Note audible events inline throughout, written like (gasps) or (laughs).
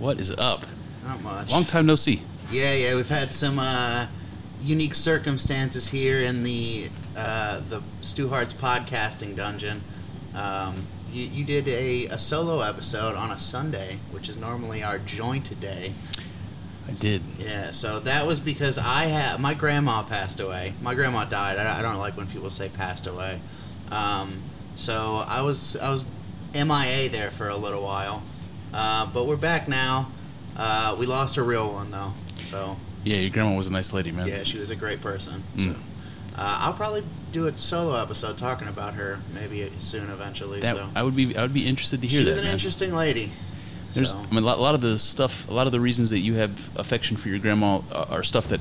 What is up? Not much. Long time no see. Yeah, yeah, we've had some uh, unique circumstances here in the uh, the Stu Hart's podcasting dungeon. Um, you, you did a, a solo episode on a Sunday, which is normally our joint day. I did. Yeah, so that was because I had my grandma passed away. My grandma died. I, I don't like when people say passed away. Um, so I was I was MIA there for a little while, uh, but we're back now. Uh, we lost a real one though, so Yeah, your grandma was a nice lady, man. yeah, she was a great person. Mm. So uh, I'll probably do a solo episode talking about her maybe soon eventually. That so I would be. I would be interested to hear she that. was an man. interesting lady. There's, so. I mean, a lot, a lot of the stuff, a lot of the reasons that you have affection for your grandma are stuff that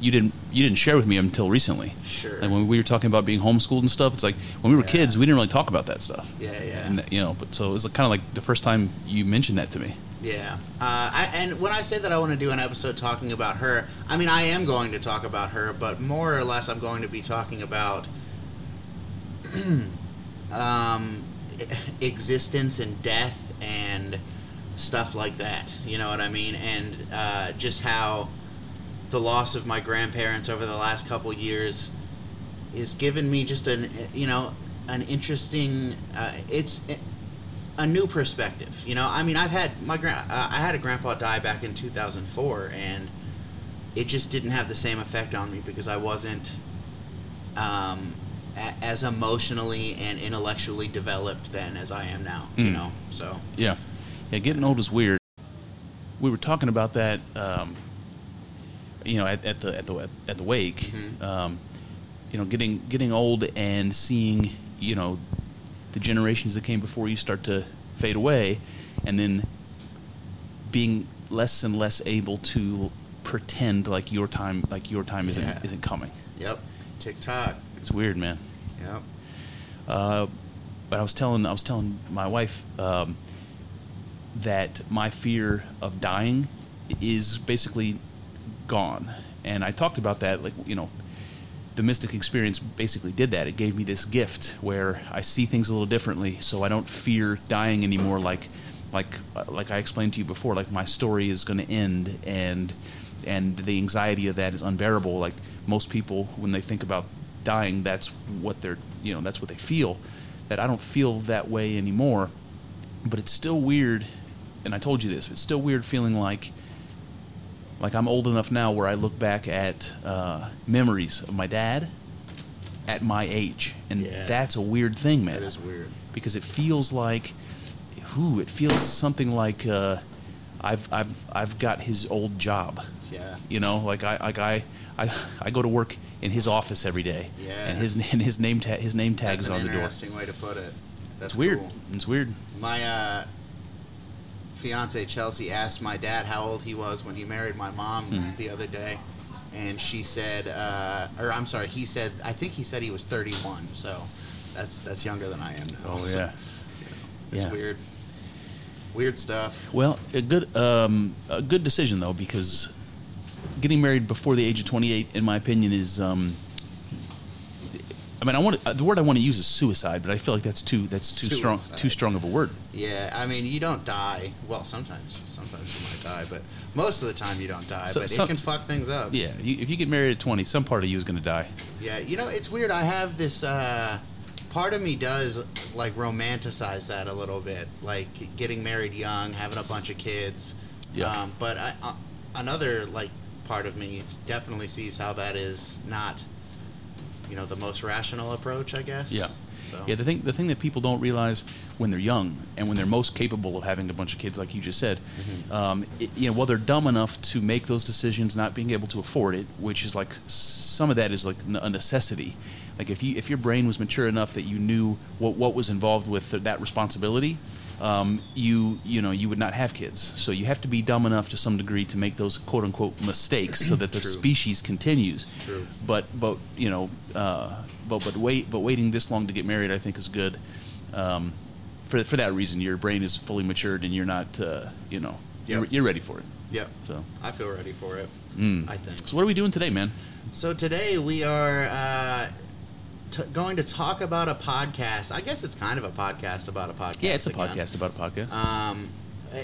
you didn't you didn't share with me until recently. Sure. Like when we were talking about being homeschooled and stuff, it's like when we were Yeah. kids, we didn't really talk about that stuff. Yeah, yeah. And you know, but so it was kind of like the first time you mentioned that to me. Yeah, uh, I, and when I say that I want to do an episode talking about her, I mean I am going to talk about her, but more or less I'm going to be talking about (clears throat) um, existence and death and stuff like that. You know what I mean? And uh, just how the loss of my grandparents over the last couple years is given me just an you know an interesting. Uh, it's a new perspective. You know, I mean, I've had my grand, uh, I had a grandpa die back in 2004, and it just didn't have the same effect on me because I wasn't um, a- as emotionally and intellectually developed then as I am now. You Mm. know, so Yeah, yeah. Getting old is weird. We were talking about that, um, you know, at, at the at the at the wake. Mhm. Um, you know, getting getting old and seeing, you know, the generations that came before you start to fade away, and then being less and less able to pretend like your time like your time isn't isn't coming. yep, TikTok. It's weird, man. Yep. Uh, but I was telling I was telling my wife um, that my fear of dying is basically gone, and I talked about that. Like you know, the mystic experience basically did that. It gave me this gift where I see things a little differently, so I don't fear dying anymore. Like like uh, like I explained to you before, like my story is going to end, and and the anxiety of that is unbearable. Like most people, when they think about dying, that's what they're you know that's what they feel. That I don't feel that way anymore, but it's still weird. And I told you this. It's still weird feeling like like I'm old enough now where I look back at uh, memories of my dad at my age, and Yeah. that's a weird thing, man That is weird. because it feels like, who? It feels something like uh, I've I've I've got his old job. Yeah. You know, like I like I I, I go to work in his office every day. Yeah. And his (laughs) and his name tag his name tags That's on the door. interesting way to put it. That's It's weird. cool. It's weird. My uh, fiance Chelsea asked my dad how old he was when he married my mom Mhm. the other day, and she said, uh, or I'm sorry, he said, I think he said he was 31. So that's that's younger than I am now. Oh (laughs) So, yeah. it's Yeah. weird. Weird stuff. Well, a good um, a good decision though because getting married before the age of 28, in my opinion, is. Um, I mean, I want to, the word I want to use is suicide, but I feel like that's too that's too strong too strong of a word. Yeah, I mean, you don't die. Well, sometimes, sometimes you might die, but most of the time you don't die. So- but some- it can fuck things up. Yeah, you, if you get married at 20, some part of you is going to die. Yeah, you know, it's weird. I have this uh, part of me does like romanticize that a little bit, like getting married young, having a bunch of kids, Yeah. Um, but I, uh, another like part of me definitely sees how that is not, you know, the most rational approach. I guess. Yeah. So. Yeah, the thing the thing that people don't realize when they're young and when they're most capable of having a bunch of kids, like you just said, Mm-hmm. um, it, you know, while they're dumb enough to make those decisions, not being able to afford it, which is like some of that is like a necessity. Like if you if your brain was mature enough that you knew what what was involved with that responsibility, um, you you know you would not have kids. So you have to be dumb enough to some degree to make those quote unquote mistakes so that the (clears throat) True. species continues. True. But but you know, uh, but but wait, but waiting this long to get married, I think is good. Um, for for that reason, your brain is fully matured and you're not, uh, you know, you're, you're ready for it. Yep. So. I feel ready for it. Mm. I think. So what are we doing today, man? So today we are uh, t- going to talk about a podcast. I guess it's kind of a podcast about a podcast. Yeah, it's a again. podcast about a podcast. Um,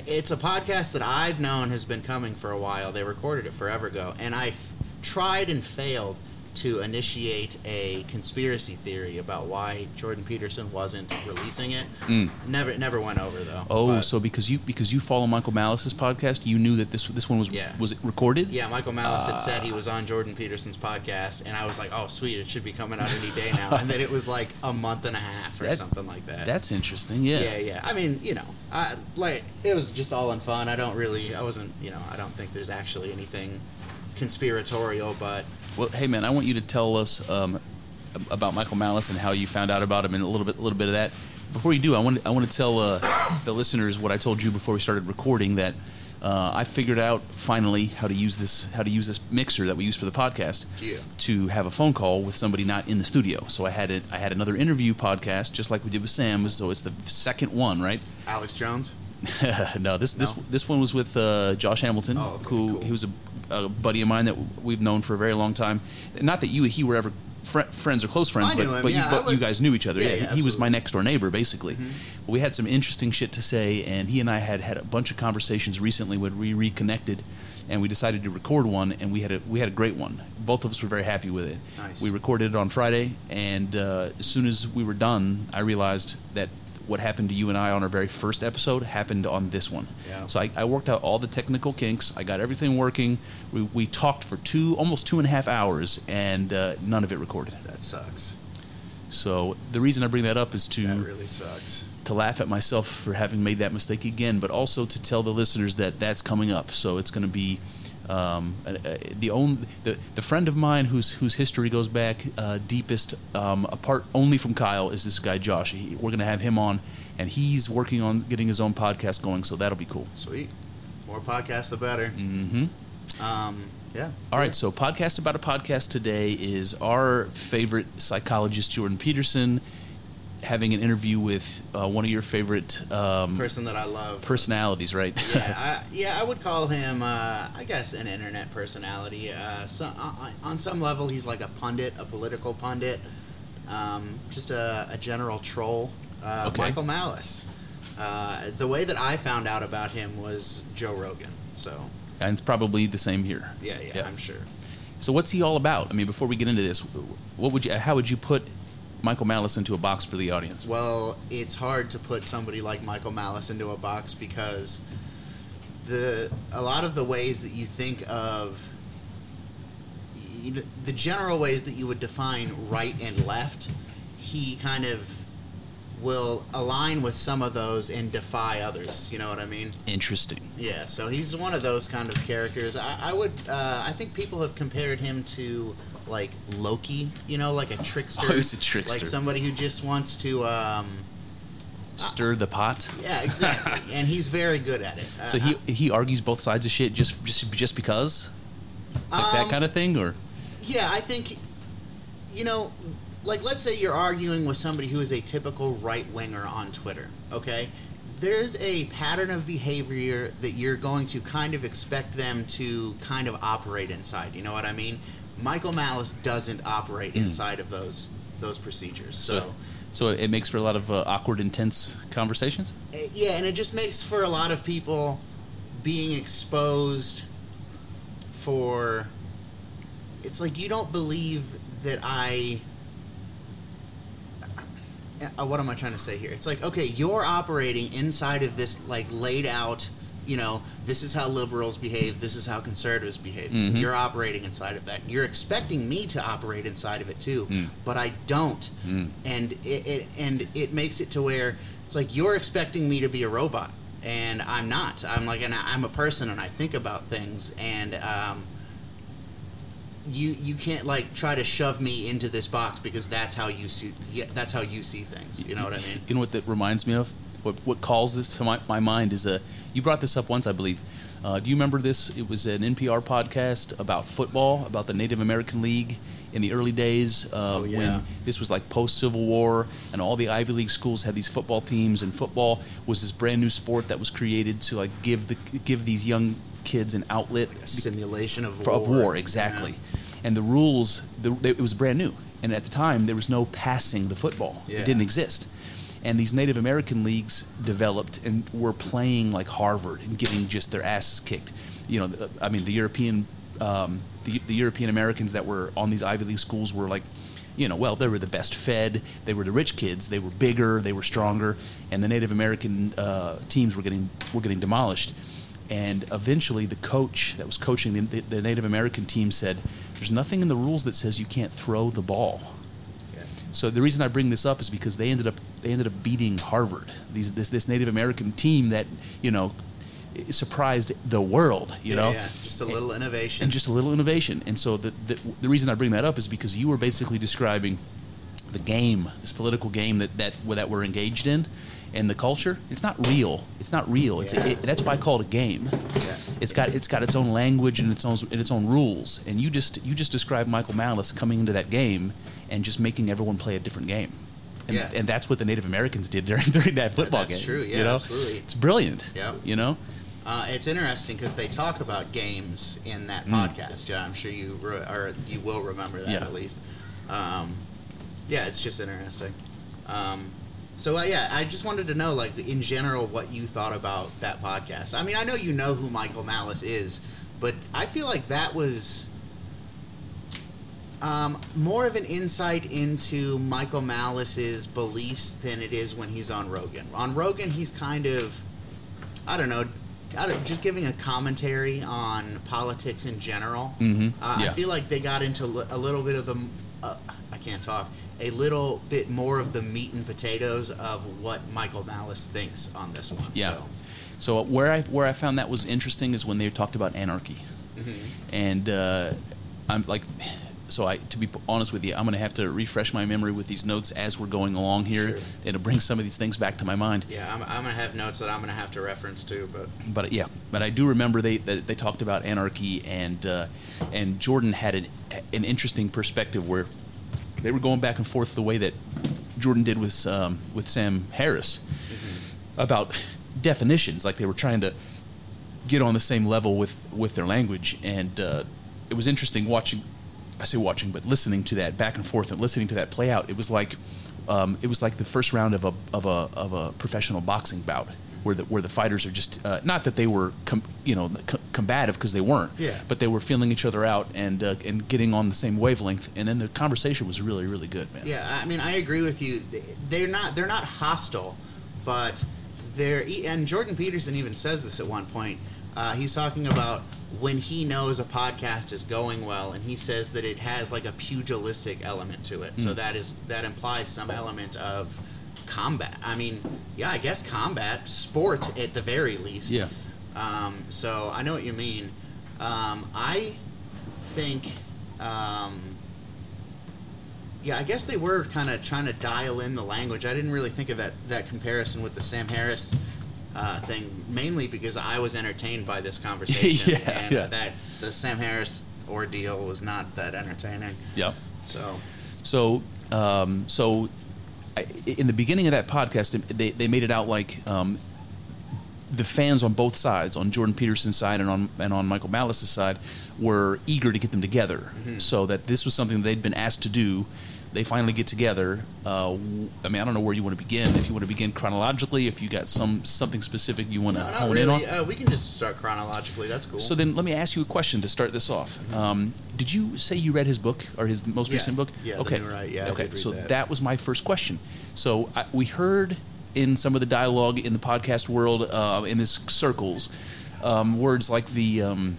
it's a podcast that I've known has been coming for a while. They recorded it forever ago, and I f- tried and failed to initiate a conspiracy theory about why Jordan Peterson wasn't releasing it. Mm. Never, never went over though. oh, But- so because you because you follow Michael Malice's podcast, you knew that this this one was Yeah. was it recorded? Yeah, Michael Malice had said he was on Jordan Peterson's podcast, and I was like, "Oh, sweet! It should be coming out any day now." And then it was like a month and a half or That- something like that. That's interesting. Yeah. yeah, yeah. I mean, you know, I, like it was just all in fun. I don't really, I wasn't, you know, I don't think there's actually anything conspiratorial, but Well, hey man, I want you to tell us um, about Michael Malice and how you found out about him and a little bit, a little bit of that. Before you do, I want to, I want to tell uh, the listeners what I told you before we started recording that uh, I figured out finally how to use this how to use this mixer that we use for the podcast Yeah. to have a phone call with somebody not in the studio. So I had it. I had another interview podcast just like we did with Sam. So it's the second one, right? Alex Jones. (laughs) no, this this this one was with uh, Josh Hamilton, Oh, okay, who cool. he was a, a buddy of mine that we've known for a very long time. Not that you and he were ever fr- friends or close friends, I but, him, but, yeah, you, but you guys knew each other. Yeah, Yeah, yeah, he was my. Mm-hmm. next door neighbor, basically. We had some interesting shit to say, and he and I had had a bunch of conversations recently when we reconnected, and we decided to record one, and we had a we had a great one. Both of us were very happy with it. Nice. We recorded it on Friday, and uh, as soon as we were done, I realized that what happened to you and I on our very first episode happened on this one. Yeah. So I, I worked out all the technical kinks. I got everything working. We, we talked for two, almost two and a half hours, and uh, none of it recorded. That sucks. So the reason I bring that up is to That really sucks. to laugh at myself for having made that mistake again, but also to tell the listeners that that's coming up. So it's going to be um, uh, the only the, the friend of mine whose whose history goes back uh, deepest, um, apart only from Kyle, is this guy Josh. He, we're going to have him on, and he's working on getting his own podcast going. So that'll be cool. Sweet. More podcasts, the better. hmm Um, yeah. All right, so podcast about a podcast today is our favorite psychologist Jordan Peterson having an interview with uh, one of your favorite um, Person that I love. personalities, right? yeah, (laughs) I, yeah, I would call him, uh, I guess, an internet personality. Uh, so, uh, on some level, he's like a pundit, a political pundit, um, just a, a general troll. Uh, Okay. Michael Malice. Uh, the way that I found out about him was Joe Rogan. So, and it's probably the same here. yeah, yeah, I'm sure. So what's he all about? I mean, before we get into this, what would you? How would you put Michael Malice into a box for the audience? Well, it's hard to put somebody like Michael Malice into a box because the a lot of the ways that you think of you know, the general ways that you would define right and left, he kind of will align with some of those and defy others. You know what I mean? Interesting. Yeah, so he's one of those kind of characters. I, I would, uh, I think people have compared him to like Loki. You know, like a trickster. Oh, a trickster. Like somebody who just wants to. Um, Stir the pot. yeah, exactly, (laughs) and he's very good at it. So Uh, he he argues both sides of shit just just just because, like that Um, kind of thing, or Yeah, I think, you know, like let's say you're arguing with somebody who is a typical right winger on Twitter, okay? There's a pattern of behavior that you're going to kind of expect them to kind of operate inside. You know what I mean? Michael Malice doesn't operate inside of those those procedures. So, so so it makes for a lot of uh, awkward, intense conversations. uh, yeah, and it just makes for a lot of people being exposed for it's like you don't believe that I uh, what am I trying to say here? It's like okay, you're operating inside of this like laid out you know, this is how liberals behave, this is how conservatives behave. Mhm. You're operating inside of that. You're expecting me to operate inside of it too, Mm. but I don't. Mm. And it, it and it makes it to where it's like you're expecting me to be a robot, and I'm not. I'm like, and I'm a person, and I think about things, and um, you you can't like try to shove me into this box because that's how you see yeah, that's how you see things. You know what I mean? You know what that reminds me of? What what calls this to my, my mind is a. You brought this up once, I believe. Uh, do you remember this? It was an NPR podcast about football, about the Native American League in the early days uh, Oh, yeah. when this was like post Civil War, and all the Ivy League schools had these football teams, and football was this brand new sport that was created to like give the give these young kids an outlet A simulation of for, war. of war exactly and the rules the, they, it was brand new and at the time there was no passing the football Yeah. it didn't exist and these native american leagues developed and were playing like harvard and getting just their asses kicked you know i mean the european um, the, the european americans that were on these ivy league schools were like you know, well, they were the best fed. They were the rich kids. They were bigger. They were stronger, and the Native American uh, teams were getting were getting demolished. And eventually, the coach that was coaching the, the, the Native American team said, "There's nothing in the rules that says you can't throw the ball." So the reason I bring this up is because they ended up they ended up beating Harvard. These this this Native American team that you know surprised the world. You Yeah, know, yeah, just a little innovation. and just a little innovation. And so the, the the reason I bring that up is because you were basically describing the game, this political game that that that we're engaged in, and the culture. It's not real. It's not real. It's Yeah. it, that's why I call it a game. Yeah. It's got it's got its own language and its own and its own rules. And you just you just described Michael Malice coming into that game and just making everyone play a different game. And, Yeah. and that's what the Native Americans did during (laughs) during that football that's game. true. you Yeah, know? absolutely. It's brilliant. Yeah. You know. Uh, it's interesting because they talk about games in that Mm. podcast. Yeah, I'm sure you re- or you will remember that Yeah. at least. Um, yeah, it's just interesting. Um, so uh, yeah, I just wanted to know, like in general, what you thought about that podcast. I mean, I know you know who Michael Malice is, but I feel like that was um, more of an insight into Michael Malice's beliefs than it is when he's on Rogan. On Rogan, he's kind of I don't know, kind of just giving a commentary on politics in general. Mhm, Uh, yeah. I feel like they got into a little bit of the, uh, I can't talk, a little bit more of the meat and potatoes of what Michael Malice thinks on this one. Yeah. So, So where I where I found that was interesting is when they talked about anarchy, mhm. and uh, I'm like, so I to be honest with you, I'm gonna have to refresh my memory with these notes as we're going along here, Sure. and to bring some of these things back to my mind. yeah, I'm, I'm gonna have notes that I'm gonna have to reference too, but But yeah, but I do remember they that they talked about anarchy, and uh, and Jordan had an an interesting perspective where they were going back and forth the way that Jordan did with um, with Sam Harris about definitions, like they were trying to get on the same level with with their language, and uh, it was interesting watching. I say watching, but listening to that back and forth and listening to that play out. It was like um, it was like the first round of a of a of a professional boxing bout, where the where the fighters are just uh, not that they were com- you know combative because they weren't, Yeah. but they were feeling each other out and uh, and getting on the same wavelength, and then the conversation was really really good, man. Yeah, I mean, I agree with you. They're not they're not hostile, but they're and Jordan Peterson even says this at one point. Uh, he's talking about when he knows a podcast is going well, and he says that it has like a pugilistic element to it. So Mm. that is that implies some element of combat. I mean, yeah, I guess combat, sport at the very least. Yeah. Um, so I know what you mean. Um, I think. Um, yeah, I guess they were kind of trying to dial in the language. I didn't really think of that, that comparison with the Sam Harris uh, thing, mainly because I was entertained by this conversation, (laughs) Yeah, and yeah. that the Sam Harris ordeal was not that entertaining. Yep. So, So, um, so I, in the beginning of that podcast, they, they made it out like um, the fans on both sides, on Jordan Peterson's side and on and on Michael Malice's side, were eager to get them together. So that this was something they'd been asked to do. They finally get together. Uh, I mean, I don't know where you want to begin. If you want to begin chronologically, if you got some something specific you want to no, hone in on. Uh, we can just start chronologically. That's cool. So then, let me ask you a question to start this off. Um, did you say you read his book or his most Yeah. recent book? Yeah, Okay. Right. Yeah, Okay. so that. was my first question. So I, we heard in some of the dialogue in the podcast world, uh, in this circles, um, words like the. Um,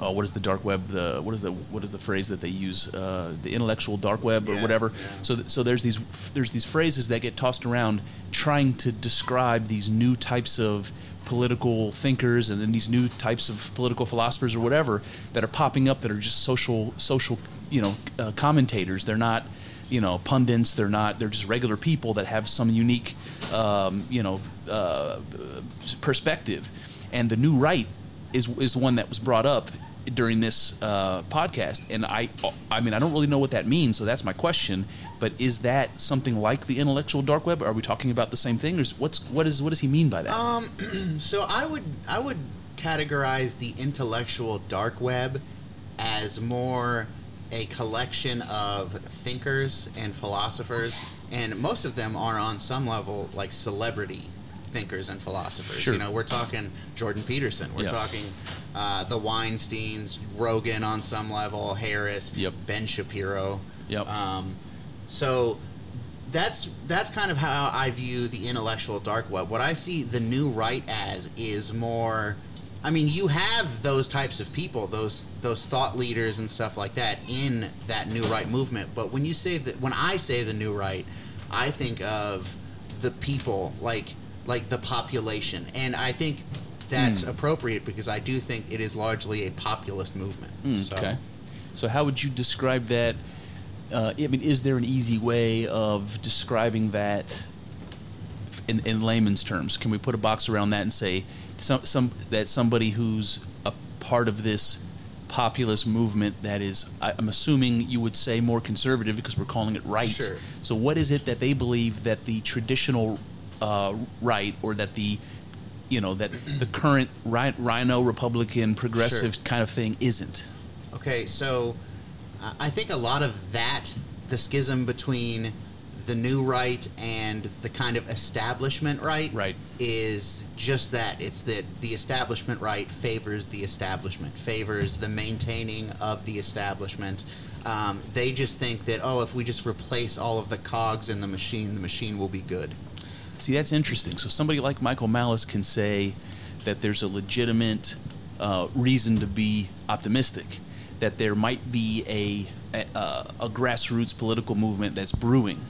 uh, what is the dark web? The what is the what is the phrase that they use? Uh, the intellectual dark web or Yeah, whatever. yeah. So th- so there's these there's these phrases that get tossed around trying to describe these new types of political thinkers and then these new types of political philosophers or whatever that are popping up that are just social social you know uh, commentators. They're not you know pundits. They're not. They're just regular people that have some unique um, you know uh, perspective. And the new right is is one that was brought up during this uh, podcast, and I I mean I don't really know what that means, so that's my question. But is that something like the intellectual dark web? Are we talking about the same thing, or is, what's what is what does he mean by that? Um, (clears throat) so I would I would categorize the intellectual dark web as more a collection of thinkers and philosophers, and most of them are on some level like celebrity thinkers and philosophers. Sure. You know, we're talking Jordan Peterson, we're Yeah. talking uh, the Weinsteins, Rogan on some level, Harris, Yep. Ben Shapiro. Yep. Um, so that's that's kind of how I view the intellectual dark web. What I see the new right as is more I mean, you have those types of people, those those thought leaders and stuff like that in that new right movement, but when you say that when I say the new right, I think of the people like like the population. And I think that's Hmm. appropriate because I do think it is largely a populist movement. So- Mm, Okay. So how would you describe that? Uh, I mean, is there an easy way of describing that in, in layman's terms? Can we put a box around that and say some, some that somebody who's a part of this populist movement that is, I, I'm assuming you would say more conservative because we're calling it right. Sure. So what is it that they believe that the traditional uh, right or that the you know that the current ri- RINO Republican progressive Sure. kind of thing isn't? Okay, so I- I think a lot of that, the schism between the new right and the kind of establishment right, Right. is just that. It's that the establishment right favors the establishment, favors the maintaining of the establishment. Um, they just think that oh, if we just replace all of the cogs in the machine, the machine will be good. See, that's interesting. So somebody like Michael Malice can say that there's a legitimate uh, reason to be optimistic, that there might be a a, a grassroots political movement that's brewing.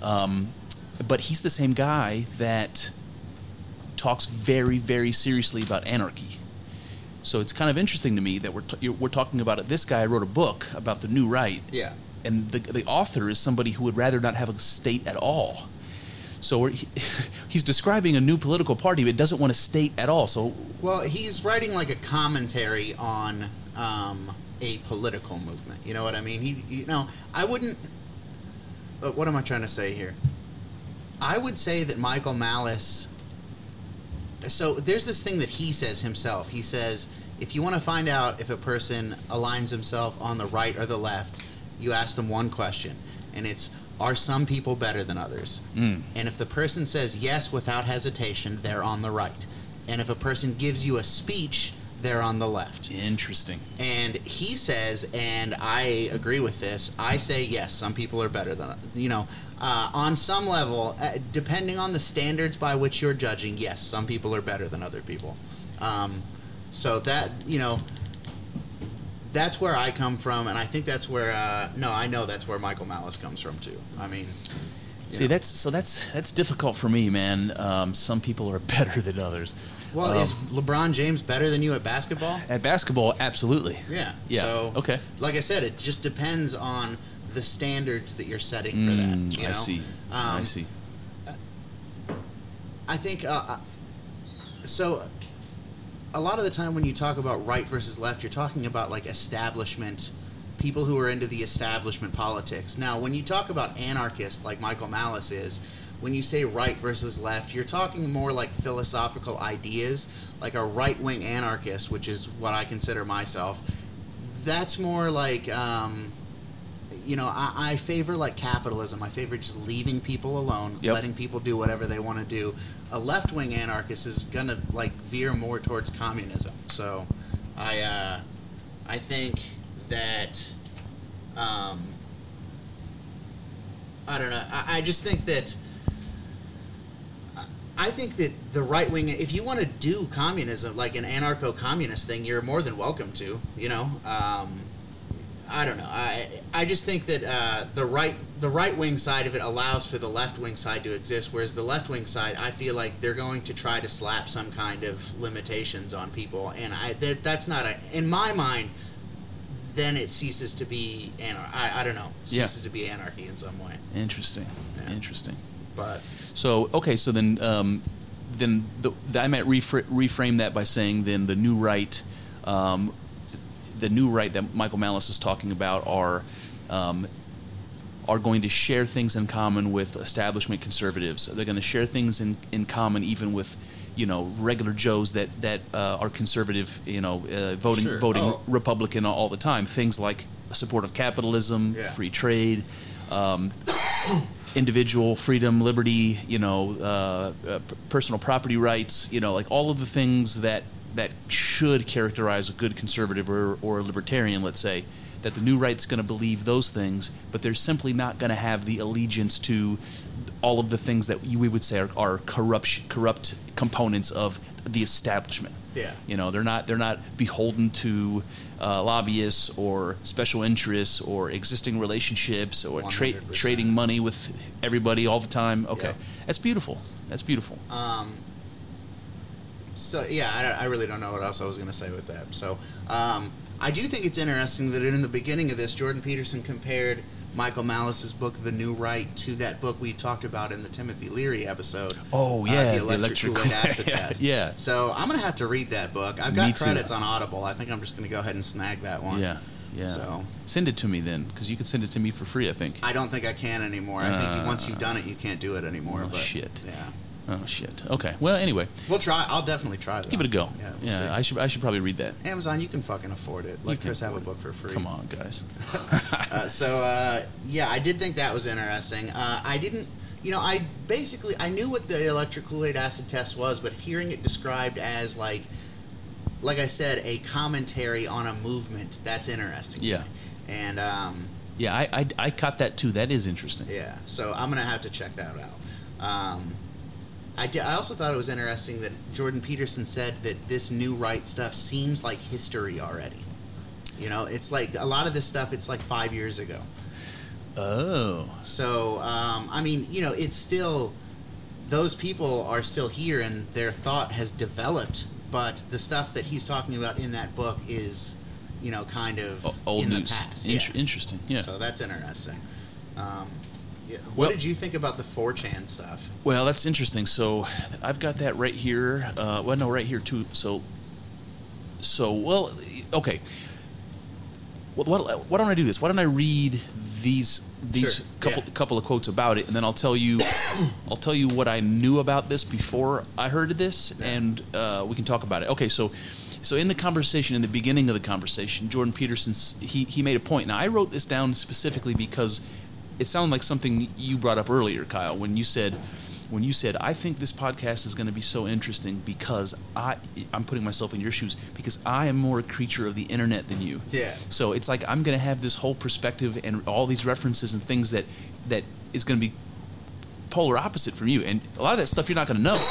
Um, but he's the same guy that talks very, very seriously about anarchy. So it's kind of interesting to me that we're, t- you're- we're talking about it. This guy wrote a book about the new right, Yeah. and the, the author is somebody who would rather not have a state at all. So we're, (laughs) he's describing a new political party, but doesn't want to state at all. So Well, he's writing like a commentary on um, a political movement. You know what I mean? He, you know, I wouldn't. What am I trying to say here? I would say that Michael Malice. So there's this thing that he says himself. He says, if you want to find out if a person aligns himself on the right or the left, you ask them one question, and it's, are some people better than others? Mm. And if the person says yes without hesitation, they're on the right. And if a person gives you a speech, they're on the left. interesting. And he says, and I agree with this. I say yes. Some people are better than you know. Uh, on some level, uh, depending on the standards by which you're judging, yes, some people are better than other people. Um, so that you know, that's where I come from, and I think that's where. Uh, no, I know that's where Michael Malice comes from too. I mean, See, know. that's so that's that's difficult for me, man. Um, some people are (laughs) better than others. well, Um, is LeBron James better than you at basketball? at basketball? Absolutely. Yeah. Yeah. So okay. Like I said, it just depends on the standards that you're setting for Mm, that. You know? I see. I Um, see. I think uh, uh, so. A lot of the time, when you talk about right versus left, you're talking about like establishment, people who are into the establishment politics. Now, when you talk about anarchists, like Michael Malice is, when you say right versus left, you're talking more like philosophical ideas, like a right wing anarchist, which is what I consider myself. That's more like. Um, you know, I, I favor like capitalism. I favor just leaving people alone, Yep. letting people do whatever they want to do. A left wing anarchist is gonna like veer more towards communism. So, I uh, I think that um, I don't know. I, I just think that I think that the right wing, if you want to do communism, like an anarcho-communist thing, you're more than welcome to. You know, um, I don't know. I I just think that uh, the right the right wing side of it allows for the left wing side to exist, whereas the left wing side, I feel like they're going to try to slap some kind of limitations on people, and I that, that's not a in my mind. Then it ceases to be anar- I, I don't know Yeah. ceases to be anarchy in some way. Interesting. Yeah. Interesting. But So okay, so then um, then the, I might refra- reframe that by saying then the new right, um, the new right that Michael Malice is talking about are. Um, are going to share things in common with establishment conservatives. They're going to share things in, in common even with, you know, regular Joes that that uh, are conservative. You know, uh, voting Sure. voting Oh. Republican all the time. Things like support of capitalism, Yeah. free trade, um, individual freedom, liberty, you know, uh, uh, personal property rights, you know, like all of the things that that should characterize a good conservative or, or a libertarian, let's say, that the new right's going to believe those things, but they're simply not going to have the allegiance to all of the things that we would say are, are corrupt corrupt components of the establishment. Yeah. You know, they're not they're not beholden to uh, lobbyists or special interests or existing relationships or tra- trading money with everybody all the time. Okay, Yeah. that's beautiful. That's beautiful. Um, so yeah, I, I really don't know what else I was going to say with that. So um, I do think it's interesting that in the beginning of this, Jordan Peterson compared Michael Malice's book, The New Right, to that book we talked about in the Timothy Leary episode. Oh, uh, yeah, the the electric electric- acid (laughs) test. yeah. So I'm gonna have to read that book. I've Me got too. credits on Audible. I think I'm just gonna go ahead and snag that one. yeah, yeah. So Send it to me then, because you can send it to me for free. I think. I don't think I can anymore. I think once you've Uh, done it, you can't do it anymore. oh, but shit. Yeah. Oh shit. Okay. Well, anyway, We'll try. I'll definitely try. Though. give it a go. Yeah. Yeah, we'll see. I should I should probably read that. Amazon, you can fucking afford it. Let Chris have a book for free. Come on, guys. (laughs) Uh, so uh, yeah, I did think that was interesting. Uh, I didn't, you know, I basically I knew what the electric Kool-Aid acid test was, but hearing it described as like, like I said, a commentary on a movement that's interesting. Yeah. And um, yeah, I, I I caught that too. That is interesting. yeah, so I'm gonna have to check that out. Um, I, also thought it was interesting that Jordan Peterson said that this new right stuff seems like history already. You know, it's like a lot of this stuff. It's like five years ago. Oh. So, um, I mean, you know, it's still those people are still here, and their thought has developed. But the stuff that he's talking about in that book is, you know, kind of O- old in news. the past. Yeah. Interesting. Yeah. So that's interesting. Um. What Well- did you think about the 4chan stuff? Well, that's interesting. So I've got that right here. Uh, well, no, right here too. So, so well, okay. What, what, why don't I do this? Why don't I read these these Sure, couple yeah. couple of quotes about it, and then I'll tell you (coughs) I'll tell you what I knew about this before I heard of this, Yeah. and uh, we can talk about it. Okay, so so in the conversation, in the beginning of the conversation, Jordan Peterson he he made a point. Now I wrote this down specifically because it sounded like something you brought up earlier, Kyle, when you said when you said I think this podcast is going to be so interesting because I I'm putting myself in your shoes because I am more a creature of the internet than you. Yeah. So it's like I'm going to have this whole perspective and all these references and things that that is going to be polar opposite from you, and a lot of that stuff you're not going to know. (coughs)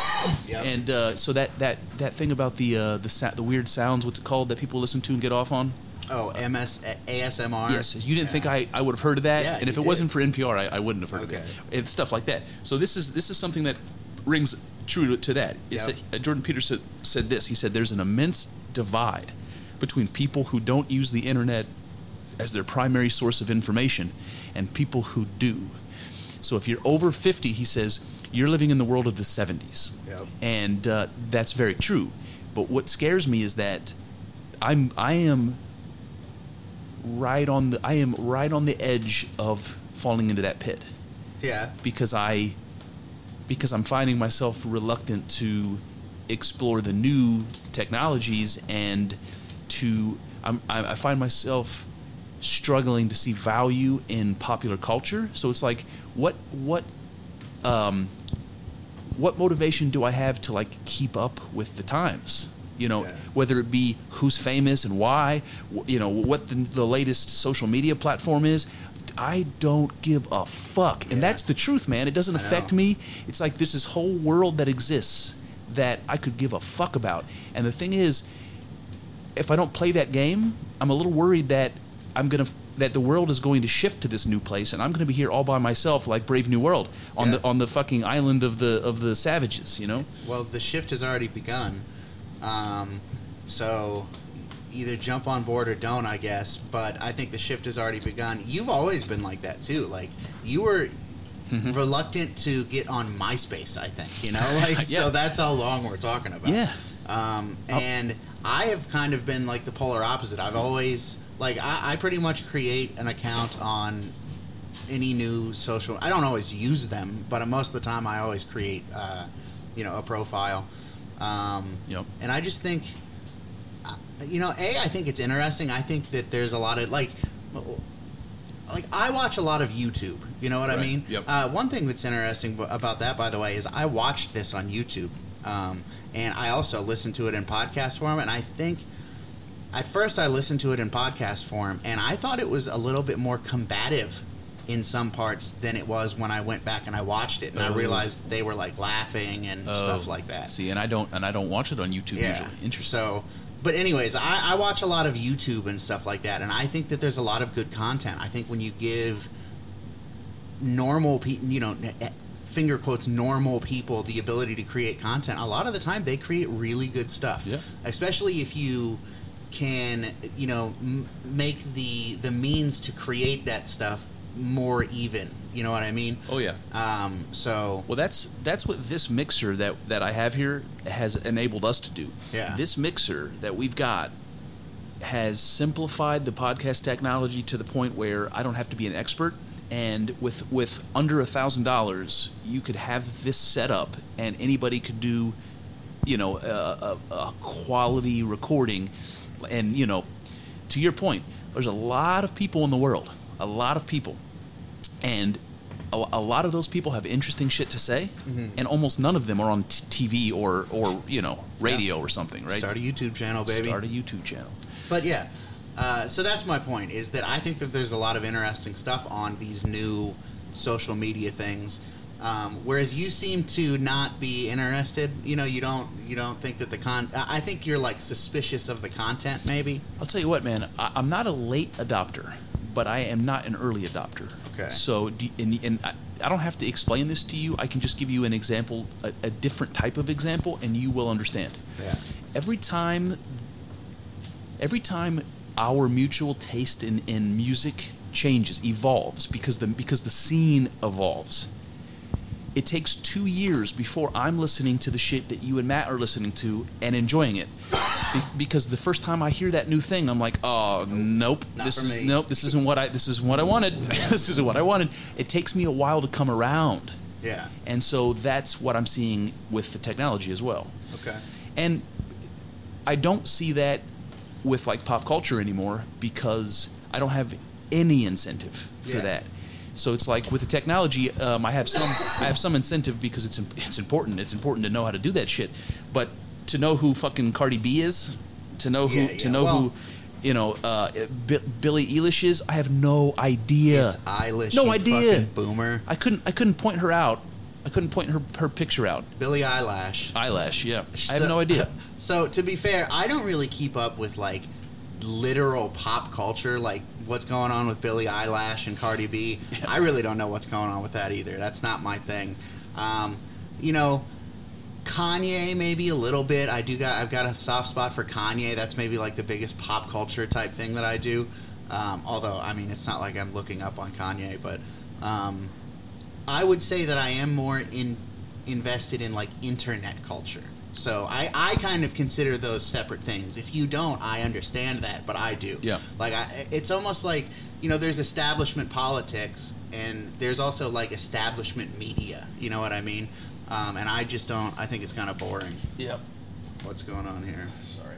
Yep. And uh, so that that that thing about the uh, the sa- the weird sounds, what's it called that people listen to and get off on? Oh, MS ASMR. Yes, you didn't think I, I would have heard of that, Yeah, and if it wasn't for NPR, I, I wouldn't have heard of Okay. it. And stuff like that. So this is this is something that rings true to, to that. It Yep. uh, Jordan Peterson said this. He said there's an immense divide between people who don't use the internet as their primary source of information and people who do. So if you're over 50, he says you're living in the world of the 70s, Yep. and uh, that's very true. But what scares me is that I'm I am right on the I am right on the edge of falling into that pit Yeah. because I because I'm finding myself reluctant to explore the new technologies and to I'm, I find myself struggling to see value in popular culture. So it's like what what um, what motivation do I have to like keep up with the times? You know, Yeah. whether it be who's famous and why, you know, what the, the latest social media platform is. I don't give a fuck, and Yeah. that's the truth, man. It doesn't affect me. It's like this is whole world that exists that I could give a fuck about. And the thing is, if I don't play that game, I'm a little worried that I'm gonna that the world is going to shift to this new place, and I'm gonna be here all by myself, like Brave New World, on Yeah. the on the fucking island of the of the savages. You know? Well, the shift has already begun. Um, so either jump on board or don't, I guess. But I think the shift has already begun. You've always been like that too. Like you were Mm-hmm. reluctant to get on MySpace. I think you know, like (laughs) Yeah. so that's how long we're talking about. Yeah. Um, and I have kind of been like the polar opposite. I've always like I, I pretty much create an account on any new social. I don't always use them, but most of the time I always create, uh, you know, a profile. Um, Yep. And I just think, uh, you know, a I think it's interesting. I think that there's a lot of like. Like I watch a lot of YouTube, you know what I mean. Yep. Uh, one thing that's interesting about that, by the way, is I watched this on YouTube, um, and I also listened to it in podcast form. And I think at first I listened to it in podcast form, and I thought it was a little bit more combative in some parts than it was when I went back and I watched it, and I Oh. realized they were like laughing and stuff Oh, like that. See, and I don't and I don't watch it on YouTube Yeah. usually. Interesting. So, but anyways, I, I watch a lot of YouTube and stuff like that, and I think that there's a lot of good content. I think when you give normal people, you know, eh, finger quotes normal people the ability to create content, a lot of the time they create really good stuff. Yeah. Especially if you can, you know, m- make the the means to create that stuff more even. You know what I mean? oh yeah. Um, so Well, that's that's what this mixer that that I have here has enabled us to do. Yeah. This mixer that we've got has simplified the podcast technology to the point where I don't have to be an expert. And with with under a thousand dollars, you could have this set up, and anybody could do, you know, a, a, a quality recording. And you know, to your point, there's a lot of people in the world, a lot of people and a, a lot of those people have interesting shit to say, and almost none of them are on t- TV or or you know radio or something, right? start a YouTube channel, baby. Start a YouTube channel. But yeah, uh, so that's my point. Is that I think that there's a lot of interesting stuff on these new social media things. Um, whereas you seem to not be interested. You know, you don't you don't think that the con. I I think you're like suspicious of the content, maybe. I'll tell you what, man. I, I'm not a late adopter, but I am not an early adopter. Okay. So, do, and, and I, I don't have to explain this to you. I can just give you an example, a, a different type of example, and you will understand. Yeah. every time every time our mutual taste in, in music changes evolves because the because the scene evolves it takes two years before I'm listening to the shit that you and Matt are listening to and enjoying it. Be- because the first time I hear that new thing, I'm like, oh nope, Not this is me." nope, this isn't what I this isn't what I wanted. (laughs) this isn't what I wanted. It takes me a while to come around, Yeah. and so that's what I'm seeing with the technology as well. Okay. And I don't see that with like pop culture anymore because I don't have any incentive for Yeah. that. So it's like with the technology, um, I have some I have some incentive because it's it's important. It's important to know how to do that shit. But to know who fucking Cardi B is, to know who Yeah, to know Well- who, you know, uh, B- Billie Eilish is, I have no idea. It's Eilish. no idea. fucking Boomer. I couldn't I couldn't point her out. I couldn't point her her picture out. Billie Eyelash. Eyelash, yeah. I have no idea. (laughs) So to be fair, I don't really keep up with like literal pop culture, like what's going on with Billie Eyelash and Cardi B. I really don't know what's going on with that either. That's not my thing. Um, you know, Kanye maybe a little bit. I do got I've got a soft spot for Kanye. That's maybe like the biggest pop culture type thing that I do. Um, although I mean, it's not like I'm looking up on Kanye, but um, I would say that I am more in invested in like internet culture. So I, I kind of consider those separate things. If you don't, I understand that, but I do. Yeah. Like I, it's almost like you know, there's establishment politics, and there's also like establishment media. You know what I mean? Um, and I just don't. I think it's kind of boring. Yep. What's going on here? Sorry.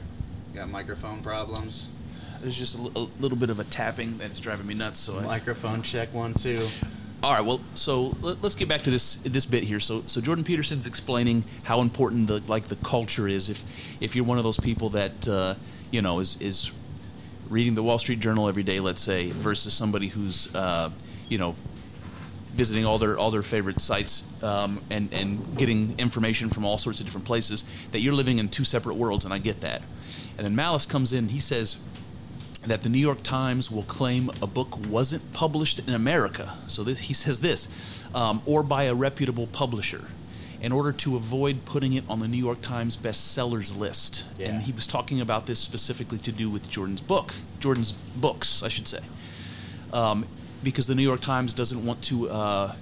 Got microphone problems. There's just a, little bit of a tapping that's driving me nuts. So, I, Microphone check one two. All right. Well, so let, us get back to this this bit here. So, so Jordan Peterson's explaining how important the like the culture is. If if you're one of those people that uh, you know is is reading the Wall Street Journal every day, let's say, versus somebody who's uh, you know visiting all their all their favorite sites um, and and getting information from all sorts of different places. That you're living in two separate worlds, and I get that. And then Malice comes in. He says that the New York Times will claim a book wasn't published in America. So this, he says this, um, or by a reputable publisher, in order to avoid putting it on the New York Times bestsellers list. Yeah. And he was talking about this specifically to do with Jordan's book, Jordan's books, I should say, um, because the New York Times doesn't want to uh,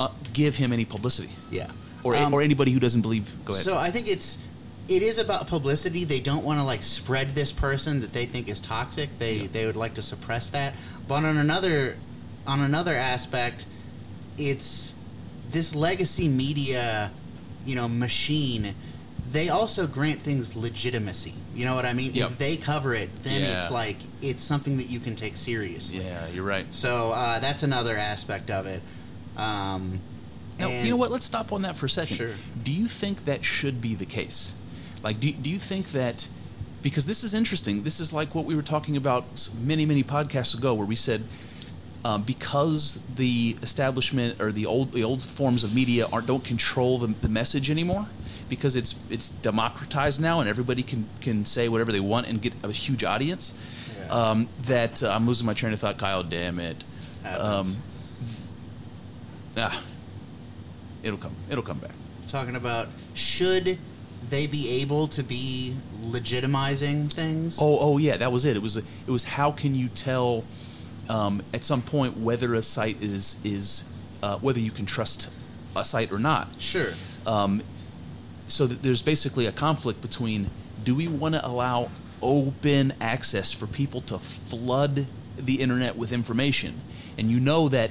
uh, give him any publicity, Yeah. or Um, or anybody who doesn't believe. Go ahead. So I think it's it is about publicity. They don't want to like spread this person that they think is toxic. They they would like to suppress that. But on another on another aspect, it's this legacy media, you know, machine. They also grant things legitimacy. You know what I mean? Yep. If they cover it, then Yeah. it's like it's something that you can take seriously. yeah, you're right. So uh, that's another aspect of it. Um, Now, you know what? Let's stop on that for a second. Sure. Do you think that should be the case? Like, do, do you think that because this is interesting? This is like what we were talking about many, many podcasts ago, where we said um, because the establishment or the old the old forms of media aren't don't control the, the message anymore, because it's it's democratized now and everybody can can say whatever they want and get a huge audience. Yeah. Um, that uh, I'm losing my train of thought, Kyle. Damn it. Um, ah, it'll come. It'll come back. talking about should they be able to be legitimizing things? Oh, oh yeah, that was it. It was it was how can you tell um, at some point whether a site is is uh, whether you can trust a site or not. sure. Um, so that there's basically a conflict between do we want to allow open access for people to flood the internet with information, and you know that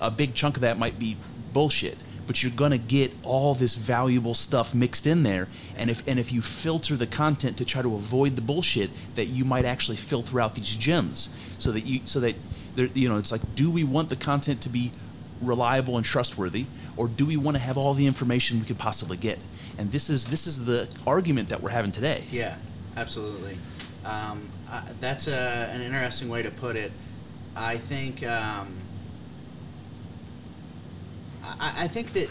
a big chunk of that might be bullshit. But you're gonna get all this valuable stuff mixed in there, and if and if you filter the content to try to avoid the bullshit, that you might actually filter out these gems, so that you so that there, you know it's like, do we want the content to be reliable and trustworthy, or do we want to have all the information we could possibly get? And this is this is the argument that we're having today. Yeah, absolutely. Um, uh, that's a, an interesting way to put it. I think. Um, I, I think that.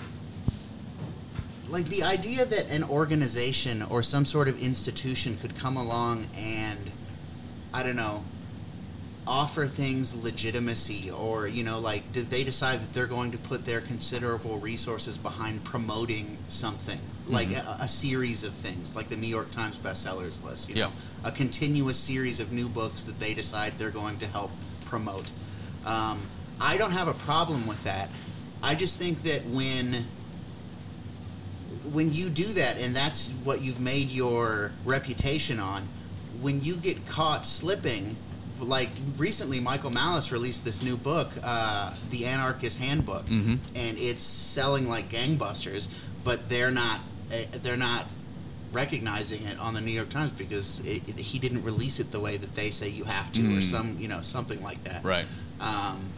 Like the idea that an organization or some sort of institution could come along and, I don't know, offer things legitimacy or you know like did they decide that they're going to put their considerable resources behind promoting something? Like a, a series of things like the new york times bestsellers list you know a continuous series of new books that they decide they're going to help promote. Um, i don't have a problem with that i just think that when when you do that and that's what you've made your reputation on when you get caught slipping like recently michael malice released this new book uh, the anarchist handbook Mhm. and it's selling like gangbusters but they're not eh, they're not recognizing it on the new york times because it, it- he didn't release it the way that they say you have to or Mm. some you know something like that Right. um,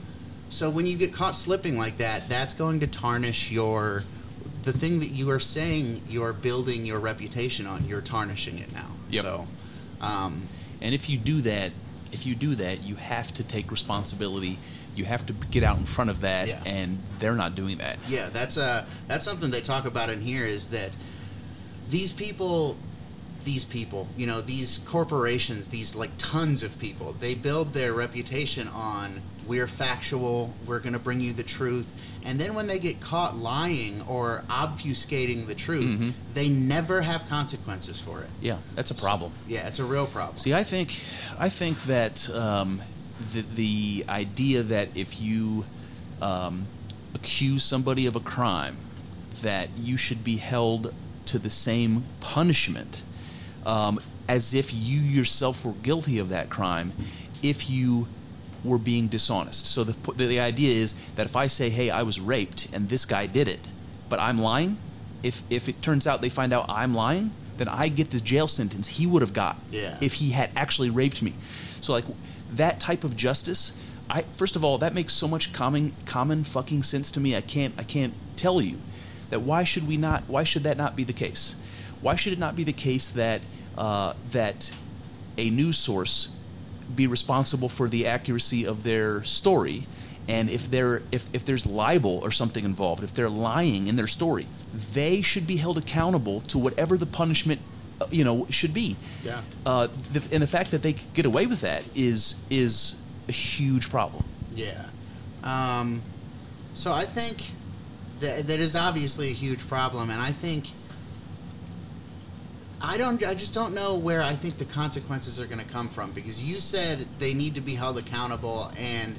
so when you get caught slipping like that, that's going to tarnish your the thing that you are saying you're building your reputation on. You're tarnishing it now. Yep. So, um, And if you do that, if you do that, you have to take responsibility. You have to get out in front of that, Yeah. and they're not doing that. yeah, that's uh that's something they talk about in here is that these people these people, you know, these corporations, these like tons of people, they build their reputation on we're factual, we're going to bring you the truth. And then when they get caught lying or obfuscating the truth, Mhm. they never have consequences for it. Yeah, that's a problem. Yeah, it's a real problem. See, I think, I think that um, the the idea that if you um, accuse somebody of a crime, that you should be held to the same punishment um, as if you yourself were guilty of that crime, if you were being dishonest. So the the, idea is that if I say, "Hey, I was raped," and this guy did it, but I'm lying, if if it turns out they find out I'm lying, then I get the jail sentence he would have got Yeah. if he had actually raped me. So like that type of justice, I first of all that makes so much common common fucking sense to me. I can't I can't tell you that why should we not why should that not be the case? Why should it not be the case that uh, that a news source be responsible for the accuracy of their story. And if they're if, if there's libel or something involved, if they're lying in their story, they should be held accountable to whatever the punishment uh, you know should be. Yeah. Uh, the, and the fact that they get away with that is is a huge problem. Yeah. Um, so I think that that is obviously a huge problem, and I think I don't. I just don't know where I think the consequences are going to come from because you said they need to be held accountable, and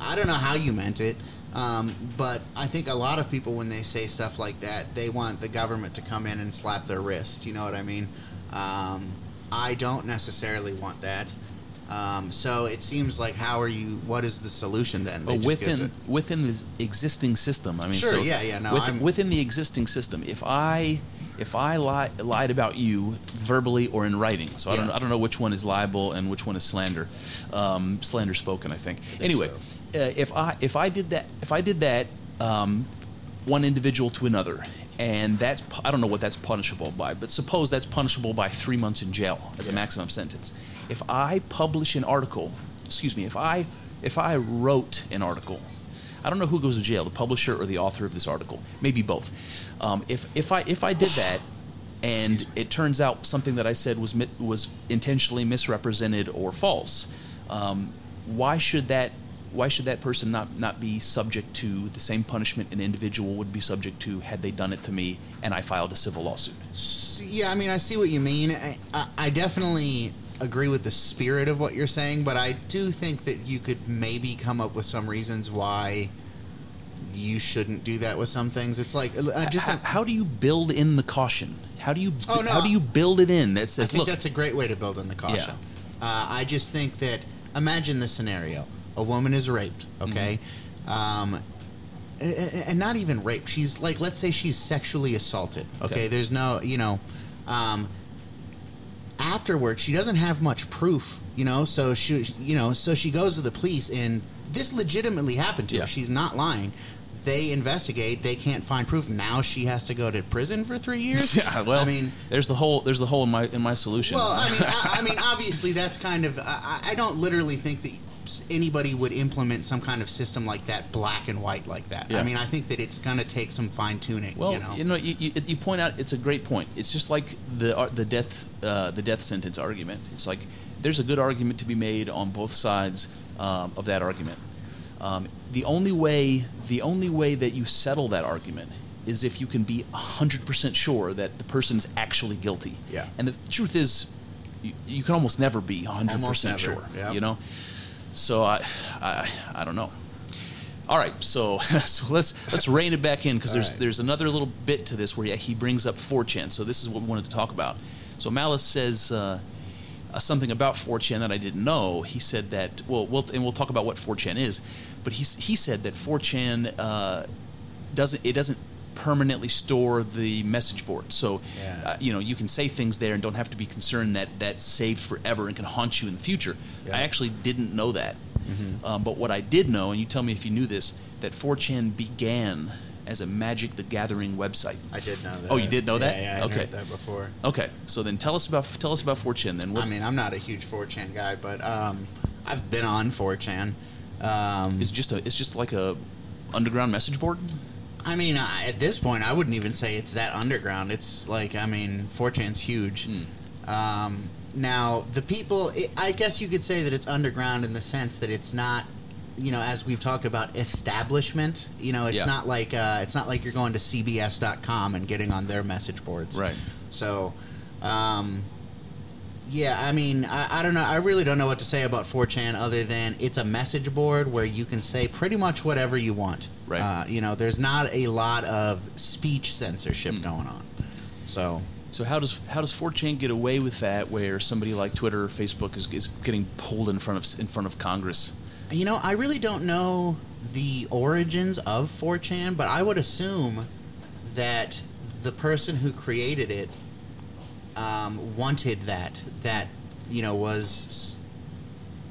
I don't know how you meant it. Um, but I think a lot of people, when they say stuff like that, they want the government to come in and slap their wrist. You know what I mean? Um, I don't necessarily want that. Um, so it seems like how are you? What is the solution then? They But within within the existing system, I mean, Sure, so yeah, yeah, no, within, within the existing system, if I if I lie, lied about you verbally or in writing, so I don't I don't know which one is libel and which one is slander, um, slander spoken, I think. anyway, uh, if I if I did that if I did that um, one individual to another. And that's I don't know what that's punishable by, but suppose that's punishable by three months in jail as a maximum sentence. If I publish an article, excuse me, if I if I wrote an article I don't know who goes to jail, the publisher or the author of this article. Maybe both. Um, if if I if I did that, and it turns out something that I said was was intentionally misrepresented or false, um, why should that why should that person not not be subject to the same punishment an individual would be subject to had they done it to me and I filed a civil lawsuit? Yeah, I mean, I see what you mean. I, I, I definitely agree with the spirit of what you're saying, but I do think that you could maybe come up with some reasons why you shouldn't do that with some things. It's like I just how, how do you build in the caution? How do you Oh, no. how do you build it in that says? I think look that's a great way to build in the caution. Uh, I just think that imagine this scenario: a woman is raped, okay, um, a- a- and not even raped. She's like, let's say she's sexually assaulted. Okay, Okay. there's no, you know, um, afterwards she doesn't have much proof, you know. So she, you know, so she goes to the police, and this legitimately happened to Yeah. her. She's not lying. They investigate. They can't find proof. Now she has to go to prison for three (laughs) years. yeah, well, I mean, there's the whole there's the hole in my in my solution. well, I mean, (laughs) I, I mean, obviously, that's kind of. I, I don't literally think that anybody would implement some kind of system like that, black and white like that. I mean, I think that it's going to take some fine tuning. Well, you know, you, you, you point out it's a great point. It's just like the ar- the death uh, the death sentence argument. It's like there's a good argument to be made on both sides um, of that argument. Um, the only way the only way that you settle that argument is if you can be hundred percent sure that the person's actually guilty. Yeah. And the truth is, you, you can almost never be hundred Almost percent never, sure. yeah. You know. So I, I I don't know. All right, so, (laughs) so let's let's rein it back in because there's right. there's another little bit to this where he, he brings up 4chan. So this is what we wanted to talk about. So Malice says uh, uh, something about 4chan that I didn't know. He said that well, we'll and we'll talk about what 4chan is, but he he said that 4chan uh, doesn't it doesn't permanently store the message board. So Yeah. uh, you know you can say things there and don't have to be concerned that that's saved forever and can haunt you in the future. Yeah. I actually didn't know that. Um, but what I did know, and you tell me if you knew this, that 4chan began as a Magic the Gathering website. I did know that. Oh, you did know that? Yeah, yeah I okay. heard that before. Okay. So then tell us about tell us about 4chan then. What I mean, I'm not a huge 4chan guy, but um, I've been on 4chan. Um, it's just a it's just like a underground message board. I mean, I, at this point, I wouldn't even say it's that underground. It's like, I mean, 4chan's huge. Hmm. Um, now, the people, it, I guess you could say that it's underground in the sense that it's not, you know, as we've talked about, establishment. You know, it's Yeah. not like uh, it's not like you're going to CBS.com and getting on their message boards. Right. So, um, yeah, I mean, I, I don't know. I really don't know what to say about 4chan other than it's a message board where you can say pretty much whatever you want. Right. Uh, you know, there's not a lot of speech censorship Hmm. going on. So, So how does how does 4chan get away with that where somebody like Twitter or Facebook is, is getting pulled in front of in front of Congress? you know, I really don't know the origins of 4chan, but I would assume that the person who created it um, wanted that. That, you know, was.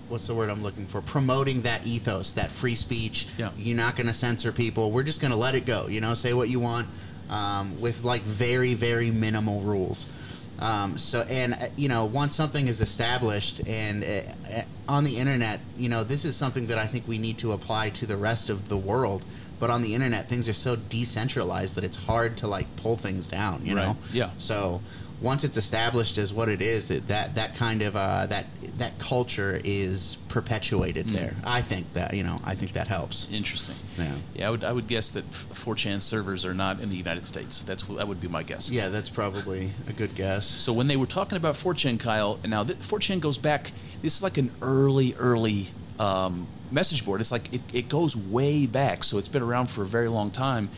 What's the word I'm looking for? Promoting that ethos, that free speech. Yeah. You're not going to censor people. We're just going to let it go. You know, say what you want um, with like very, very minimal rules. Um, so and uh, you know once something is established and uh, uh, on the internet, you know this is something that I think we need to apply to the rest of the world. But on the internet, things are so decentralized that it's hard to like pull things down. You Right. know. Yeah. So once it's established as what it is, that that, that kind of uh, that that culture is perpetuated Mm. there. I think that you know I think that helps. Interesting. Yeah. Yeah, I would I would guess that 4chan servers are not in the United States. That's that would be my guess. Yeah, that's probably a good guess. So when they were talking about 4chan, Kyle, and now th- 4chan goes back. This is like an early, early um, message board. It's like it, it goes way back, so it's been around for a very long time.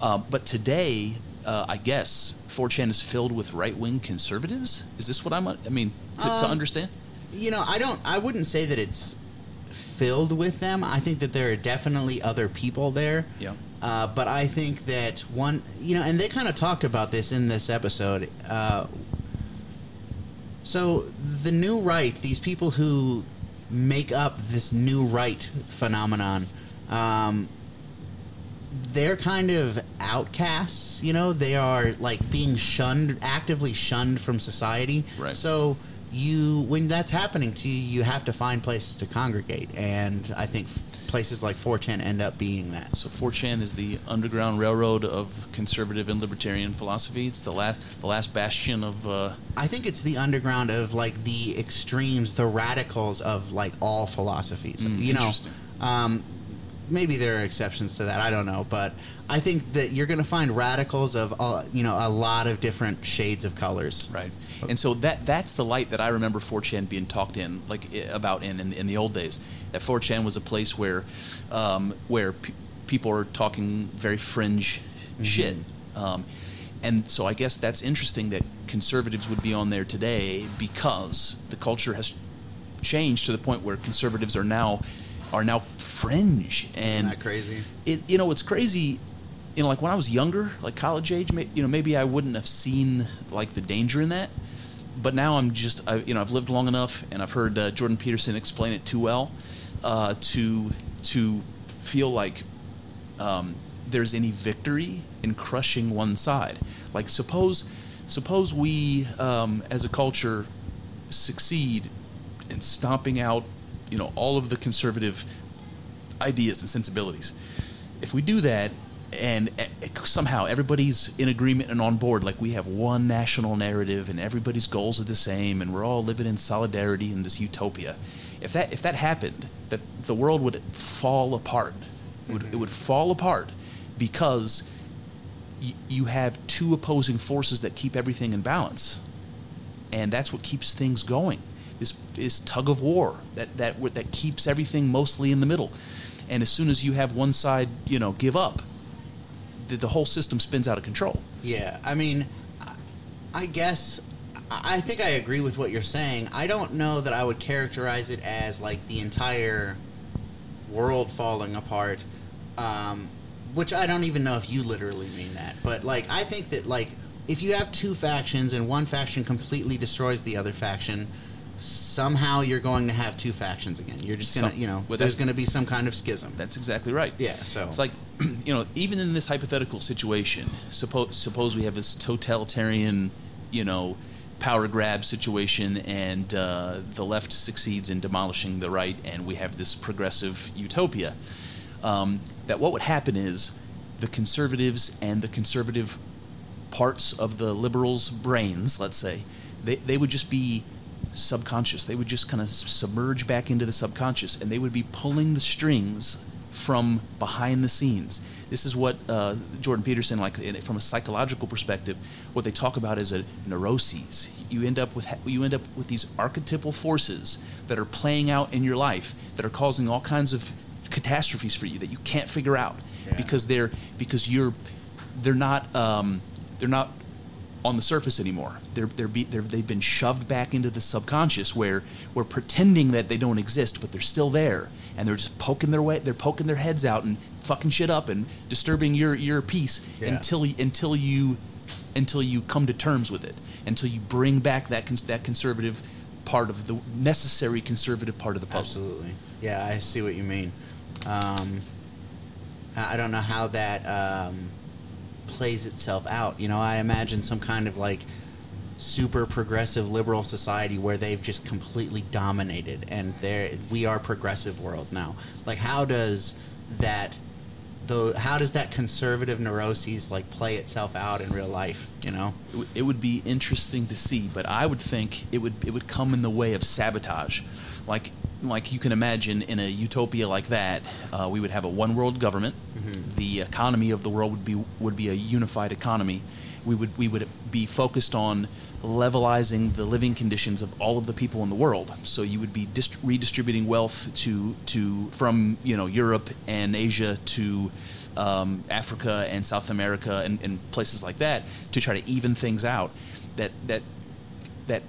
Uh, but today, uh, I guess 4chan is filled with right wing conservatives. Is this what I'm? I mean, to, to Um, understand. you know, I don't. I wouldn't say that it's filled with them. I think that there are definitely other people there. Yeah. Uh, but I think that one, you know, and they kind of talked about this in this episode. Uh, so the new right, these people who make up this new right phenomenon, um, they're kind of outcasts. You know, they are like being shunned, actively shunned from society. Right. So you, when that's happening to you, you have to find places to congregate, and I think f- places like 4chan end up being that. So 4chan is the underground railroad of conservative and libertarian philosophy. It's the last the last bastion of. Uh, I think it's the underground of like the extremes, the radicals of like all philosophies. Mm, you know, um, maybe there are exceptions to that. I don't know, but I think that you're going to find radicals of uh, you know a lot of different shades of colors. Right. And so that that's the light that I remember 4chan being talked in like about in in, in the old days. That 4chan was a place where um, where pe- people are talking very fringe shit. Um, and so I guess that's interesting that conservatives would be on there today because the culture has changed to the point where conservatives are now are now fringe. And Isn't that crazy? it you know it's crazy you know like when i was younger like college age you know maybe i wouldn't have seen like the danger in that. But now i'm just I, you know i've lived long enough and i've heard uh, jordan peterson explain it too well uh, to to feel like um, there's any victory in crushing one side. Like suppose suppose we um, as a culture succeed in stomping out you know all of the conservative ideas and sensibilities. If we do that, and eh, eh, somehow everybody's in agreement and on board, like we have one national narrative and everybody's goals are the same, and we're all living in solidarity in this utopia. If that if that happened, that the world would fall apart. It would, it would fall apart because you have two opposing forces that keep everything in balance and that's what keeps things going. This this tug of war that that that keeps everything mostly in the middle. And as soon as you have one side, you know, give up, the, the whole system spins out of control. Yeah, I mean, I- guess I think I agree with what you're saying. I don't know that I would characterize it as like the entire world falling apart, um, which I don't even know if you literally mean that. But like, I think that like if you have two factions and one faction completely destroys the other faction. Somehow you're going to have two factions again. You're just gonna, Some- you know, well, there's going to be some kind of schism. That's exactly right. Yeah, so It's like, (clears throat) you know, even in this hypothetical situation, suppose suppose we have this totalitarian, you know, power grab situation, and uh, the left succeeds in demolishing the right, and we have this progressive utopia. Um, that what would happen is the conservatives and the conservative parts of the liberals' brains, let's say, they, they would just be subconscious. They would just kind of submerge back into the subconscious, and they would be pulling the strings from behind the scenes. This is what uh, Jordan Peterson, like from a psychological perspective, what they talk about is a neuroses. You end up with you end up with these archetypal forces that are playing out in your life that are causing all kinds of catastrophes for you that you can't figure out Yeah. because they're because you're they're not um, they're not on the surface anymore. They're they're, be, they're they've been shoved back into the subconscious where we're pretending that they don't exist, but they're still there, and they're just poking their way, they're poking their heads out and fucking shit up and disturbing your your peace Yeah. until until you until you come to terms with it, until you bring back that cons- that conservative part of the necessary conservative part of the puzzle. Absolutely. Yeah, I see what you mean. Um, I I don't know how that um, plays itself out. You know, I imagine some kind of like super progressive liberal society where they've just completely dominated and they we are progressive world now. Like how does that though how does that conservative neuroses like play itself out in real life you know? It would- It would be interesting to see, but I would think it would it would come in the way of sabotage, like like you can imagine in a utopia like that, uh, we would have a one world government. The economy of the world would be would be a unified economy. We would we would be focused on levelizing the living conditions of all of the people in the world. So you would be dist- redistributing wealth to to from you know Europe and Asia to um, Africa and South America and, and places like that to try to even things out. That that that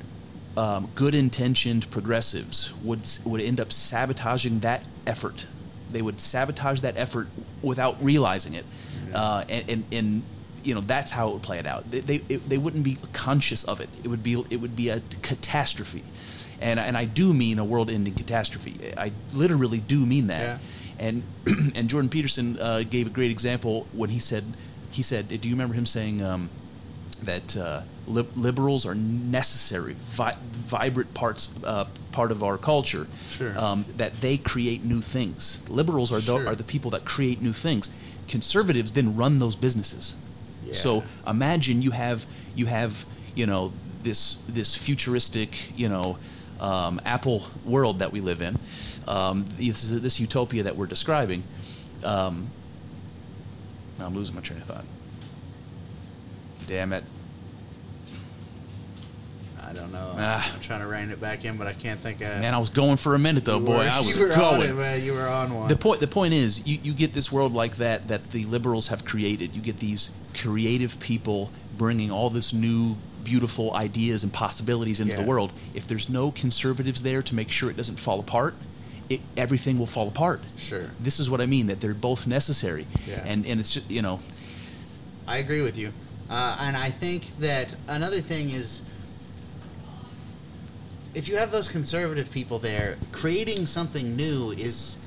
um, good intentioned progressives would would end up sabotaging that effort. They would sabotage that effort without realizing it, uh, and, and and you know that's how it would play it out. They they, it, they wouldn't be conscious of it. It would be it would be a catastrophe, and and I do mean a world-ending catastrophe. I literally do mean that. Yeah. And (clears throat) and Jordan Peterson uh, gave a great example when he said he said, do you remember him saying? Um, that uh, lib- liberals are necessary, vi- vibrant parts uh, part of our culture. Sure. Um, that they create new things. Liberals are Sure. the, are the people that create new things. Conservatives then run those businesses. So imagine you have you have you know this this futuristic you know um, Apple world that we live in. Um, this is this utopia that we're describing. Um, I'm losing my train of thought. Damn it. I don't know Ah. i'm trying to rein it back in but i can't think of Man, I was going for a minute though, boy. were, I was (laughs) you were on it going. man you were on one The point the point is you, you get this world like that that the liberals have created. You get these creative people bringing all this new beautiful ideas and possibilities into Yeah. the world. If there's no conservatives there to make sure it doesn't fall apart, it, everything will fall apart. Sure. This is what I mean that they're both necessary. Yeah. And and it's just, you know, I agree with you. Uh, and I think that another thing is if you have those conservative people there, creating something new is,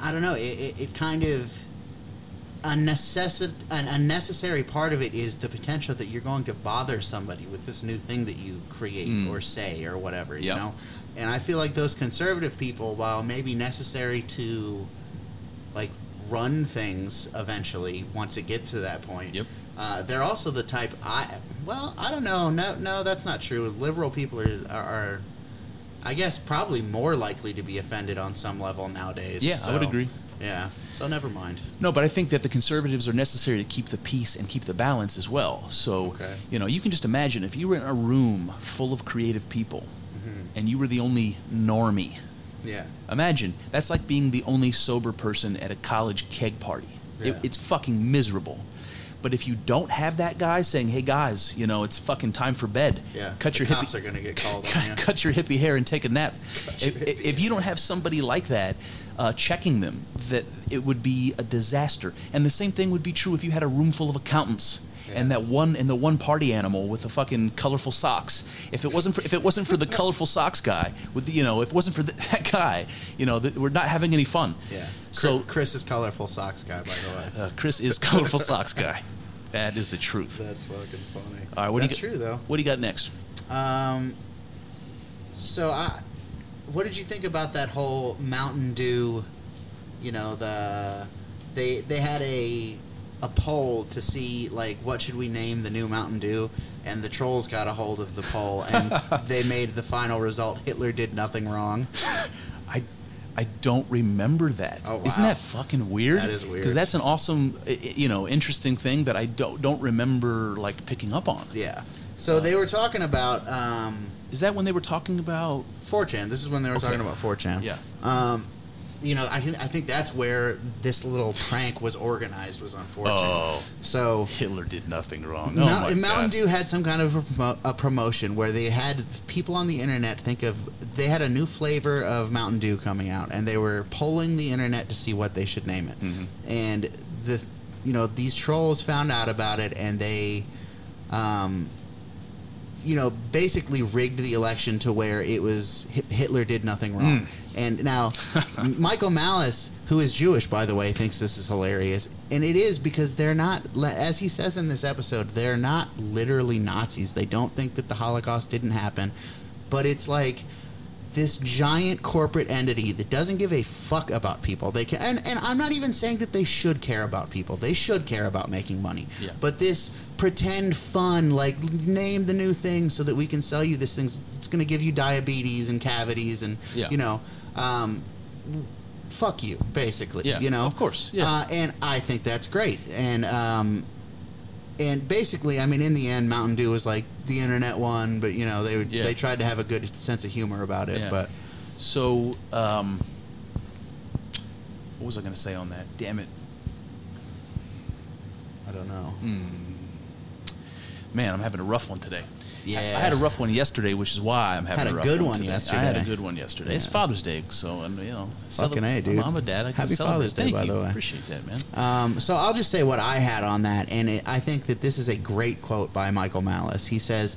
I don't know, it, it, it kind of. A necessi- an unnecessary part of it is the potential that you're going to bother somebody with this new thing that you create Mm. or say or whatever, you Yep. know? And I feel like those conservative people, while maybe necessary to like run things eventually once it gets to that point. Yep. Uh, they're also the type I well I don't know no no that's not true. Liberal people are are, are I guess probably more likely to be offended on some level nowadays. Yeah, I would agree. Yeah, so never mind. No, but I think that the conservatives are necessary to keep the peace and keep the balance as well. So, Okay. you know, you can just imagine if you were in a room full of creative people Mm-hmm. and you were the only normie. Yeah, Imagine that's like being the only sober person at a college keg party. It, Yeah. it's fucking miserable. But if you don't have that guy saying, "Hey guys, you know it's fucking time for bed," yeah. cut the your hippie, are gonna get called on (laughs) cut, you. cut your hippie hair and take a nap. If, if you don't have somebody like that uh, checking them, that it would be a disaster. And the same thing would be true if you had a room full of accountants. And that one and the one party animal with the fucking colorful socks. If it wasn't for if it wasn't for the (laughs) colorful socks guy, with the, you know, if it wasn't for the, (laughs) that guy, you know, th- we're not having any fun. Yeah. So Chris- Chris is colorful socks guy, by the way. uh, Chris is colorful socks guy. That is the truth. That's fucking funny. All right, what do you That's true though. What do you got next? Um, so I, what did you think about that whole Mountain Dew? You know the they they had a a poll to see like what should we name the new Mountain Dew, and the trolls got a hold of the poll and (laughs) they made the final result. Hitler did nothing wrong. (laughs) I don't remember that. Oh, not that fucking weird? That is weird. Because that's an awesome, you know, interesting thing that I don't don't remember like picking up on. Yeah. So they were talking about um, Is that when they were talking about? 4chan. This is when they were Okay. talking about 4chan. Yeah. Um, you know, I think I think that's where this little prank was organized was unfortunate. Oh. So Hitler did nothing wrong. Oh Mountain God. Dew had some kind of a, promo- a promotion where they had people on the internet think of they had a new flavor of Mountain Dew coming out, and they were polling the internet to see what they should name it. Mm-hmm. And the you know these trolls found out about it, and they um, you know, basically rigged the election to where it was Hitler did nothing wrong. And now, (laughs) Michael Malice, who is Jewish, by the way, thinks this is hilarious. And it is because they're not, as he says in this episode, they're not literally Nazis. They don't think that the Holocaust didn't happen. But it's like this giant corporate entity that doesn't give a fuck about people. They can, and, and I'm not even saying that they should care about people. They should care about making money. Yeah. But this pretend fun, like name the new thing so that we can sell you this thing. It's going to give you diabetes and cavities and Yeah. you know, um, fuck you, basically. Yeah, you know, of course, yeah. Uh, and I think that's great. And um, and basically, I mean, in the end, Mountain Dew was like the internet one, but you know, they would, Yeah. they tried to have a good sense of humor about it, Yeah. but. So, um, what was I going to say on that? Damn it. I don't know. Hmm. Man, I'm having a rough one today. Yeah. I, I had a rough one yesterday, which is why I'm having Had a rough good one, today. yesterday. I had a good one yesterday. It's Father's Day, so and you know, Fucking A, dude. I'm, I'm a dad. I can Happy celebrate. Father's Day, Thank by you. the way. Appreciate that, man. Um, so I'll just say what I had on that, and it, I think that this is a great quote by Michael Malice. He says,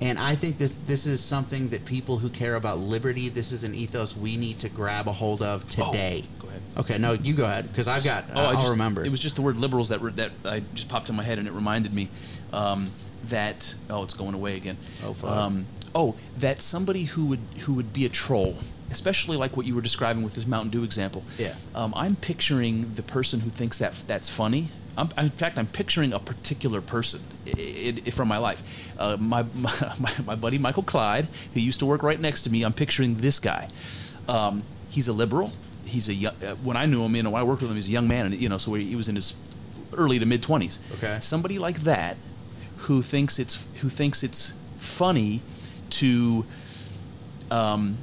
and I think that this is something that people who care about liberty, this is an ethos we need to grab a hold of today. Oh, go ahead. Okay, no, you go ahead because I've got. Oh, I I'll just, remember. It was just the word liberals that were, that I just popped in my head, and it reminded me um, that oh, it's going away again. Oh, fuck. Um, oh, that somebody who would who would be a troll, especially like what you were describing with this Mountain Dew example. Yeah. Um, I'm picturing the person who thinks that that's funny. I'm, in fact, I'm picturing a particular person i i from my life. Uh, (laughs) my, my my buddy Michael Clyde, who used to work right next to me. I'm picturing this guy. Um, he's a liberal. He's a yo- uh, when I knew him, you know, when I worked with him, he was a young man, and you know, so he was in his early to mid twenties. Okay. Somebody like that who thinks it's who thinks it's funny to um,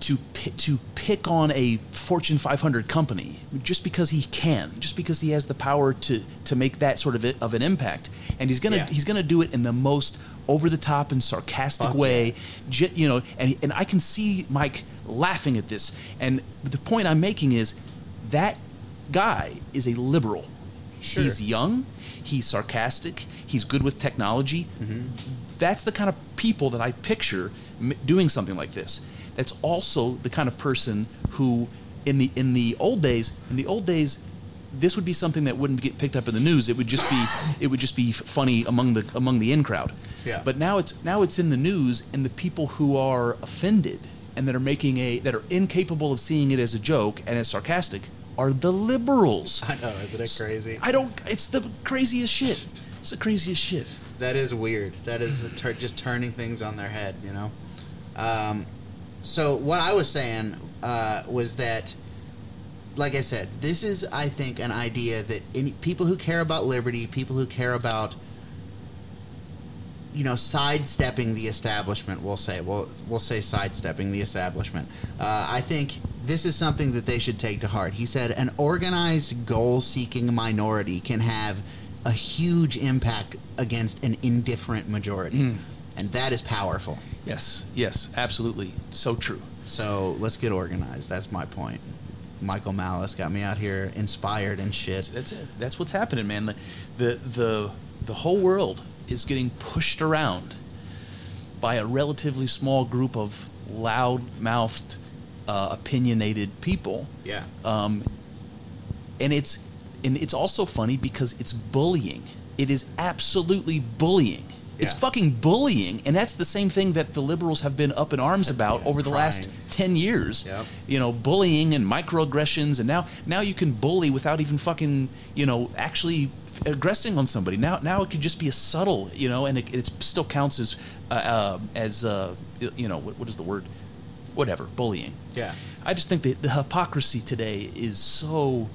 to pi- to pick on a Fortune 500 company just because he can, just because he has the power to to make that sort of of an impact, and he's gonna Yeah. he's gonna do it in the most over the top and sarcastic Fuck way, yeah. You know, and and I can see Mike laughing at this, and the point I'm making is that guy is a liberal. Sure. He's young, he's sarcastic, he's good with technology. Mm-hmm. That's the kind of people that I picture m- doing something like this. That's also the kind of person who, in the in the old days, in the old days, this would be something that wouldn't get picked up in the news. It would just be (laughs) it would just be funny among the among the in crowd. Yeah. But now it's now it's in the news, and the people who are offended and that are making a that are incapable of seeing it as a joke and as sarcastic are the liberals. I know, isn't it crazy? I don't. It's the craziest shit. It's the craziest shit. That is weird. That is tur- just turning things on their head, you know. Um, so what I was saying uh, was that, like I said, this is I think an idea that any, people who care about liberty, people who care about, you know, sidestepping the establishment, we'll say, we'll we'll say sidestepping the establishment. Uh, I think this is something that they should take to heart. He said, an organized, goal-seeking minority can have a huge impact against an indifferent majority, and that is powerful. Yes. Yes. Absolutely. So true. So let's get organized. That's my point. Michael Malice got me out here inspired and shit. That's it. That's what's happening, man. The the the, the whole world is getting pushed around by a relatively small group of loud-mouthed, uh, opinionated people. Yeah. um, and it's and it's also funny because it's bullying. It is absolutely bullying. Yeah. It's fucking bullying, and that's the same thing that the liberals have been up in arms about Yeah, over the last ten years. Yep. You know, bullying and microaggressions, and now now you can bully without even fucking you know actually aggressing on somebody. Now now it could just be a subtle, you know, and it, it still counts as uh, uh, as uh, you know what, what is the word? Whatever, bullying. Yeah. I just think that the hypocrisy today is so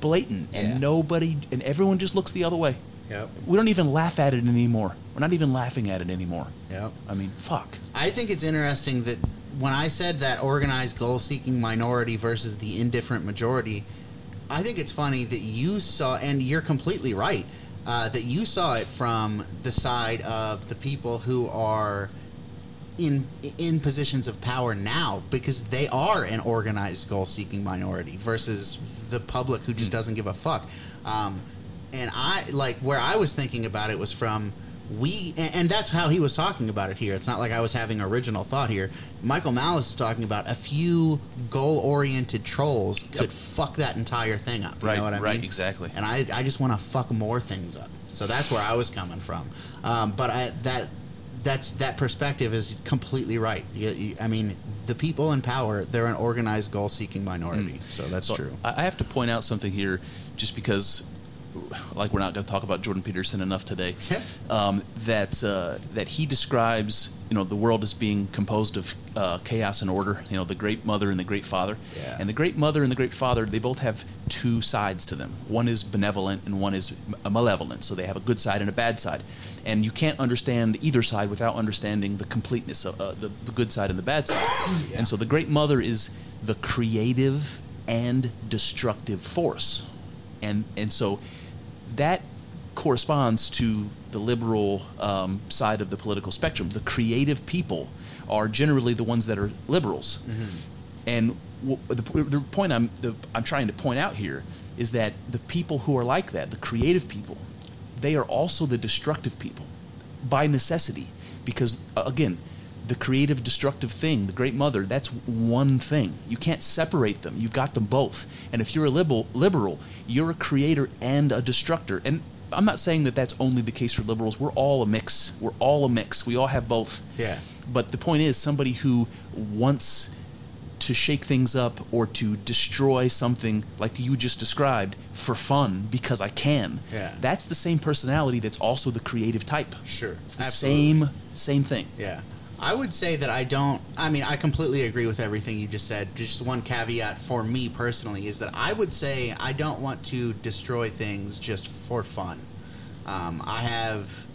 blatant, and Yeah. nobody and everyone just looks the other way. Yep. We don't even laugh at it anymore. We're not even laughing at it anymore. Yep. I mean, fuck. I think it's interesting that when I said that organized goal seeking minority versus the indifferent majority, I think it's funny that you saw, and you're completely right, uh, that you saw it from the side of the people who are in in positions of power now because they are an organized goal seeking minority versus the public who just doesn't give a fuck. Um, and I like where I was thinking about it was from we and, that's how he was talking about it here. It's not like I was having original thought here. Michael Malice is talking about a few goal-oriented trolls could fuck that entire thing up. You Right, know what I right, mean? exactly. And I, I just want to fuck more things up. So that's where I was coming from. Um, but I that that's that perspective is completely right. You, you, I mean, the people in power, they're an organized goal-seeking minority. So that's So true. I have to point out something here, just because, like, we're not going to talk about Jordan Peterson enough today. (laughs) um, that uh, that he describes, you know, the world as being composed of uh, chaos and order. You know, the Great Mother and the Great Father. Yeah. And the Great Mother and the Great Father, they both have two sides to them. One is benevolent and one is malevolent. So they have a good side and a bad side. And you can't understand either side without understanding the completeness of uh, the, the good side and the bad side. (coughs) Yeah. And so the Great Mother is the creative and destructive force. And, and so that corresponds to the liberal um, side of the political spectrum. The creative people are generally the ones that are liberals. And w- the, the point I'm, the, I'm trying to point out here is that the people who are like that, the creative people, they are also the destructive people by necessity. Because, again, the creative destructive thing, the great mother, that's one thing. You can't separate them. You've got them both. And if you're a liberal, liberal, you're a creator and a destructor. And I'm not saying that that's only the case for liberals. We're all a mix. We're all a mix. We all have both. Yeah. But the point is, somebody who wants to shake things up or to destroy something like you just described for fun because I can. Yeah. That's the same personality that's also the creative type. Sure. It's the Absolutely. same same thing. Yeah. I would say that I don't. I mean, I completely agree with everything you just said. Just one caveat for me personally is that I would say I don't want to destroy things just for fun. Um, I have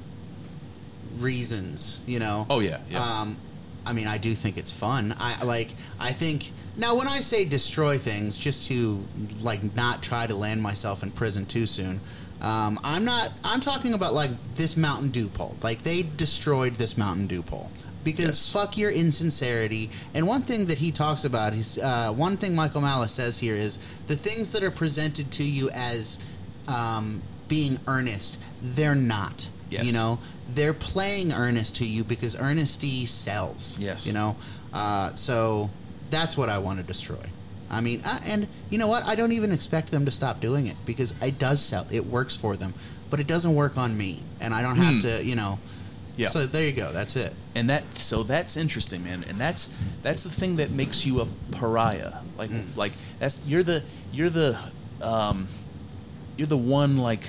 reasons, you know. Oh, yeah, yeah. Um, I mean, I do think it's fun. I like. I think now when I say destroy things, just to like not try to land myself in prison too soon. Um, I'm not. I'm talking about like this Mountain Dew poll. Like they destroyed this Mountain Dew poll because Yes. fuck your insincerity. And one thing that he talks about is uh, one thing Michael Malice says here is the things that are presented to you as um, being earnest, they're not. Yes. You know, they're playing earnest to you because earnesty sells. Yes. You know, uh, so that's what I want to destroy. I mean, uh, and you know what? I don't even expect them to stop doing it because it does sell. It works for them, but it doesn't work on me, and I don't have to. You know. Yeah. So there you go. That's it. and that so that's interesting man and that's that's the thing that makes you a pariah like Mm. like that's you're the you're the um you're the one like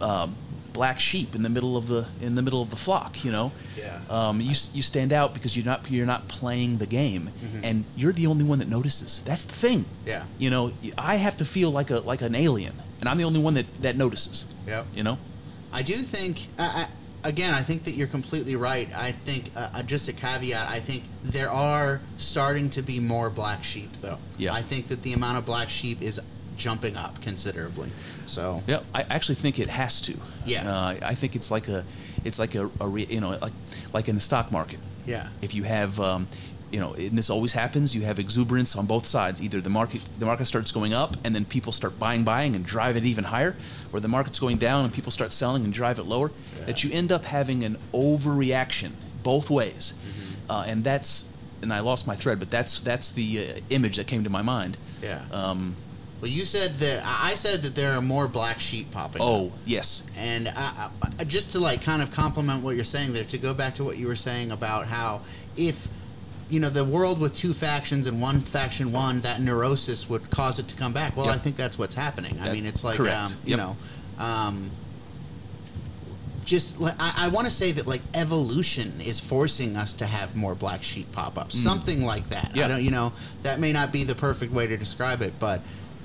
um black sheep in the middle of the in the middle of the flock you know Yeah. um you you stand out because you're not you're not playing the game and you're the only one that notices that's the thing Mm-hmm. Yeah. you know i have to feel like a like an alien and i'm the only one that that notices Yeah. you know I do think, I, I, again, I think that you're completely right. I think, uh, uh, just a caveat, I think there are starting to be more black sheep, though. Yeah. I think that the amount of black sheep is jumping up considerably. So, Yeah, I actually think it has to. Yeah. uh, I think it's like a, it's like a, a re, you know, like like in the stock market. Yeah. If you have, um, you know, and this always happens. You have exuberance on both sides. Either the market the market starts going up, and then people start buying, buying, and drive it even higher, or the market's going down and people start selling and drive it lower. That you end up having an overreaction both ways, Mm-hmm. uh, and that's. And I lost my thread, but that's that's the uh, image that came to my mind. yeah. Um, well, you said that, I said that there are more black sheep popping up. oh yes, And I, I, just to like kind of complement what you're saying there, to go back to what you were saying about how if you know the world with two factions and one faction won, that neurosis would cause it to come back. Well, Yep. I think that's what's happening. I mean, it's like um, you Yep. know. Um, just li- I, I want to say that like evolution is forcing us to have more black sheep pop up, something like that. I Mm. Yeah. don't, you know, that may not be the perfect way to describe it, but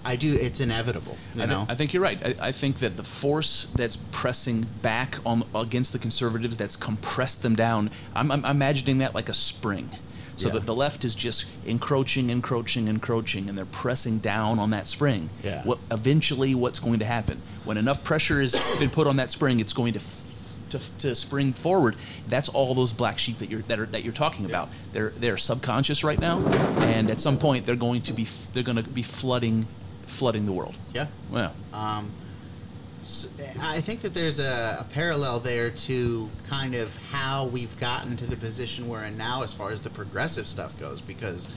I do. It's inevitable. You I, know, I think you're right. I, I think that the force that's pressing back on against the conservatives, that's compressed them down. I'm, I'm imagining that like a spring, so Yeah. that the left is just encroaching, encroaching, encroaching, and they're pressing down on that spring. Yeah. What eventually, what's going to happen when enough pressure has (coughs) been put on that spring, it's going to. F- to, to spring forward, that's all those black sheep that you're that are that you're talking about. They're they're subconscious right now, and at some point they're going to be f- they're going to be flooding flooding the world. yeah. Well, Um, I think that there's a, a parallel there to kind of how we've gotten to the position we're in now as far as the progressive stuff goes, because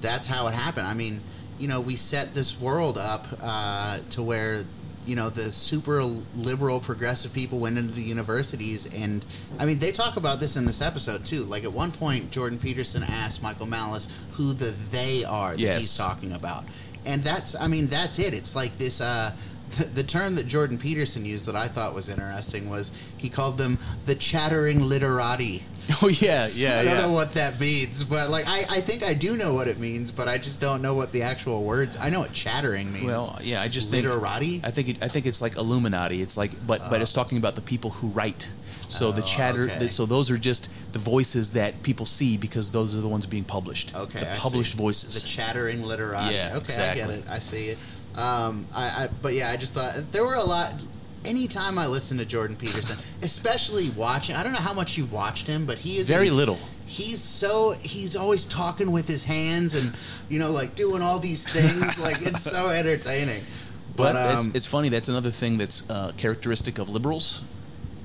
that's how it happened. I mean, you know, we set this world up uh, to where, you know, the super liberal progressive people went into the universities. And, I mean, they talk about this in this episode, too. Like, at one point, Jordan Peterson asked Michael Malice who the they are that Yes. he's talking about. And that's, I mean, that's it. It's like this, uh, the, the term that Jordan Peterson used that I thought was interesting was he called them the chattering literati. (laughs) Oh yeah, yeah, I don't yeah. know what that means, but like I, I think I do know what it means, but I just don't know what the actual words. I know what chattering means. Well, yeah, I just think literati. I think it, I think it's like Illuminati. It's like, but but it's oh. talking about the people who write. So the Oh, chatter. okay. the- so those are just the voices that people see because those are the ones being published. Okay, the I published see. voices. The chattering literati. Yeah, okay, I get it. I see it. Um, I, I, but yeah, I just thought there were a lot. Anytime I listen to Jordan Peterson, especially watching, I don't know how much you've watched him, but he is Very a- little. He's so he's always talking with his hands and you know like doing all these things. (laughs) like it's so entertaining. But, But um, it's, it's funny. That's another thing that's uh, characteristic of liberals.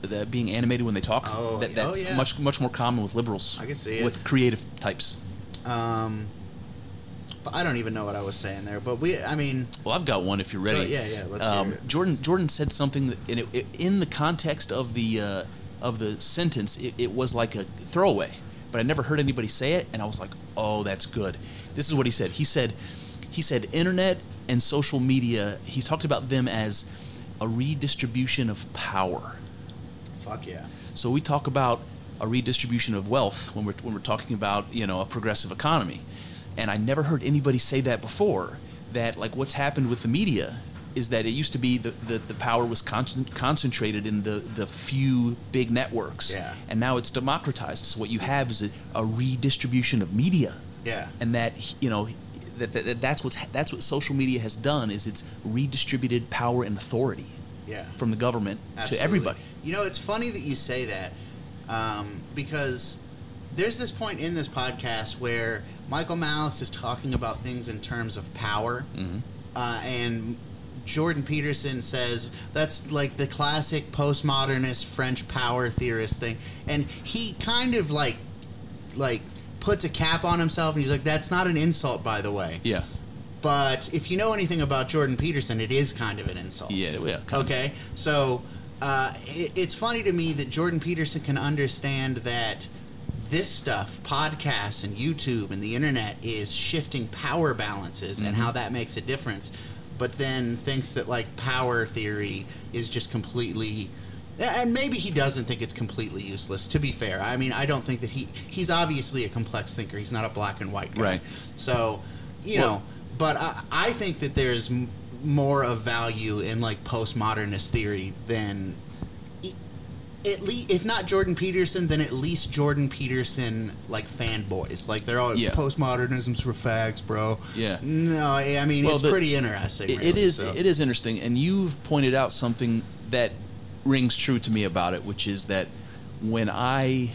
That being animated when they talk. Oh, that, oh, that's yeah. much much more common with liberals. I can see it. With creative types. um, I don't even know what I was saying there. But we, I mean, Well, I've got one if you're ready. Yeah, yeah, let's um, hear it. Jordan Jordan said something that, it, in the context of the uh, of the sentence, it, it was like a throwaway, but I never heard anybody say it, and I was like, oh, that's good. This is what he said. He said, he said, internet and social media. He talked about them as a redistribution of power. fuck yeah. So we talk about a redistribution of wealth when we're when we're talking about you know a progressive economy, and I never heard anybody say that before. That like what's happened with the media is that it used to be the the, the power was con- concentrated in the the few big networks, Yeah. and now it's democratized. So what you have is a, a redistribution of media, Yeah. and that you know. That, that, that that's what's that's what social media has done is it's redistributed power and authority Yeah. from the government Absolutely. to everybody. You know, it's funny that you say that um, because there's this point in this podcast where Michael Malice is talking about things in terms of power, Mm-hmm. uh, and Jordan Peterson says that's like the classic postmodernist French power theorist thing, and he kind of like like puts a cap on himself, and he's like, "That's not an insult, by the way." Yeah. But if you know anything about Jordan Peterson, it is kind of an insult. Yeah, yeah, kind of. Okay, so uh, it, it's funny to me that Jordan Peterson can understand that this stuff, podcasts and YouTube and the internet, is shifting power balances and Mm-hmm. how that makes a difference. But then thinks that like power theory is just completely. And maybe he doesn't think it's completely useless. To be fair, I mean, I don't think that he he's obviously a complex thinker. He's not a black and white guy. Right. So, you Well- know, but I, I think that there's more of value in like postmodernist theory than at least if not Jordan Peterson, then at least Jordan Peterson like fanboys. Like they're all Yeah. postmodernism's for fags, bro. Yeah. No, I mean Well, it's pretty interesting. It, it really, is so. it is interesting, and you've pointed out something that rings true to me about it, which is that when I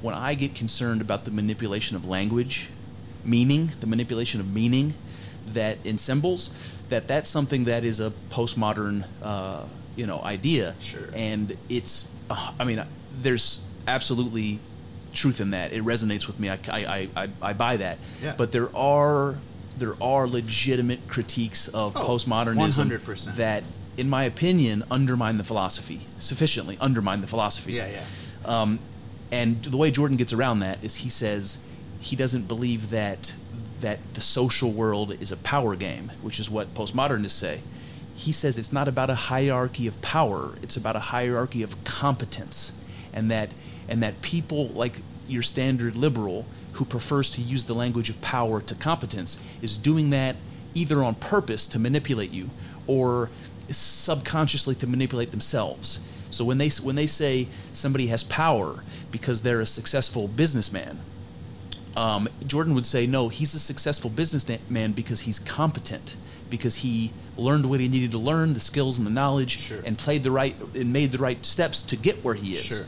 when I get concerned about the manipulation of language, meaning, the manipulation of meaning, that in symbols, that that's something that is a postmodern, uh, you know, idea. Sure. And it's, uh, I mean, there's absolutely truth in that. It resonates with me. I, I, I, I buy that. Yeah. But there are there are legitimate critiques of Oh, postmodernism 100%. that, in my opinion, undermine the philosophy sufficiently. Undermine the philosophy. Yeah, yeah. Um, and the way Jordan gets around that is he says he doesn't believe that that the social world is a power game, which is what postmodernists say. He says it's not about a hierarchy of power; it's about a hierarchy of competence, and that and that people like your standard liberal who prefers to use the language of power to competence is doing that either on purpose to manipulate you or subconsciously to manipulate themselves. So when they when they say somebody has power because they're a successful businessman, um, Jordan would say no, he's a successful businessman because he's competent, because he learned what he needed to learn, the skills and the knowledge, Sure. and played the right and made the right steps to get where he is. Sure.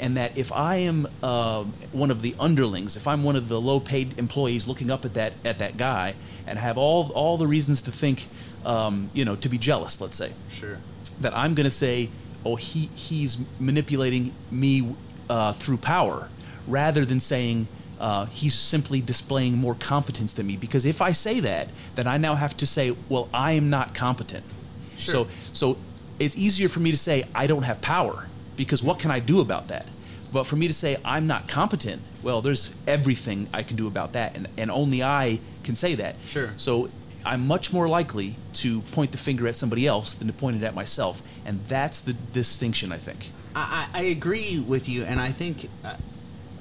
And that if I am um one of the underlings, if I'm one of the low-paid employees looking up at that at that guy and have all all the reasons to think, um, you know, to be jealous, let's say, Sure. that I'm going to say, oh, he he's manipulating me uh, through power, rather than saying. Uh, he's simply displaying more competence than me because if I say that, then I now have to say, well, I am not competent. Sure. So, so it's easier for me to say I don't have power because what can I do about that? But for me to say I'm not competent, well, there's everything I can do about that, and, and only I can say that. Sure. So I'm much more likely to point the finger at somebody else than to point it at myself, and that's the distinction, I think. I, I agree with you, and I think uh,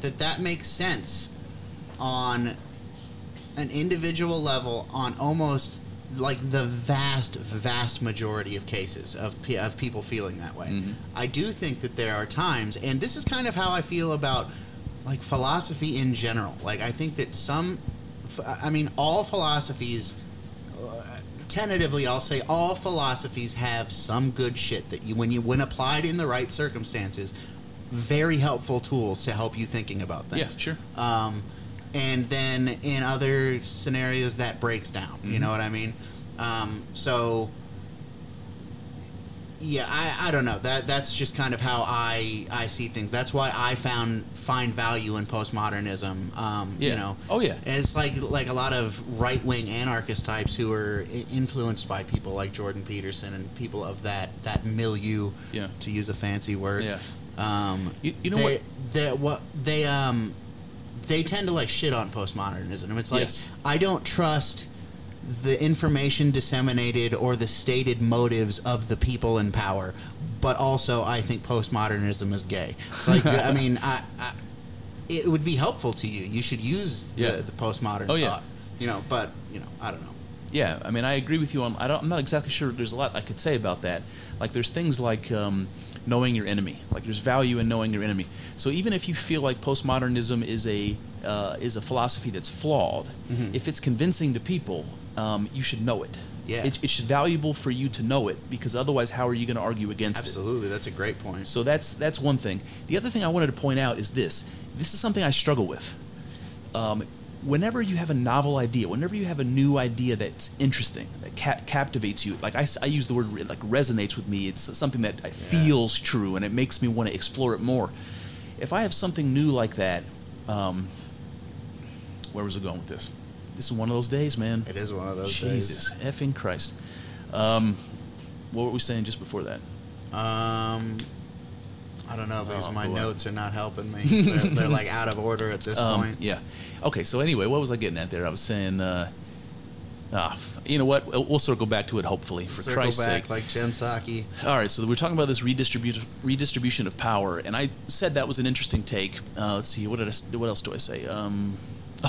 that that makes sense on an individual level, on almost like the vast, vast majority of cases of pe- of people feeling that way. Mhm. I do think that there are times, and this is kind of how I feel about like philosophy in general. Like I think that some, I mean, all philosophies tentatively I'll say all philosophies have some good shit that you when you when applied in the right circumstances very helpful tools to help you thinking about things. Yeah, sure. Um, and then in other scenarios that breaks down. You Mhm. know what I mean? Um, so yeah, I, I don't know. That that's just kind of how I I see things. That's why I found find value in postmodernism. Um, Yeah. You know. Oh, yeah. And it's like like a lot of right wing anarchist types who are influenced by people like Jordan Peterson and people of that that milieu. Yeah. To use a fancy word. Yeah. Um, You- you know they, what- They, what they um they tend to like shit on postmodernism. It's like Yes. I don't trust the information disseminated or the stated motives of the people in power, but also I think postmodernism is gay. It's like I (laughs) mean, I, I, it would be helpful to you. You should use the, Yeah. the postmodern Oh, yeah. thought, you know. But you know, I don't know. Yeah, I mean, I agree with you on. I don't, I'm not exactly sure. There's a lot I could say about that. Like, there's things like um, knowing your enemy. Like, there's value in knowing your enemy. So even if you feel like postmodernism is a uh, is a philosophy that's flawed, Mhm. if it's convincing to people, um, you should know it. Yeah. It, it's valuable for you to know it because otherwise, how are you going to argue against it? Absolutely, that's a great point. So that's that's one thing. The other thing I wanted to point out is this. This is something I struggle with. Um, whenever you have a novel idea, whenever you have a new idea that's interesting, that ca- captivates you, like I use the word like resonates with me. It's something that feels true and it makes me want to explore it more. If I have something new like that, um, where was I going with this? This is one of those days, man. It is one of those days. Jesus, effing Christ. Um, what were we saying just before that? Um, I don't know because Oh, my boy. notes are not helping me. (laughs) They're, they're like out of order at this Um, point. Yeah. Okay. So anyway, what was I getting at there? I was saying, uh, ah, you know what? We'll we'll circle back to it hopefully for Circle Christ's back sake. like Jen Psaki. All right. So we're talking about this redistribution redistribution of power, and I said that was an interesting take. Uh, let's see. What did I, What else do I say? Um,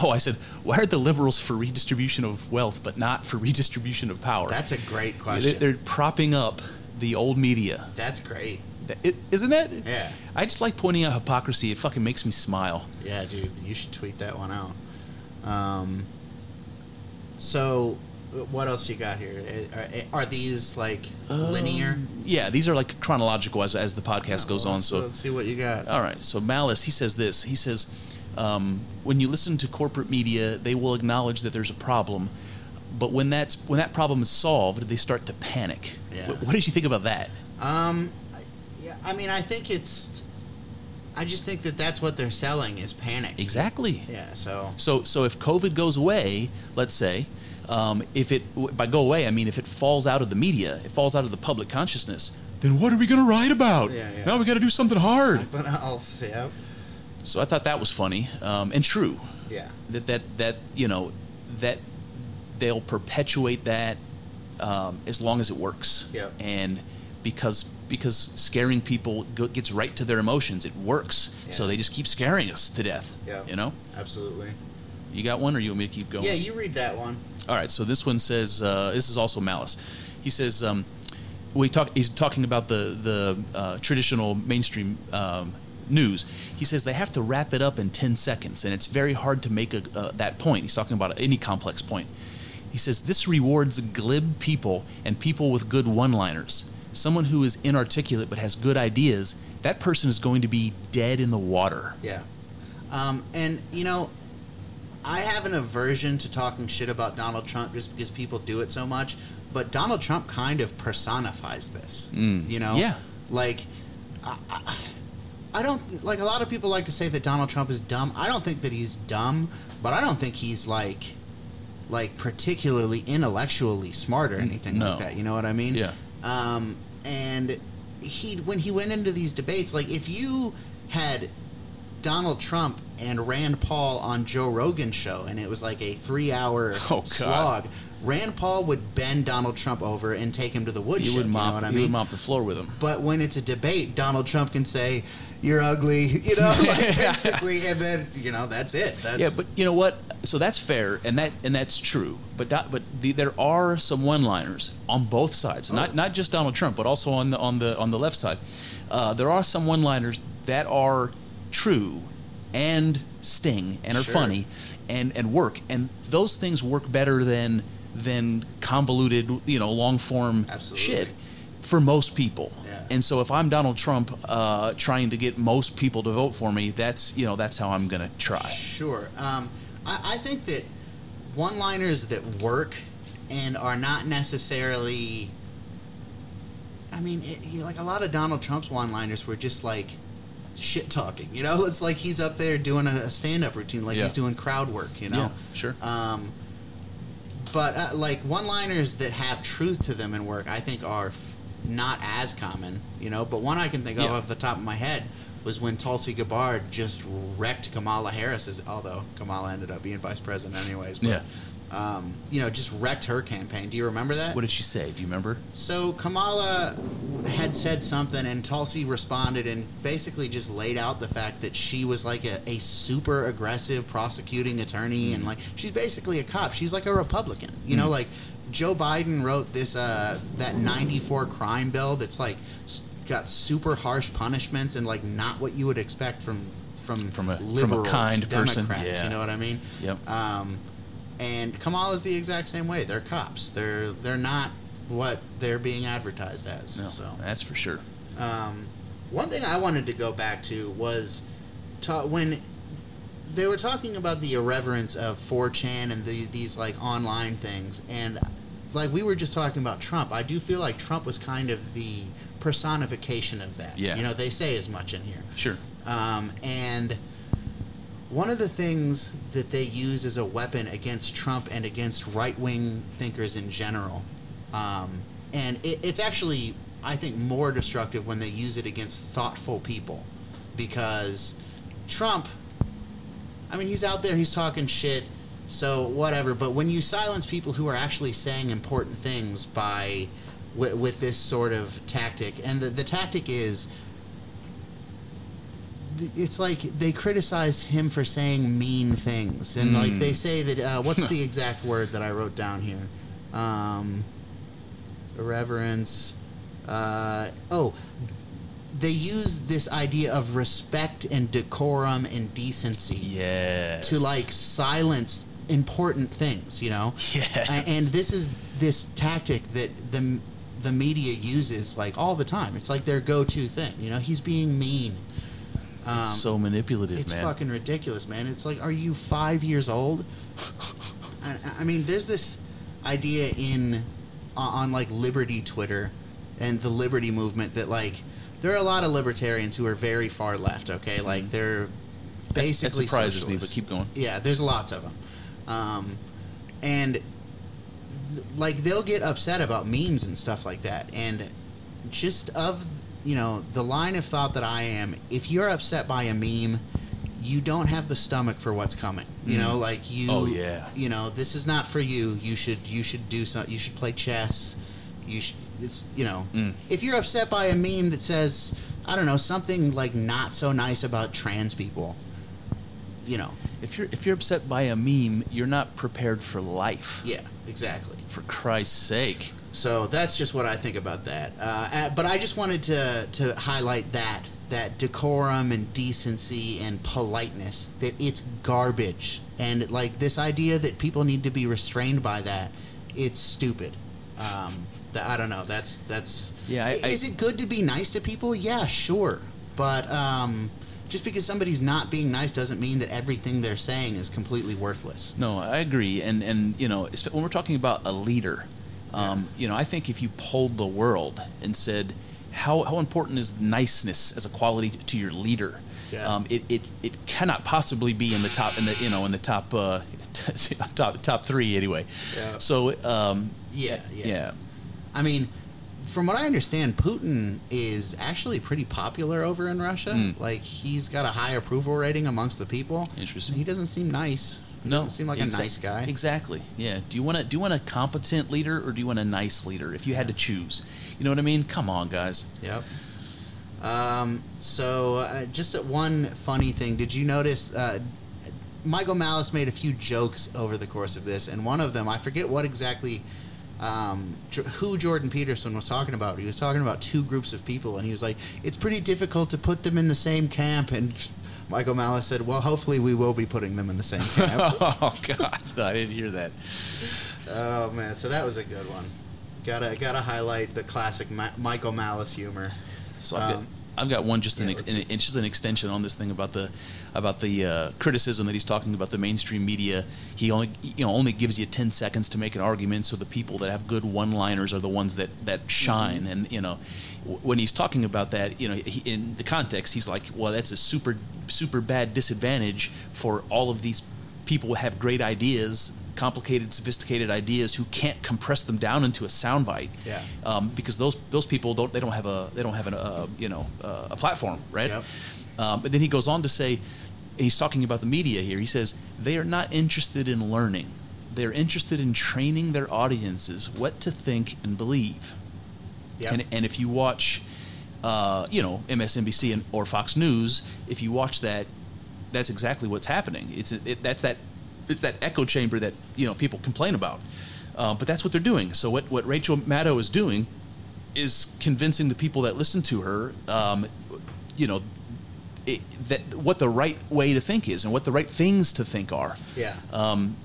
oh, I said, why are the liberals for redistribution of wealth but not for redistribution of power? That's a great question. They're propping up the old media. That's great. Isn't it? Yeah. I just like pointing out hypocrisy. It fucking makes me smile. Yeah, dude, you should tweet that one out. Um, so, what else you got here? Are, are these like linear? Um, Yeah, these are like chronological as, as the podcast goes Well, on. So, let's see what you got. all right. So Malice, he says this. He says, um, when you listen to corporate media, they will acknowledge that there's a problem, but when that's when that problem is solved, they start to panic. Yeah. What, what did you think about that? Um, I, mean, I think it's. I just think that that's what they're selling is panic. Exactly. Yeah. So. So, so if COVID goes away, let's say, um, if it by go away, I mean if it falls out of the media, it falls out of the public consciousness, then what are we going to write about? Yeah, yeah. Now we got to do something hard. Something else. Yeah. So I thought that was funny um, and true. Yeah. That that that you know that they'll perpetuate that um, as long as it works. Yeah. And because because scaring people go, gets right to their emotions, it works. So they just keep scaring us to death. Yeah. You know. Absolutely. You got one, or you want me to keep going? Yeah, you read that one. All right, so this one says uh, this is also malice. He says um, we talk. He's talking about the the uh, traditional mainstream um, news. He says they have to wrap it up in ten seconds, and it's very hard to make a, uh, that point. He's talking about any complex point. He says this rewards glib people and people with good one-liners. Someone who is inarticulate but has good ideas, that person is going to be dead in the water. Yeah. Um, and, you know, I have an aversion to talking shit about Donald Trump just because people do it so much. But Donald Trump kind of personifies this. Mm. You know, Yeah. like. I, I, I don't like a lot of people like to say that Donald Trump is dumb. I don't think that he's dumb, but I don't think he's like like particularly intellectually smart or anything No. like that. You know what I mean? Yeah. Um, and he when he went into these debates, like if you had Donald Trump and Rand Paul on Joe Rogan's show, and it was like a three-hour (laughs) Oh, slog. Rand Paul would bend Donald Trump over and take him to the woodshed. You would you mop. know what I you mean? would mop the floor with him. But when it's a debate, Donald Trump can say, "You're ugly," (laughs) you know, (laughs) like basically, and then you know that's it. That's, Yeah, but you know what? So that's fair, and that and that's true. But do- but the, there are some one-liners on both sides, Oh. not not just Donald Trump, but also on the on the on the left side. Uh, there are some one-liners that are true and sting and are Sure. funny and and work, and those things work better than than convoluted, you know, long-form Absolutely. shit for most people. Yeah. And so if I'm Donald Trump uh, trying to get most people to vote for me, that's you know that's how I'm gonna try. Sure. Um, I, I think that one-liners that work and are not necessarily. I mean, it, like a lot of Donald Trump's one-liners were just like shit talking. You know, (laughs) it's like he's up there doing a, a stand-up routine, like Yeah. he's doing crowd work. You know. Yeah, sure. Um, but uh, like one-liners that have truth to them and work, I think are f- not as common. You know, but one I can think of off the top of my head was when Tulsi Gabbard just wrecked Kamala Harris's. Although Kamala ended up being vice president anyways. But, Yeah. Um, you know, just wrecked her campaign. Do you remember that? What did she say? Do you remember? So Kamala had said something, and Tulsi responded and basically just laid out the fact that she was like a, a super aggressive prosecuting attorney, and like she's basically a cop. She's like a Republican, you know, like Joe Biden wrote this uh, that '94 crime bill that's like got super harsh punishments and like not what you would expect from from From a- from a liberals, kind person, Democrats. yeah. You know what I mean? Yep. Um, and Kamala's the exact same way. They're cops. They're they're not what they're being advertised as. No, So, that's for sure. um, one thing I wanted to go back to was ta- when they were talking about the irreverence of 4chan and the, these like online things, and like we were just talking about Trump. I do feel like Trump was kind of the personification of that. Yeah. You know, they say as much in here. Sure. Um, and one of the things that they use as a weapon against Trump and against right wing thinkers in general, um, and it, it's actually, I think, more destructive when they use it against thoughtful people. Because Trump, I mean, he's out there, he's talking shit, so whatever. But when you silence people who are actually saying important things by. With, with this sort of tactic, and the, the tactic is it's like they criticize him for saying mean things, and like they say that uh, what's the (laughs) exact word that I wrote down here? Um, irreverence. Uh, oh, they use this idea of respect and decorum and decency Yes. to like silence important things, you know. (laughs) Yes. And this is this tactic that the the media uses like all the time. It's like their go-to thing. You know, he's being mean. Um, It's so manipulative, it's man. fucking ridiculous, man. It's like, are you five years old? (laughs) I, I mean, there's this idea in on, on like Liberty Twitter and the Liberty movement that like there are a lot of libertarians who are very far left. Okay, like they're that basically surprises me, but keep going. Yeah, there's lots of them, um, and like they'll get upset about memes and stuff like that, and just of you know the line of thought that I am, if you're upset by a meme, you don't have the stomach for what's coming. You know, like you. Oh, yeah. You know, this is not for you. You should you should do some. You should play chess. You should. It's you know, Mm. if you're upset by a meme that says I don't know something like not so nice about trans people, you know, If you're if you're upset by a meme, you're not prepared for life. yeah, exactly. For Christ's sake. So that's just what I think about that. Uh, uh, but I just wanted to to highlight that that decorum and decency and politeness that it's garbage and like this idea that people need to be restrained by that it's stupid. Um, th- I don't know. That's that's Yeah, I- I- is it good to be nice to people? Yeah, sure. But um, just because somebody's not being nice doesn't mean that everything they're saying is completely worthless. No, I agree, and and you know when we're talking about a leader, um, you know I think if you polled the world and said how how important is niceness as a quality to your leader, Yeah. um, it, it it cannot possibly be in the top in the you know in the top uh, (laughs) top top three anyway. Yeah. So um, Yeah, yeah. yeah. I mean, from what I understand, Putin is actually pretty popular over in Russia. Mm. Like he's got a high approval rating amongst the people. Interesting. He doesn't seem nice. He No, doesn't seem like a nice guy. Exactly. Yeah. Do you want to do you want a competent leader or do you want a nice leader? If you had to choose, you know what I mean? Come on, guys. Yep. Um, so, uh, just uh, one funny thing. Did you notice? Uh, Michael Malice made a few jokes over the course of this, and one of them, I forget what exactly, um, J- who Jordan Peterson was talking about. He was talking about two groups of people, and he was like, "It's pretty difficult to put them in the same camp." And Michael Malice said, "Well, hopefully, we will be putting them in the same camp." (laughs) oh God, I didn't hear that. oh man, so that was a good one. Gotta gotta highlight the classic Ma- Michael Malice humor. So Um, I've got one just an, ex, an, it's just an extension on this thing about the about the uh, criticism that he's talking about the mainstream media. He only you know only gives you ten seconds to make an argument, so the people that have good one-liners are the ones that that shine. And you know w- when he's talking about that, you know he, in the context, he's like, well, that's a super super bad disadvantage for all of these people have great ideas. Complicated, sophisticated ideas who can't compress them down into a soundbite Yeah. um, because those those people don't they don't have a they don't have an, uh, you know uh, a platform right Yep. um, but then he goes on to say he's talking about the media here he says they are not interested in learning they're interested in training their audiences what to think and believe Yep. and, and if you watch uh, you know MSNBC and, or Fox News if you watch that that's exactly what's happening. It's it, that's that it's that echo chamber that you know people complain about. Uh, but that's what they're doing. So what, what Rachel Maddow is doing is convincing the people that listen to her um, you know it, that what the right way to think is and what the right things to think are. Yeah. um,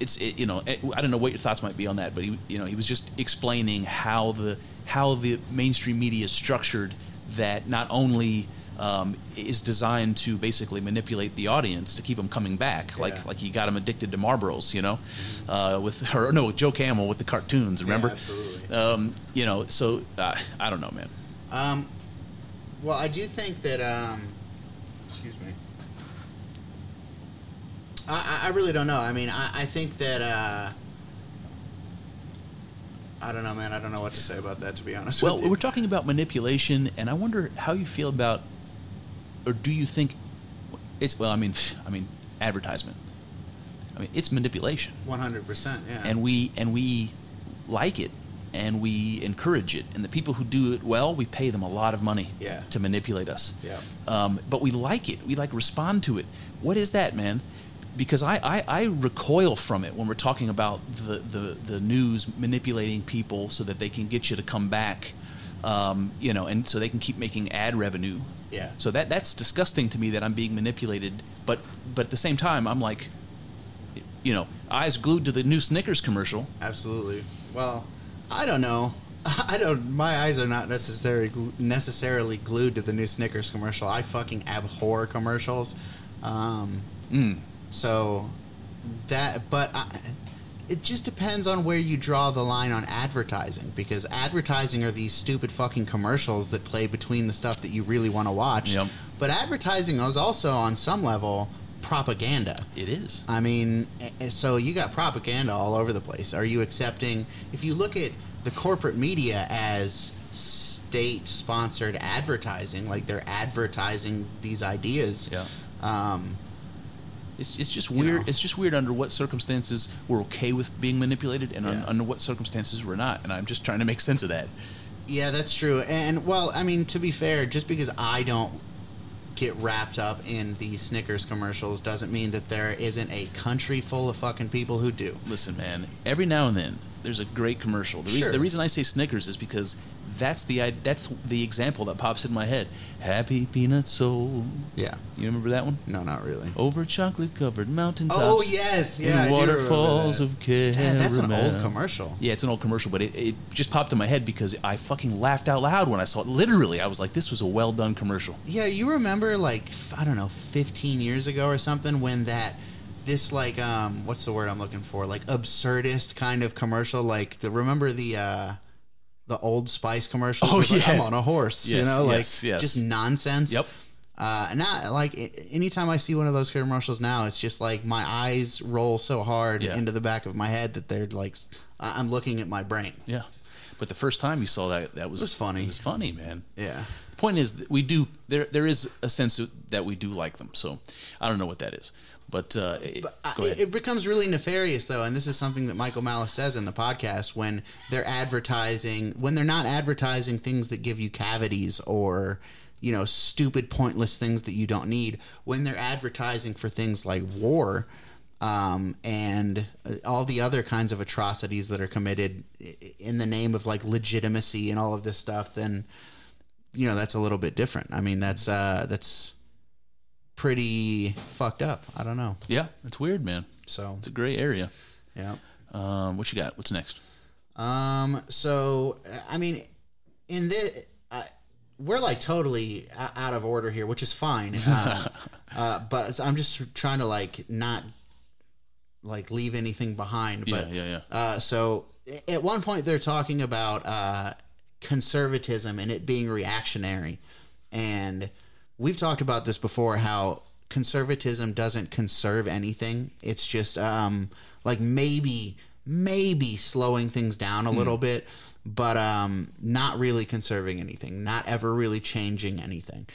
it's it, you know I don't know what your thoughts might be on that, but he you know he was just explaining how the how the mainstream media is structured that not only um, is designed to basically manipulate the audience to keep them coming back, like Yeah. like he got them addicted to Marlboros, you know, uh, with (laughs) or no Joe Camel with the cartoons, remember? absolutely. Um, you know, so uh, I don't know, man. Um, well, I do think that. Um, excuse me. I, I- really don't know. I mean, I, I think that. Uh, I don't know, man. I don't know what to say about that, to be honest. Well, with you. we're talking about manipulation, and I wonder how you feel about, or do you think it's well? I mean, I mean, advertisement. I mean, it's manipulation, one hundred percent. Yeah. and we and we like it, and we encourage it, and the people who do it well, we pay them a lot of money Yeah. to manipulate us. Yeah. Um, but we like it. We like respond to it. What is that, man? Because I, I, I recoil from it when we're talking about the, the, the news manipulating people so that they can get you to come back, um, you know, and so they can keep making ad revenue. Yeah. So that that's disgusting to me that I'm being manipulated. But but at the same time, I'm like, you know, eyes glued to the new Snickers commercial. Absolutely. Well, I don't know. (laughs) I don't. My eyes are not necessarily necessarily glued to the new Snickers commercial. I fucking abhor commercials. Um, Mm. so that, but I, it just depends on where you draw the line on advertising because advertising are these stupid fucking commercials that play between the stuff that you really want to watch. Yep. But advertising is also on some level propaganda. It is. I mean, eh, so you got propaganda all over the place. Are you accepting? If you look at the corporate media as state-sponsored advertising, like they're advertising these ideas. Yeah. Um, It's, it's just You weird. know. It's just weird under what circumstances we're okay with being manipulated, and un, under what circumstances we're not. And I'm just trying to make sense of that. yeah, that's true. And well, I mean, to be fair, just because I don't get wrapped up in the Snickers commercials doesn't mean that there isn't a country full of fucking people who do. Listen, man. Every now and then, there's a great commercial. The, reason, the reason I say Snickers is because that's the i- that's the example that pops in my head. Happy peanut soul. Yeah. You remember that one? No, not really. Over chocolate covered mountaintops. Oh yes, yeah. I and do waterfalls of caramel. Yeah, that's an old commercial. Yeah, it's an old commercial, but it, it just popped in my head because I fucking laughed out loud when I saw it. Literally, I was like, "This was a well done commercial." Yeah, you remember like I don't know, 15 years ago or something when that this like um what's the word I'm looking for? Like absurdist kind of commercial like the remember the uh the old Spice commercials Oh, with, like, yeah. I'm on a horse, you Yes, know, like yes, yes. just nonsense. Yep. Uh, and now, like, anytime I see one of those commercials now, it's just like my eyes roll so hard Yeah. into the back of my head that they're like, I'm looking at my brain. Yeah, but the first time you saw that, that was It was funny. It was funny, man. Yeah. The point is, that we do there. There is a sense that we do like them. So I don't know what that is, but, uh, it- Uh, go it, becomes really nefarious though and this is something that michael malice says in the podcast when they're advertising when they're not advertising things that give you cavities or you know stupid pointless things that you don't need when they're advertising for things like war um, and uh, all the other kinds of atrocities that are committed in the name of like legitimacy and all of this stuff then you know that's a little bit different. I mean that's uh that's pretty fucked up i don't know yeah, it's weird, man. so It's a gray area. yeah. Um, what you got? What's next? Um. So I mean, in this, uh, we're like totally out of order here, which is fine. Um, (laughs) uh, but I'm just trying to like not like leave anything behind. But yeah, yeah, Uh, so at one point they're talking about uh, conservatism and it being reactionary, and we've talked about this before. How conservatism doesn't conserve anything. It's just um, like maybe maybe slowing things down a little bit, but um, not really conserving anything. Not ever really changing anything.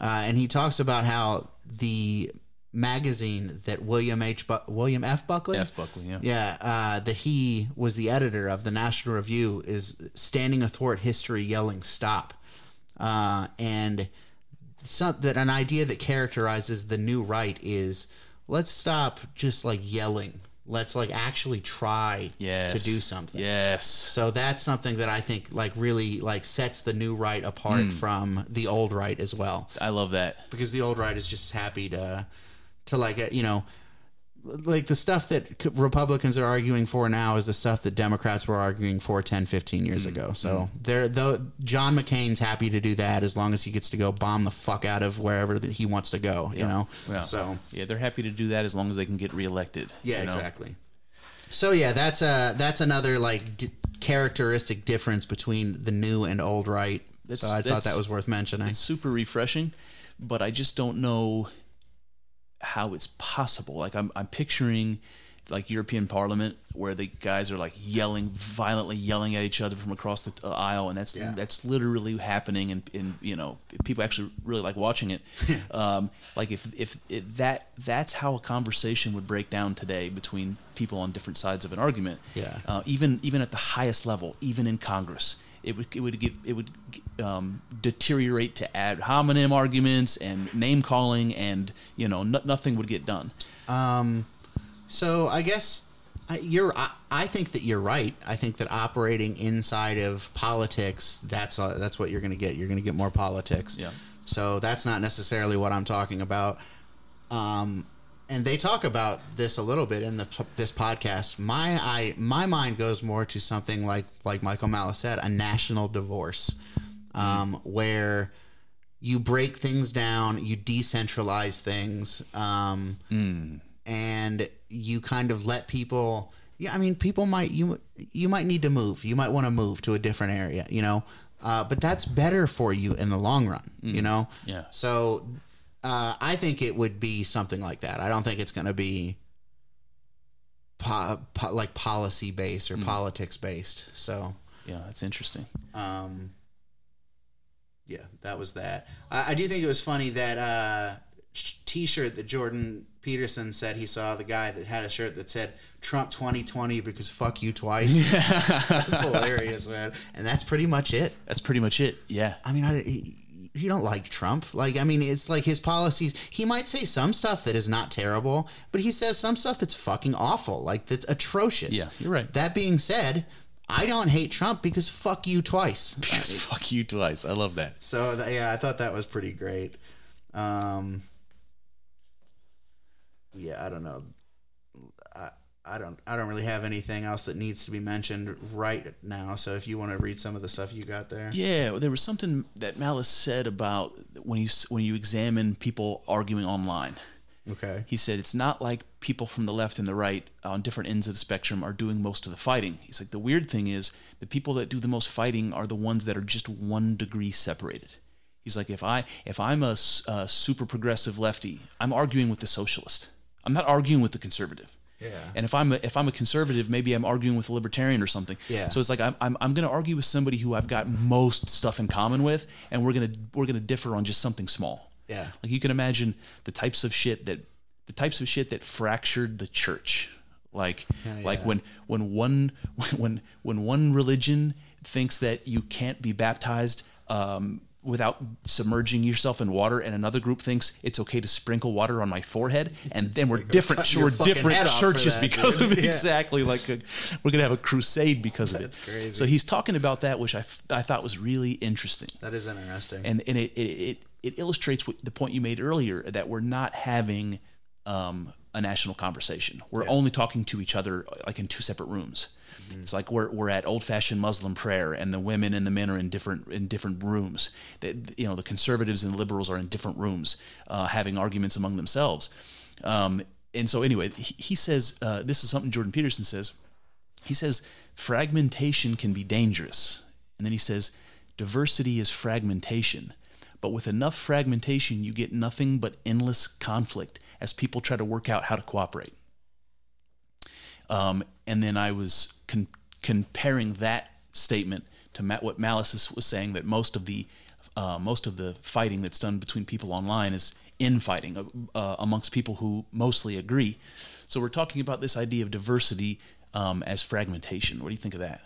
Uh, and he talks about how the magazine that William H. Bu- William F. Buckley F. Buckley. Yeah. yeah, uh, that he was the editor of the National Review is standing athwart history, yelling "Stop," uh, and some, that an idea that characterizes the new right is let's stop just like yelling. Let's like actually try Yes. to do something. Yes. So that's something that I think like really like sets the new right apart from the old right as well I love that. because the old right is just happy to to like uh, you know like the stuff that republicans are arguing for now is the stuff that democrats were arguing for 10 15 years Mm-hmm. ago so they're though john mccain's happy to do that as long as he gets to go bomb the fuck out of wherever that he wants to go you know Yeah. so yeah, they're happy to do that as long as they can get reelected. yeah you know? exactly so yeah that's uh that's another like d- characteristic difference between the new and old right That's- so i thought that was worth mentioning It's super refreshing, but I just don't know how it's possible. Like I'm, I'm picturing like European Parliament where the guys are like yelling violently, yelling at each other from across the uh, aisle, and that's Yeah. that's literally happening, and, and you know people actually really like watching it. (laughs) um, like if if it, that that's how a conversation would break down today between people on different sides of an argument. Yeah. Uh, even even at the highest level, even in Congress, it would it would get it would um, deteriorate to ad hominem arguments and name calling, and you know no, nothing would get done. Um, so I guess I, you're. I, I think that you're right. I think that operating inside of politics, that's uh, that's what you're going to get. You're going to get more politics. Yeah. So that's not necessarily what I'm talking about. Um, and they talk about this a little bit in the this podcast. My I my mind goes more to something like like Michael Malice said, a national divorce, um, where you break things down, you decentralize things, um, and you kind of let people. Yeah, I mean, people might you you might need to move. You might want to move to a different area, you know. Uh, but that's better for you in the long run, you know. Yeah. So, uh, I think it would be something like that. I don't think it's going to be po- po- like policy based or politics based. So, Yeah, that's interesting. um, yeah, that was that. I, I do think it was funny that uh, T-shirt that Jordan Peterson said he saw the guy that had a shirt that said Trump 2020 because fuck you twice. (laughs) that's hilarious, man. And that's pretty much it. That's pretty much it. Yeah. I mean, I, he- you don't like Trump. Like, I mean, it's like his policies. He might say some stuff that is not terrible, but he says some stuff that's fucking awful, like that's atrocious. Yeah, you're right. That being said, I don't hate Trump because fuck you twice. (laughs) Because fuck you twice. I love that. So th- yeah, I thought that was pretty great. Um, yeah, I don't know. I, don't I don't really have anything else that needs to be mentioned right now. So if you want to read some of the stuff you got there, Yeah, there was something that Malice said about when you when you examine people arguing online. okay, He said it's not like people from the left and the right on different ends of the spectrum are doing most of the fighting. He's like the weird thing is the people that do the most fighting are the ones that are just one degree separated. He's like if I if I'm a super progressive lefty, I'm arguing with the socialist. I'm not arguing with the conservative. Yeah. And if I'm a, if I'm a conservative, maybe I'm arguing with a libertarian or something. Yeah. So it's like I'm I'm, I'm going to argue with somebody who I've got most stuff in common with, and we're gonna we're gonna differ on just something small. Yeah. Like you can imagine the types of shit that the types of shit that fractured the church. Like Yeah, like when when one (laughs) when when one religion thinks that you can't be baptized um, without submerging yourself in water, and another group thinks it's okay to sprinkle water on my forehead, and then we're different. We're different head off for churches that, because dude. of it. Yeah. Exactly. Like a, we're gonna have a crusade because of it. That's crazy. So he's talking about that, which I, f- I thought was really interesting that is interesting. and and it it, it, it illustrates what the point you made earlier that we're not having um, a national conversation. We're only talking to each other like in two separate rooms. It's like we're, we're at old fashioned Muslim prayer, and the women and the men are in different in different rooms. You know the conservatives and liberals are in different rooms, uh, having arguments among themselves. Um, and so anyway, he, he says uh, this is something Jordan Peterson says. He says fragmentation can be dangerous. And then he says diversity is fragmentation. But with enough fragmentation, you get nothing but endless conflict as people try to work out how to cooperate. Um, and then I was con- comparing that statement to Ma- what Malice was saying that most of the uh, most of the fighting that's done between people online is infighting uh, uh, amongst people who mostly agree. So we're talking about this idea of diversity um, as fragmentation. What do you think of that?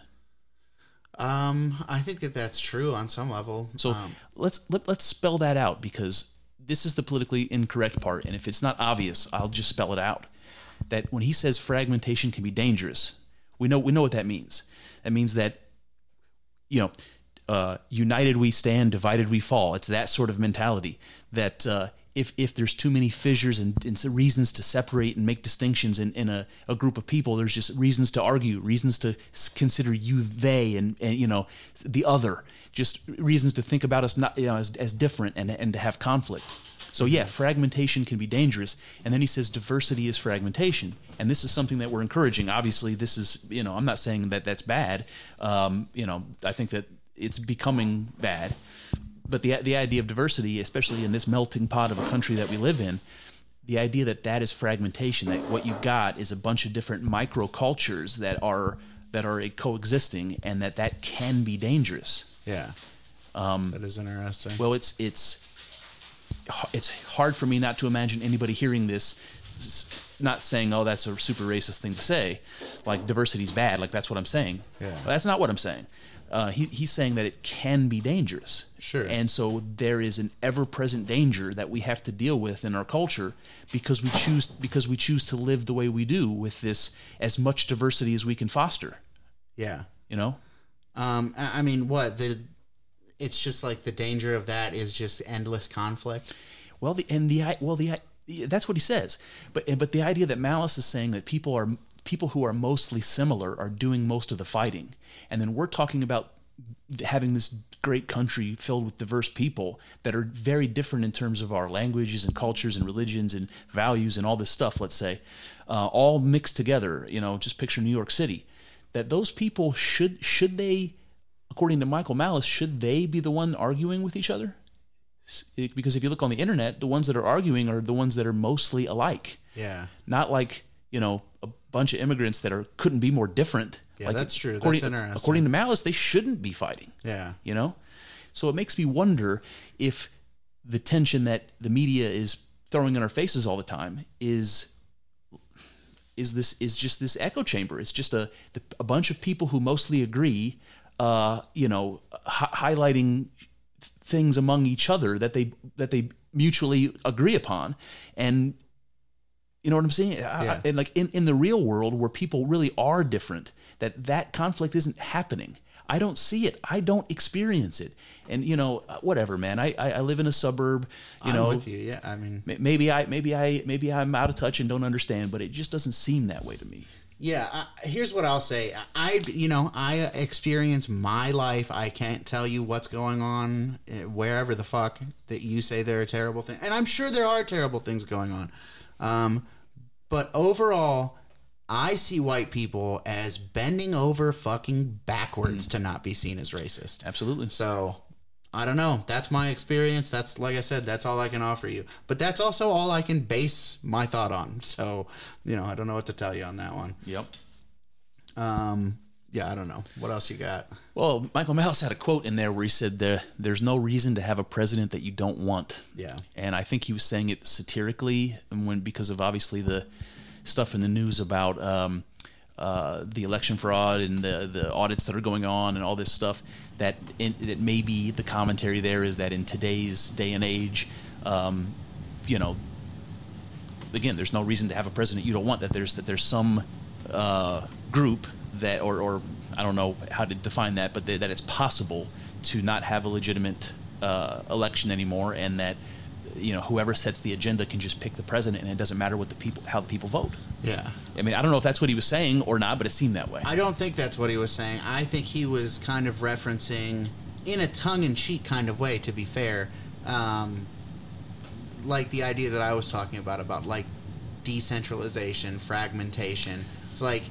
um, I think that that's true on some level. So um, let's let, let's spell that out because this is the politically incorrect part, and if it's not obvious, I'll just spell it out. That when he says fragmentation can be dangerous, we know we know what that means. That means that you know, uh, united we stand, divided we fall. It's that sort of mentality. That uh, if if there's too many fissures and, and reasons to separate and make distinctions in, in a, a group of people, there's just reasons to argue, reasons to consider you they and, and you know the other, just reasons to think about us not you know as, as different and and to have conflict. So yeah, fragmentation can be dangerous. And then he says diversity is fragmentation, and this is something that we're encouraging. Obviously, this is you know I'm not saying that that's bad. Um, you know I think that it's becoming bad, but the the idea of diversity, especially in this melting pot of a country that we live in, the idea that that is fragmentation, that what you've got is a bunch of different micro cultures that are that are coexisting, and that that can be dangerous. yeah, um, that is interesting. Well, it's it's it's hard for me not to imagine anybody hearing this not saying, "Oh, that's a super racist thing to say," like diversity's bad. Like that's what I'm saying. Yeah. But that's not what I'm saying. Uh, he, he's saying that it can be dangerous. Sure. And so there is an ever-present danger that we have to deal with in our culture because we choose because we choose to live the way we do with this as much diversity as we can foster. yeah. You know. Um, I mean, what the? It's just like the danger of that is just endless conflict. Well, the and the i- well the that's what he says. But but the idea that Malice is saying that people are people who are mostly similar are doing most of the fighting, and then we're talking about having this great country filled with diverse people that are very different in terms of our languages and cultures and religions and values and all this stuff. Let's say, uh, all mixed together. You know, just picture New York City. That those people should should they, according to Michael Malice, should they be the one arguing with each other? Because if you look on the internet, the ones that are arguing are the ones that are mostly alike. Yeah. Not like you know a bunch of immigrants that are couldn't be more different. Yeah, Like, that's true. That's According, interesting. according to Malice, they shouldn't be fighting. Yeah. You know, so it makes me wonder if the tension that the media is throwing in our faces all the time is is this is just this echo chamber. It's just a a bunch of people who mostly agree, uh, you know, hi- highlighting things among each other that they that they mutually agree upon, and You know what I'm saying? I- and like in, in the real world where people really are different, that that conflict isn't happening. I don't see it. I don't experience it. And you know, uh, whatever, man. I I, I live in a suburb. You I'm know, with you. Yeah, I mean, maybe I maybe I maybe I'm out of touch and don't understand, but it just doesn't seem that way to me. Yeah, uh, here's what I'll say. I, you know, I experience my life. I can't tell you what's going on uh, wherever the fuck that you say there are terrible things, and I'm sure there are terrible things going on. Um, but overall, I see white people as bending over fucking backwards to not be seen as racist. Absolutely. So I don't know. That's my experience. That's like I said. That's all I can offer you. But that's also all I can base my thought on. (laughs) So you know, I don't know what to tell you on that one. Yep. Um, yeah, I don't know. What else you got? Well, Michael Malice had a quote in there where he said, there, "There's no reason to have a president that you don't want." Yeah. and I think he was saying it satirically, and when because of obviously the stuff in the news about um, uh, the election fraud and the the audits that are going on and all this stuff. That in, that maybe the commentary there is that in today's day and age, um, you know, again, there's no reason to have a president you don't want. That there's that there's some uh, group that, or, or I don't know how to define that, but that, it's possible to not have a legitimate uh, election anymore, and that you know whoever sets the agenda can just pick the president, and it doesn't matter what the people how the people vote. Yeah. I mean, I don't know if that's what he was saying or not, but it seemed that way. I don't think that's what he was saying. I think he was kind of referencing, in a tongue-in-cheek kind of way, to be fair, um, like the idea that I was talking about about like decentralization, fragmentation. It's like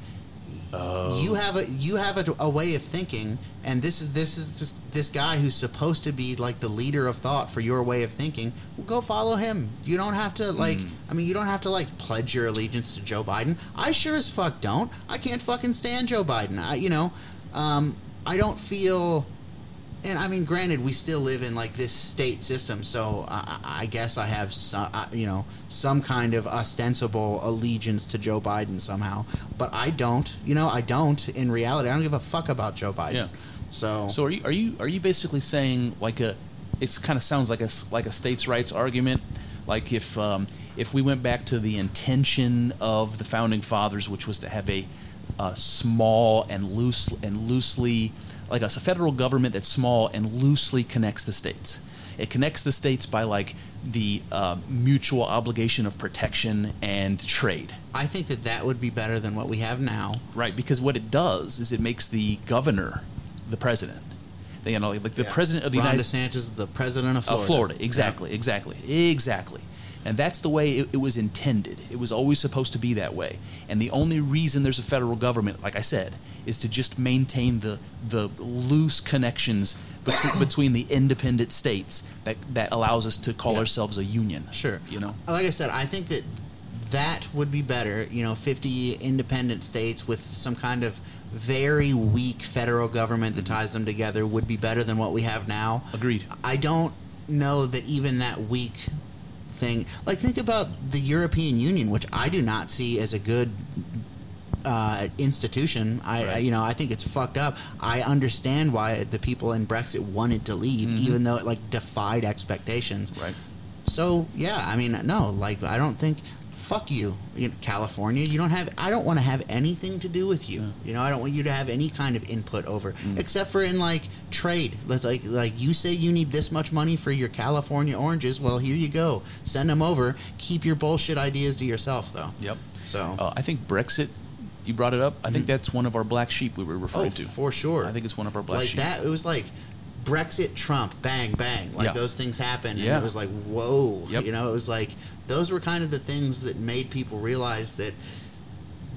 you have a you have a, a way of thinking, and this is this is just this guy who's supposed to be like the leader of thought for your way of thinking. Well, go follow him. You don't have to like. I mean, you don't have to like pledge your allegiance to Joe Biden. I sure as fuck don't. I can't fucking stand Joe Biden. I you know, um, I don't feel. And I mean, granted, we still live in like this state system, so I, I guess I have some, you know, some kind of ostensible allegiance to Joe Biden somehow. But I don't, you know, I don't. In reality, I don't give a fuck about Joe Biden. Yeah. So, So are you are you are you basically saying like a it's kind of sounds like a like a states' rights argument like if um, if we went back to the intention of the founding fathers which was to have a, uh small and loose and loosely like a federal government that's small and loosely connects the states it connects the states by like the uh, mutual obligation of protection and trade I think that that would be better than what we have now. Right, because what it does is it makes the governor the president. You know, like the Yeah. president of the Ron United DeSantis, the president of Florida. of Florida. Exactly, exactly, exactly. And that's the way it, it was intended. It was always supposed to be that way. And the only reason there's a federal government, like I said, is to just maintain the the loose connections between, (coughs) between the independent states that that allows us to call Yeah. ourselves a union. Sure. you know. Like I said, I think that that would be better. You know, 50 independent states with some kind of very weak federal government that mm-hmm. ties them together would be better than what we have now. Agreed. I don't know that even that weak thing. Like, think about the European Union, which I do not see as a good uh, institution. I, I, you know, I think it's fucked up. I understand why the people in Brexit wanted to leave, even though it like defied expectations. Right. So yeah, I mean, no, like I don't think. Fuck you, you know, California. You don't have. I don't want to have anything to do with you. You know, I don't want you to have any kind of input over, except for in like trade. Let's like like you say you need this much money for your California oranges. Well, here you go. Send them over. Keep your bullshit ideas to yourself, though. Yep. So. Uh, I think Brexit. You brought it up. I think that's one of our black sheep we were referring Oh, to. for sure. I think it's one of our black like sheep. that. It was like Brexit, Trump, bang, bang. Like Yeah. those things happened, Yeah. and it was like, whoa. Yep. You know, it was like those were kind of the things that made people realize that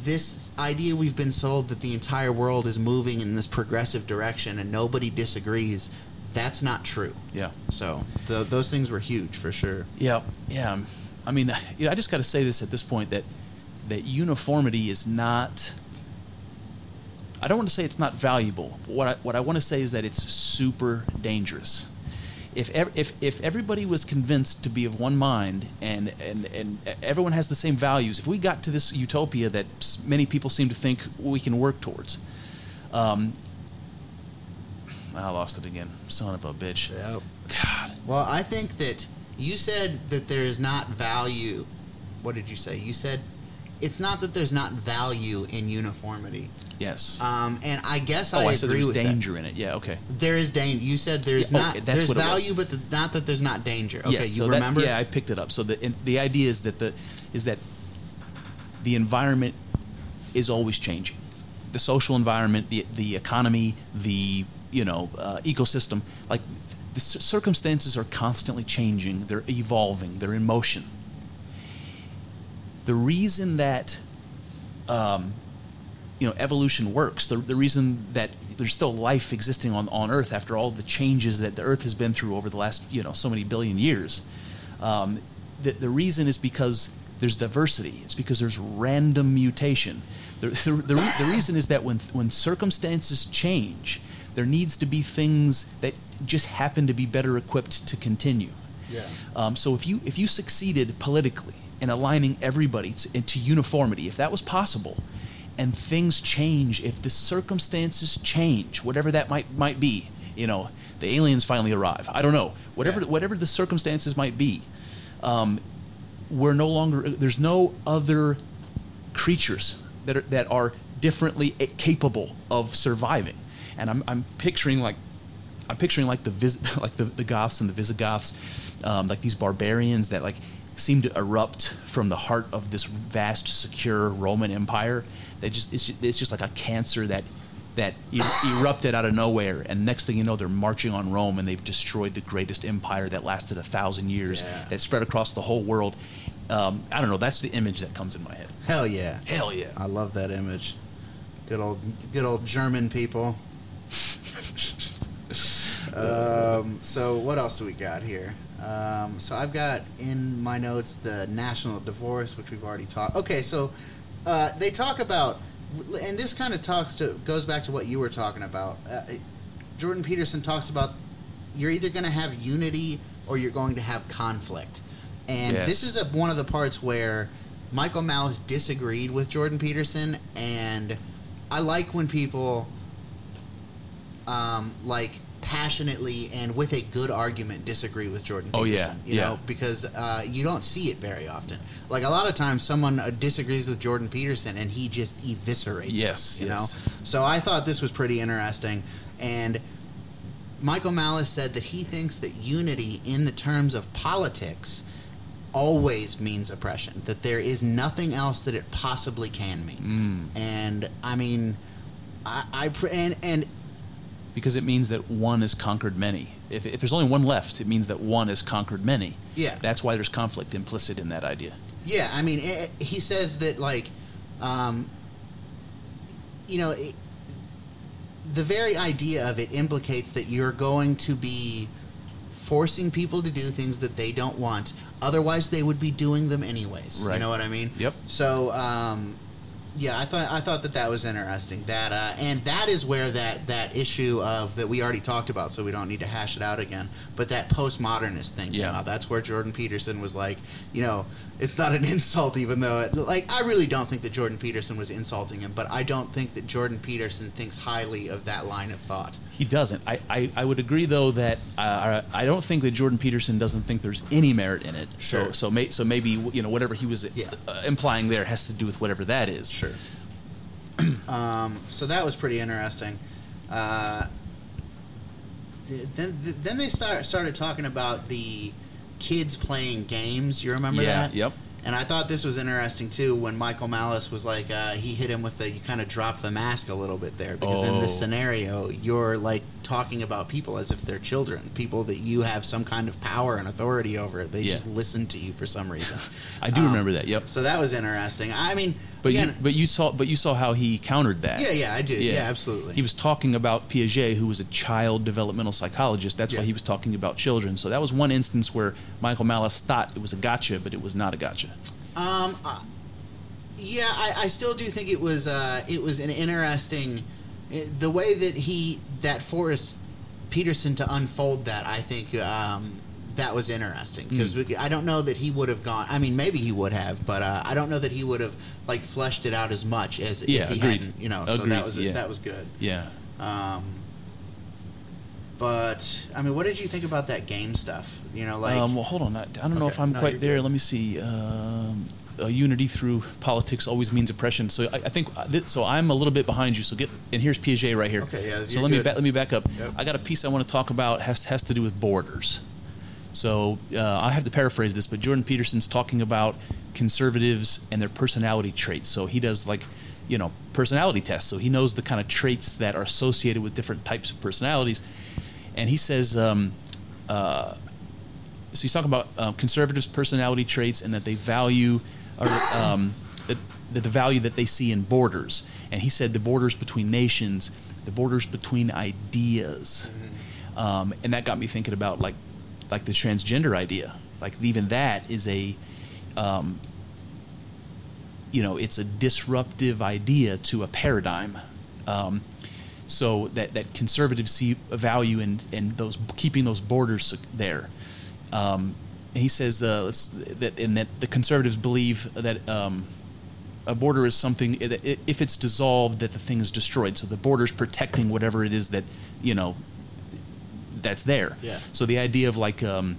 this idea we've been sold that the entire world is moving in this progressive direction and nobody disagrees. That's not true. Yeah. So th- those things were huge for sure. Yeah, yeah. I mean, you know, I just got to say this at this point that that uniformity is not. I don't want to say it's not valuable. But what I what I want to say is that it's super dangerous. If ev- if if everybody was convinced to be of one mind and and and everyone has the same values, if we got to this utopia that many people seem to think we can work towards, um, I lost it again. Son of a bitch. Yep. God. Well, I think that you said that there is not value what did you say? You said it's not that there's not value in uniformity. Yes. Um, and I guess oh, I I said agree there's with that. There's danger in it. Yeah. Okay. There is danger. You said there's Yeah, oh, not. that's there's what it was. value, but the, not that there's not danger. Okay, yes. you so that- remember? yeah, I picked it up. So the and the idea is that the is that the environment is always changing. The social environment, the the economy, the you know uh, ecosystem, like the circumstances are constantly changing. They're evolving. They're in motion. The reason that um, you know evolution works. The, the reason that there's still life existing on, on earth after all the changes that the earth has been through over the last you know so many billion years um, the, the reason is because there's diversity. It's because there's random mutation. The, (laughs) the, the, re- the reason is that when, when circumstances change there needs to be things that just happen to be better equipped to continue. Yeah. um, so if you if you succeeded politically in aligning everybody to, into uniformity, if that was possible, and things change, if the circumstances change, whatever that might might be, you know, the aliens finally arrive. I don't know. Whatever Yeah. whatever the circumstances might be, um, we're no longer. There's no other creatures that are, that are differently capable of surviving, and I'm I'm picturing like I'm picturing like the Vis- (laughs) like the, the Goths and the Visigoths, um, like these barbarians that like seem to erupt from the heart of this vast, secure Roman Empire. They just it's just, it's just like a cancer that that erupted out of nowhere, and next thing you know, they're marching on Rome, and they've destroyed the greatest empire that lasted a thousand years, Yeah. that spread across the whole world. Um, I don't know. That's the image that comes in my head. Hell yeah. Hell yeah! I love that image. Good old, good old German people. (laughs) um, so what else do we got here? Um, so I've got in my notes the national divorce, which we've already talked. Okay, so uh, they talk about, and this kind of talks to goes back to what you were talking about. Uh, Jordan Peterson talks about you're either going to have unity or you're going to have conflict, and Yes. this is a, one of the parts where Michael Malice disagreed with Jordan Peterson, and I like when people um, like passionately and with a good argument disagree with Jordan Peterson, Oh, yeah, you yeah. know, because uh, you don't see it very often. Like a lot of times, someone uh, disagrees with Jordan Peterson and he just eviscerates. Yes, them, you yes. know. So I thought this was pretty interesting, and Michael Malice said that he thinks that unity in the terms of politics always means oppression. That there is nothing else that it possibly can mean. Mm. And I mean, I, I and and because it means that one has conquered many. If, if there's only one left, it means that one has conquered many. Yeah. That's why there's conflict implicit in that idea. Yeah, I mean, eh, he says that like, um, you know, it, the very idea of it implicates that you're going to be forcing people to do things that they don't want. Otherwise, they would be doing them anyways. Right. You know what I mean? Yep. So, um, yeah, I thought I thought that that was interesting. That uh, and that is where that that issue of that we already talked about, so we don't need to hash it out again. But that postmodernist thing Yeah. out. That's where Jordan Peterson was like, you know, it's not an (laughs) insult, even though it, like I really don't think that Jordan Peterson was insulting him, but I don't think that Jordan Peterson thinks highly of that line of thought. He doesn't. I, I, I would agree though that uh, I don't think that Jordan Peterson doesn't think there's any merit in it. Sure. So so may, so maybe you know whatever he was Yeah. uh, implying there has to do with whatever that is. Sure. (clears throat) um, so that was pretty interesting. Uh, th- then, th- then they start started talking about the kids playing games. You remember Yeah, that? yep. And I thought this was interesting too when Michael Malice was like, uh, he hit him with the, you kind of drop the mask a little bit there because in this Oh. scenario, you're like talking about people as if they're children, people that you have some kind of power and authority over. They Yeah. just listen to you for some reason. (laughs) I do Um, remember that. Yep. So that was interesting. I mean, But again, you, but you saw but you saw how he countered that. yeah, yeah, I did. Yeah, absolutely. He was talking about Piaget, who was a child developmental psychologist. That's Yeah. why he was talking about children. So that was one instance where Michael Malice thought it was a gotcha, but it was not a gotcha. Um, uh, yeah, I, I still do think it was uh, it was an interesting the way that he that forced Peterson to unfold that. I think um, that was interesting because I don't know that he would have gone. I mean, maybe he would have, but uh, I don't know that he would have like fleshed it out as much as Yeah, if he agreed. hadn't. You know, so that was yeah. that was good. Yeah. Um, but I mean, what did you think about that game stuff? You know, like um, well, hold on. I, I don't know if I'm no, quite there. good. Let me see. Um, uh, unity through politics always means oppression. So I, I think uh, th- so. I'm a little bit behind you. So get and here's Piaget right here. Okay, yeah, So let me good. ba- let me back up. Yep. I got a piece I want to talk about has has to do with borders. So uh, I have to paraphrase this, but Jordan Peterson's talking about conservatives and their personality traits. So he does like, you know, personality tests. So he knows the kind of traits that are associated with different types of personalities, and he says. Um, uh, so he's talking about uh, conservatives' personality traits and that they value, or um, that the value that they see in borders. And he said the borders between nations, the borders between ideas, um, and that got me thinking about like, like the transgender idea. Like even that is a, um, you know, it's a disruptive idea to a paradigm. Um, so that, that conservatives see a value in, in those keeping those borders there. Um, he says uh, that in that the conservatives believe that um, a border is something if it's dissolved that the thing is destroyed. So the border is protecting whatever it is that you know that's there. Yeah. So the idea of like um,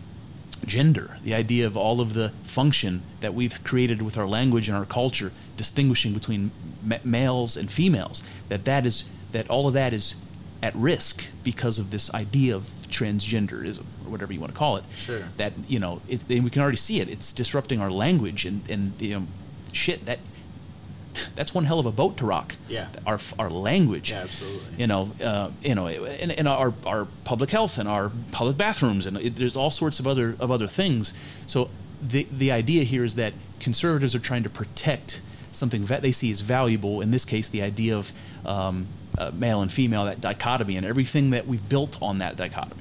gender, the idea of all of the function that we've created with our language and our culture, distinguishing between ma- males and females, that that is that all of that is at risk because of this idea of transgenderism or whatever you want to call it. Sure. That you know, it, and we can already see it. It's disrupting our language and and you know, shit that. That's one hell of a boat to rock. Yeah. Our our language. Yeah, absolutely. You know, uh, you know, and, and our our public health and our public bathrooms and it, there's all sorts of other of other things. So the the idea here is that conservatives are trying to protect something that they see as valuable. In this case, the idea of um, uh, male and female, that dichotomy, and everything that we've built on that dichotomy.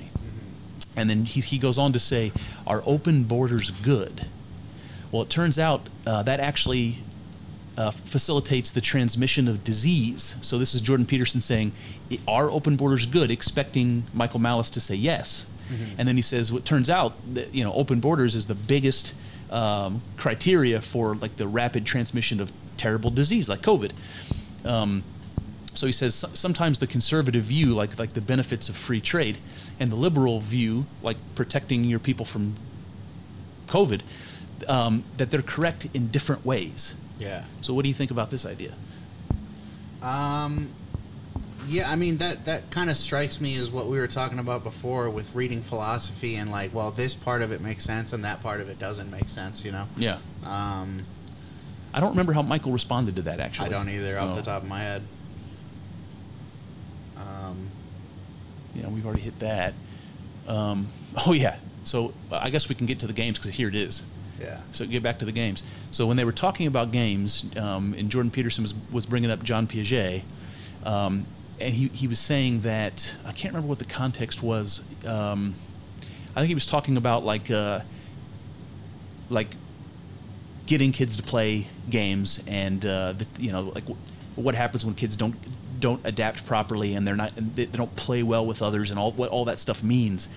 And then he, he goes on to say, "Are open borders good?" Well, it turns out uh, that actually uh, facilitates the transmission of disease. So this is Jordan Peterson saying, "I- "Are open borders good?" Expecting Michael Malice to say yes, and then he says, "What turns out that you know open borders is the biggest um, criteria for like the rapid transmission of terrible disease like COVID." Um, so he says sometimes the conservative view, like like the benefits of free trade, and the liberal view, like protecting your people from COVID, um, that they're correct in different ways. Yeah. So what do you think about this idea? Um, yeah, I mean that that kind of strikes me as what we were talking about before with reading philosophy and like, well, this part of it makes sense and that part of it doesn't make sense. You know. Yeah, Um, I don't remember how Michael responded to that. Actually, I don't either off No. the top of my head. Um, You know, we've already hit that. Um, (laughs) oh yeah. So I guess we can get to the games because here it is. yeah. So get back to the games. So when they were talking about games, um, and Jordan Peterson was, was bringing up John Piaget, um, and he, he was saying that I can't remember what the context was. Um, I think he was talking about like uh, like getting kids to play games and uh, the, you know like wh- what happens when kids don't don't adapt properly and they're not and they, they don't play well with others and all what all that stuff means.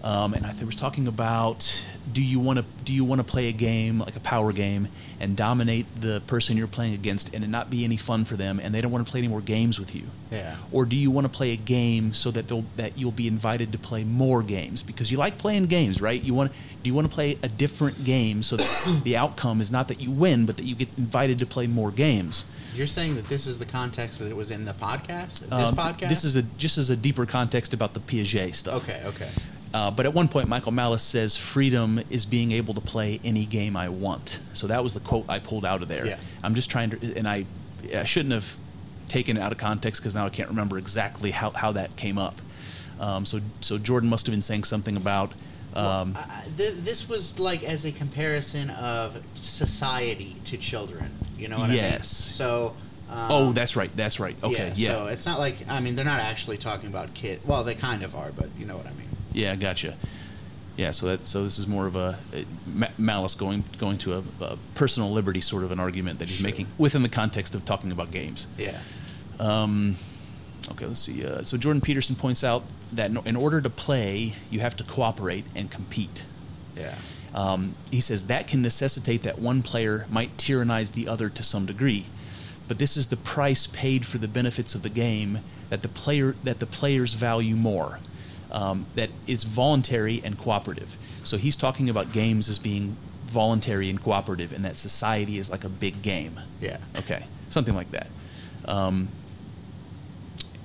Um, and I was talking about do you want to do you want to play a game like a power game and dominate the person you're playing against and it not be any fun for them and they don't want to play any more games with you Yeah. or do you want to play a game so that they'll that you'll be invited to play more games because you like playing games right you want do you want to play a different game so that (coughs) the outcome is not that you win but that you get invited to play more games You're saying that this is the context that it was in the podcast. This Um, podcast. this is a just as a deeper context about the Piaget stuff okay. Okay. Uh, but at one point, Michael Malice says, "Freedom is being able to play any game I want." So that was the quote I pulled out of there. Yeah. I'm just trying to, and I, I shouldn't have taken it out of context because now I can't remember exactly how, how that came up. Um, so so Jordan must have been saying something about. Um, I- th- this was like as a comparison of society to children. You know what I mean? Yes. So. Um, oh, that's right. That's right. Okay. Yeah. So it's not like I mean they're not actually talking about kid. Well, they kind of are, but you know what I mean. Yeah, gotcha. Yeah, so that so this is more of a, a malice going going to a, a personal liberty sort of an argument that he's Sure. making within the context of talking about games. Yeah. Um, okay, let's see. Uh, so Jordan Peterson points out that in order to play, you have to cooperate and compete. Yeah. Um, he says that can necessitate that one player might tyrannize the other to some degree, but this is the price paid for the benefits of the game that the player that the players value more. Um, that it's voluntary and cooperative. So he's talking about games as being voluntary and cooperative, and that society is like a big game. Yeah. Okay, something like that. Um,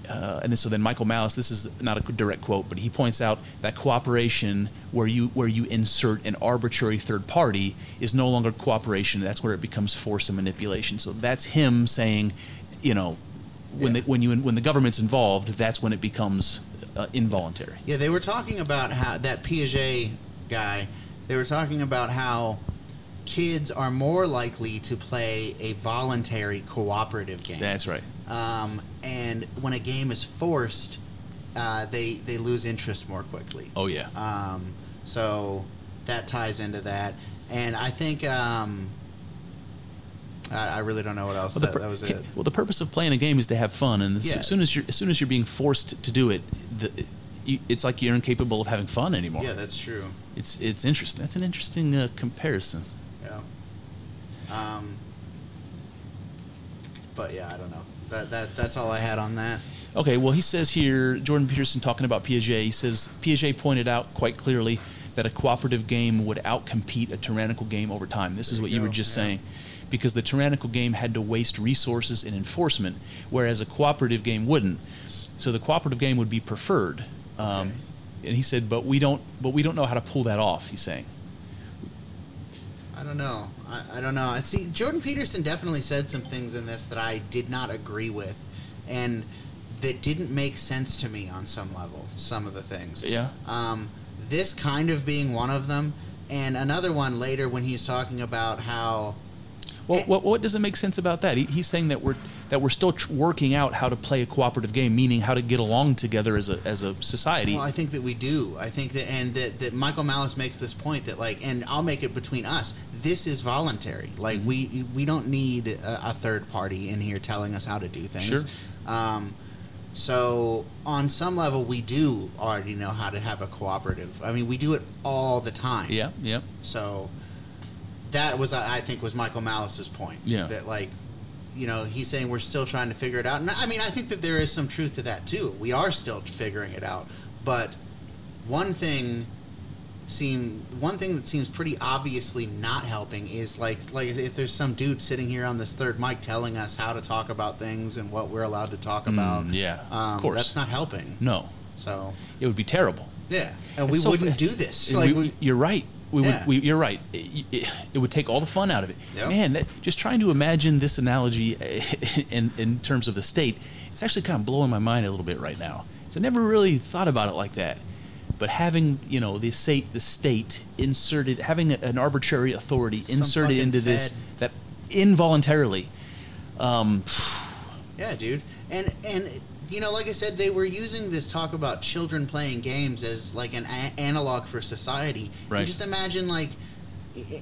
uh, and then, so then Michael Malice, this is not a direct quote, but he points out that cooperation, where you where you insert an arbitrary third party, is no longer cooperation. That's where it becomes force and manipulation. So that's him saying, you know, when Yeah. the, when you when the government's involved, that's when it becomes uh, involuntary. Yeah, they were talking about how that Piaget guy. They were talking about how kids are more likely to play a voluntary cooperative game. That's right. um, and when a game is forced, uh, they they lose interest more quickly. Oh yeah. Um, so that ties into that, and I think um, I, I really don't know what else. Well, that, pur- that was it. well, the purpose of playing a game is to have fun, and as Yeah. soon as you're as soon as you're being forced to do it, the, you, it's like you're incapable of having fun anymore. Yeah, that's true. It's it's interesting. That's an interesting uh, comparison. Um, but yeah, I don't know. That that that's all I had on that. Okay, well, he says here, Jordan Peterson talking about Piaget, he says Piaget pointed out quite clearly that a cooperative game would outcompete a tyrannical game over time. This is what you you were just yeah. saying. Because the tyrannical game had to waste resources in enforcement, whereas a cooperative game wouldn't. So the cooperative game would be preferred. Um, Okay. And he said, but we don't, but we don't know how to pull that off. He's saying. I don't know. I, I don't know. I see. Jordan Peterson definitely said some things in this that I did not agree with, and that didn't make sense to me on some level. Some of the things. Yeah. Um, this kind of being one of them, and another one later when he's talking about how. Well, Eh. what, what doesn't make sense about that? He, he's saying that we're that we're still tr- working out how to play a cooperative game, meaning how to get along together as a as a society. Well, I think that we do. I think that, and that, that Michael Malice makes this point that, like, and I'll make it between us. This is voluntary. Like, we we don't need a, a third party in here telling us how to do things. Sure. Um, so on some level, we do already know how to have a cooperative. I mean, we do it all the time. yeah, yeah. So that was, I I think, was Michael Malice's point. Yeah. That like, you know, he's saying we're still trying to figure it out, and I mean, I think that there is some truth to that too. We are still figuring it out, but one thing seem one thing that seems pretty obviously not helping is like like if there's some dude sitting here on this third mic telling us how to talk about things and what we're allowed to talk about. Mm, yeah, of um, course. that's not helping. No, So it would be terrible. yeah, and we so wouldn't fa- do this. We- we, you're right. We Yeah. would. We, you're right. It, it- it would take all the fun out of it. Yep. Man, that, just trying to imagine this analogy (laughs) in in terms of the state, it's actually kind of blowing my mind a little bit right now. So I never really thought about it like that. But having you know the state, the state inserted, having an arbitrary authority Some inserted into this that involuntarily. Um, Yeah, dude. And and you know, like I said, they were using this talk about children playing games as like an a- analog for society. Right. And just imagine like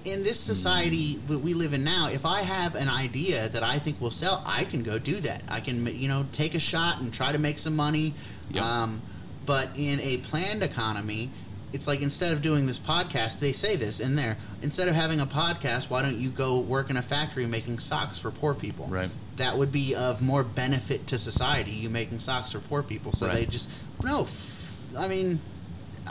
in this society that we live in now, if I have an idea that I think will sell, I can go do that. I can you know take a shot and try to make some money. Yep. Um, but in a planned economy, it's like instead of doing this podcast, they say this in there. Instead of having a podcast, why don't you go work in a factory making socks for poor people? Right. That would be of more benefit to society. You making socks for poor people. So Right. they just no. F- I mean,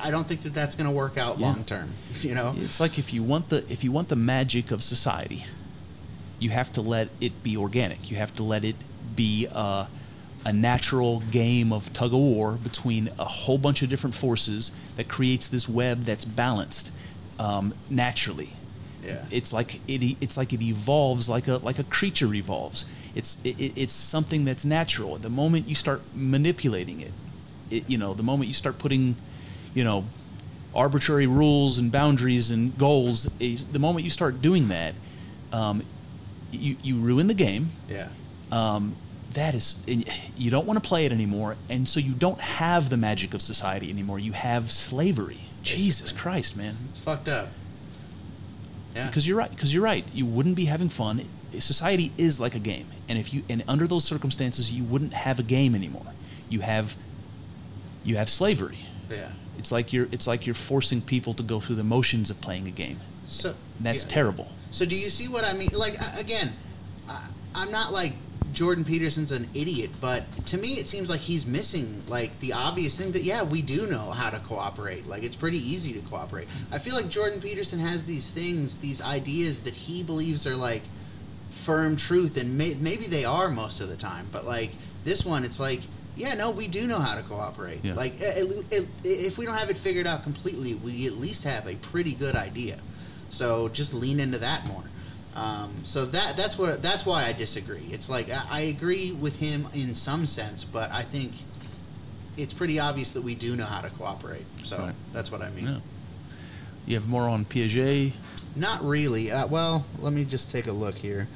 I don't think that that's going to work out Yeah. long term. (laughs) You know. It's like if you want the if you want the magic of society, you have to let it be organic. You have to let it be uh, a natural game of tug of war between a whole bunch of different forces that creates this web that's balanced um, naturally. Yeah. It's like it. It's like it evolves like a like a creature evolves. It's it, it- it's something that's natural. The moment you start manipulating it, it, you know, the moment you start putting, you know, arbitrary rules and boundaries and goals, the moment you start doing that, um, you you ruin the game. yeah. Um, that is, and you don't want to play it anymore, and so you don't have the magic of society anymore. You have slavery. Jesus Christ, man! It's fucked up. Yeah. Because you're right. Because you're right. You wouldn't be having fun. Society is like a game, and if you and under those circumstances, you wouldn't have a game anymore. You have you have slavery. yeah. It's like you're it's like you're forcing people to go through the motions of playing a game. So And that's yeah. terrible. So do you see what I mean? Like again, I, I'm not like Jordan Peterson's an idiot, but to me it seems like he's missing like the obvious thing that yeah, we do know how to cooperate. Like it's pretty easy to cooperate. I feel like Jordan Peterson has these things, these ideas that he believes are like firm truth and may, maybe they are most of the time, but like this one it's like yeah, no, we do know how to cooperate. Yeah. Like it, it, if we don't have it figured out completely, we at least have a pretty good idea. So just lean into that more. Um, so that that's what that's why I disagree. It's like I, I agree with him in some sense, but I think it's pretty obvious that we do know how to cooperate. So Right. that's what I mean. Yeah. You have more on Piaget. Not really. Uh, well, let me just take a look here.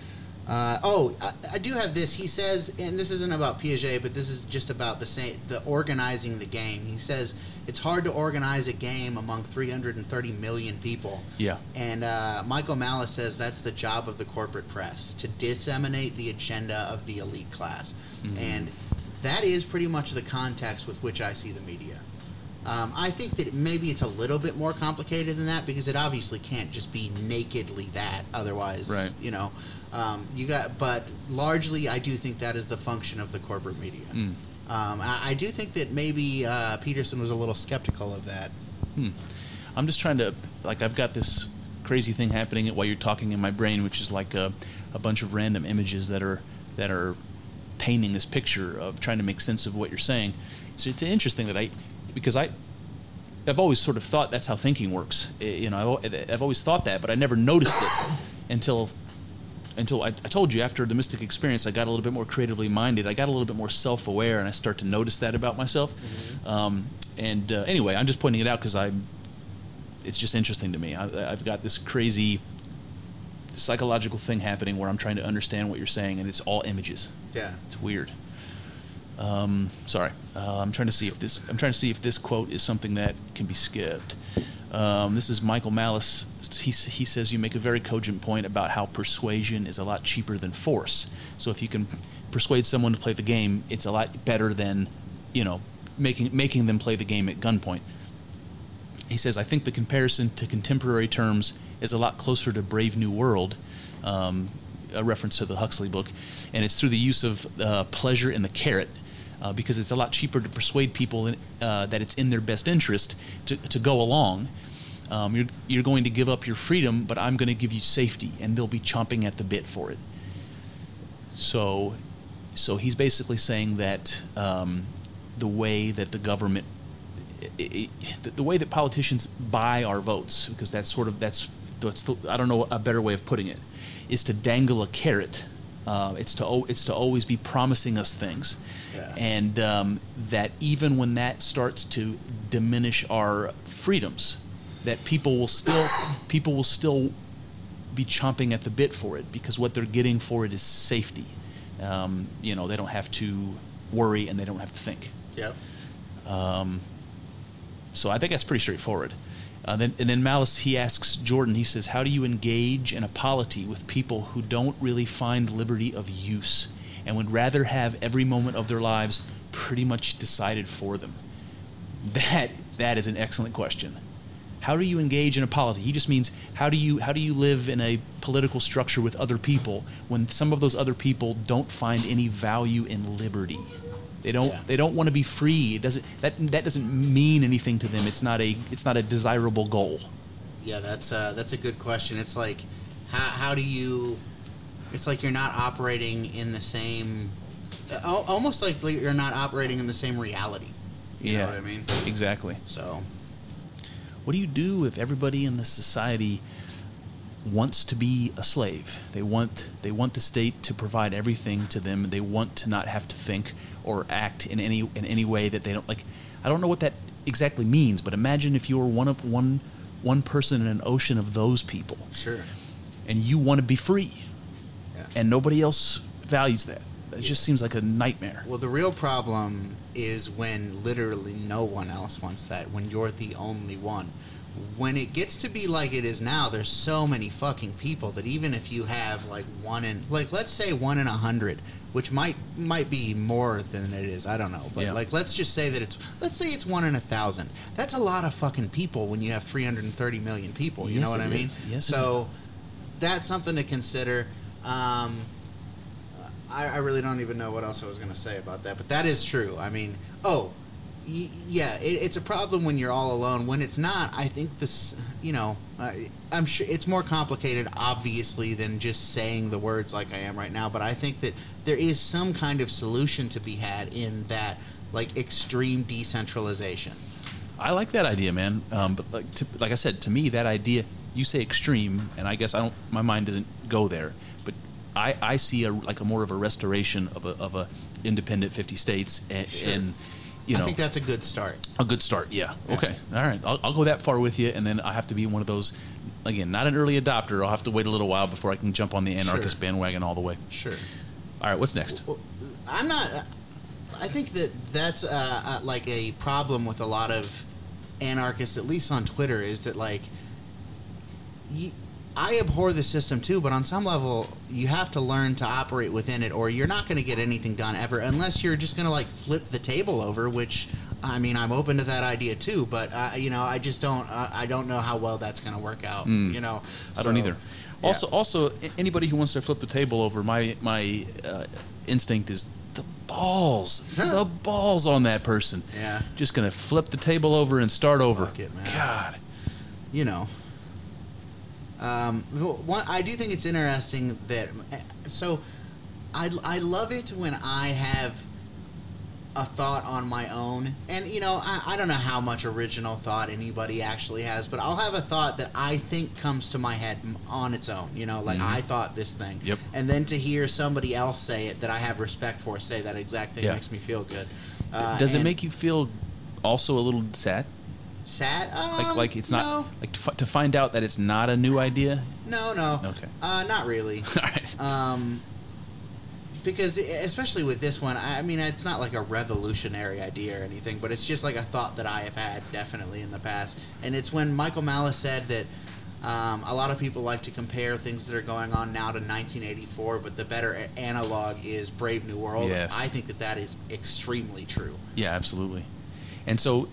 Uh, oh, I, I do have this. He says, and this isn't about Piaget, but this is just about the same, the organizing the game. He says it's hard to organize a game among 330 million people. Yeah. And uh, Michael Malice says that's the job of the corporate press to disseminate the agenda of the elite class, and that is pretty much the context with which I see the media. Um, I think that maybe it's a little bit more complicated than that because it obviously can't just be nakedly that. Otherwise, Right. you know, um, you got. But largely, I do think that is the function of the corporate media. Mm. Um, I, I do think that maybe uh, Peterson was a little skeptical of that. Hmm. I'm just trying to like I've got this crazy thing happening while you're talking in my brain, which is like a, a bunch of random images that are that are painting this picture of trying to make sense of what you're saying. So it's interesting that I because I I've always sort of thought that's how thinking works. You know, I've always thought that, but I never noticed it (coughs) until until I, I told you after the mystic experience, I got a little bit more creatively minded. I got a little bit more self aware, and I start to notice that about myself. Um, and uh, anyway, I'm just pointing it out because I, it's just interesting to me. I, I've got this crazy psychological thing happening where I'm trying to understand what you're saying, and it's all images. Yeah. It's weird. Um, sorry, uh, I'm trying to see if this. I'm trying to see if this quote is something that can be skipped. Um, this is Michael Malice. He, he says you make a very cogent point about how persuasion is a lot cheaper than force. So if you can persuade someone to play the game, it's a lot better than, you know, making making them play the game at gunpoint. He says, I think the comparison to contemporary terms is a lot closer to Brave New World, um, a reference to the Huxley book, and it's through the use of uh, pleasure and the carrot. Uh, because it's a lot cheaper to persuade people in, uh, that it's in their best interest to, to go along. Um, you're, you're going to give up your freedom, but I'm going to give you safety, and they'll be chomping at the bit for it. So, so he's basically saying that um, the way that the government, i i the, the way that politicians buy our votes, because that's sort of that's that's the, I don't know a better way of putting it, is to dangle a carrot. Uh, it's to it's to always be promising us things, Yeah. and um, that even when that starts to diminish our freedoms, that people will still (coughs) people will still be chomping at the bit for it because what they're getting for it is safety. Um, you know, they don't have to worry and they don't have to think. Yep. Um, so I think that's pretty straightforward. Uh, then, and then Malice, he asks Jordan, he says, How do you engage in a polity with people who don't really find liberty of use and would rather have every moment of their lives pretty much decided for them? That That is an excellent question. How do you engage in a polity? He just means how do you how do you live in a political structure with other people when some of those other people don't find any value in liberty? They don't Yeah. they don't want to be free. It doesn't that that doesn't mean anything to them. It's not a it's not a desirable goal. Yeah, that's uh, that's a good question. It's like, how, how do you? It's like you're not operating in the same, uh, almost like you're not operating in the same reality. You know what I mean? Exactly. So, What do you do if everybody in the society wants to be a slave? They want they want the state to provide everything to them. They want to not have to think or act in any in any way that they don't like. I don't know what that exactly means, but imagine if you were one of one one person in an ocean of those people, sure. and you want to be free, Yeah. and nobody else values that. It just seems like a nightmare. Well, the real problem is when literally no one else wants that. When you're the only one. When it gets to be like it is now, there's so many fucking people that even if you have like one in, like let's say one in a hundred, which might might be more than it is, I don't know, but Yeah. like let's just say that it's let's say it's one in a thousand. That's a lot of fucking people when you have 330 million people. You Yes, know what I mean? is. Yes, so that's something to consider. Um, I, I really don't even know what else I was going to say about that, but that is true. I mean, oh, yeah, it, it's a problem when you're all alone. When it's not, I think this, you know, I, I'm sure it's more complicated, obviously, than just saying the words like I am right now. But I think that there is some kind of solution to be had in that, like extreme decentralization. I like that idea, man. Um, but like, to, like I said, to me, that idea, you say extreme, and I guess I don't. My mind doesn't go there. But I, I see a like a more of a restoration of a of a independent fifty states, and, Sure. and you know, I think that's a good start. a good start. Yeah. Yeah. Okay. All right. I'll, I'll go that far with you, and then I have to be one of those. Again, not an early adopter. I'll have to wait a little while before I can jump on the anarchist Sure. bandwagon all the way. Sure. All right. What's next? Well, I'm not. I think that that's uh, uh, like a problem with a lot of anarchists, at least on Twitter, is that like, I abhor the system too, but on some level, you have to learn to operate within it, or you're not going to get anything done ever, unless you're just going to like flip the table over. Which, I mean, I'm open to that idea too, but uh, you know, I just don't. Uh, I don't know how well that's going to work out. You know, I don't either. yeah. Also, also, anybody who wants to flip the table over, my my uh, instinct is the balls, (laughs) the balls on that person. Yeah. Just gonna flip the table over and start over. It, man. God. you know. Um, one, I do think it's interesting that. So, I, I love it when I have a thought on my own. And, you know, I, I don't know how much original thought anybody actually has, but I'll have a thought that I think comes to my head on its own. You know, like I thought this thing. Yep. And then to hear somebody else say it that I have respect for say that exact thing Yeah. makes me feel good. Uh, Does it make you feel also a little sad? Sad? Like Um, like it's not no. like to, fi- to find out that it's not a new idea. No, no. Okay. Uh, not really. (laughs) All right. Um, because especially with this one, I mean, it's not like a revolutionary idea or anything, but it's just like a thought that I have had definitely in the past. And it's when Michael Malice said that um, a lot of people like to compare things that are going on now to 1984, but the better analog is Brave New World. Yes. I think that that is extremely true. Yeah, absolutely. And so,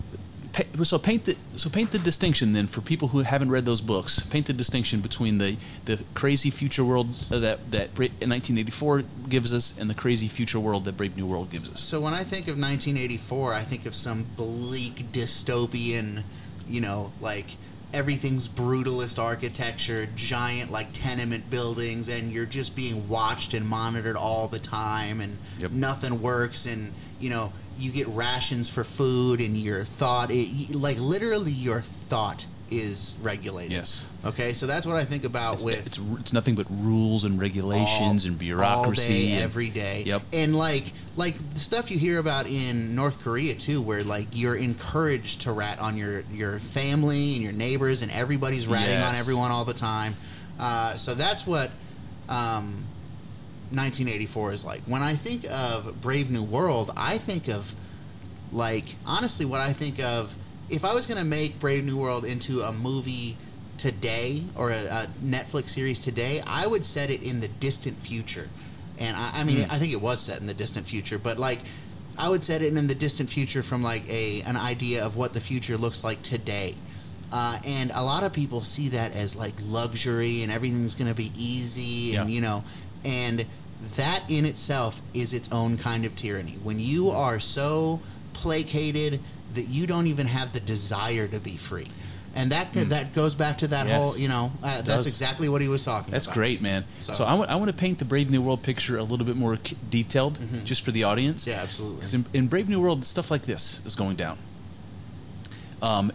so paint the so paint the distinction then for people who haven't read those books. Paint the distinction between the the crazy future world uh, that that Bra- 1984 gives us and the crazy future world that Brave New World gives us. So when I think of 1984, I think of some bleak dystopian, you know, like everything's brutalist architecture, giant like tenement buildings, and you're just being watched and monitored all the time, and Yep. nothing works, and you know you get rations for food, and your thought, it, like literally your thought is regulated. Yes. Okay, so that's what I think about It's, with it's it's nothing but rules and regulations all- and bureaucracy. all day, and- every day. Yep. And like like the stuff you hear about in North Korea too, where like you're encouraged to rat on your your family and your neighbors, and everybody's ratting on everyone all the time. Uh, so that's what. Um, 1984 is like. When I think of Brave New World, I think of like honestly what I think of if I was going to make Brave New World into a movie today or a, a Netflix series today, I would set it in the distant future. And I, I mean, I think it was set in the distant future, but like I would set it in the distant future from like a an idea of what the future looks like today. Uh, and a lot of people see that as like luxury and everything's going to be easy and Yeah. you know and that in itself is its own kind of tyranny when you are so placated that you don't even have the desire to be free and that that goes back to that. Yes. whole you know uh, that's exactly what he was talking about. That's about great, man. So- So, I want to paint the Brave New World picture a little bit more c- detailed, just for the audience. Mm-hmm. yeah absolutely Because in, in Brave New World, stuff like this is going down. Um,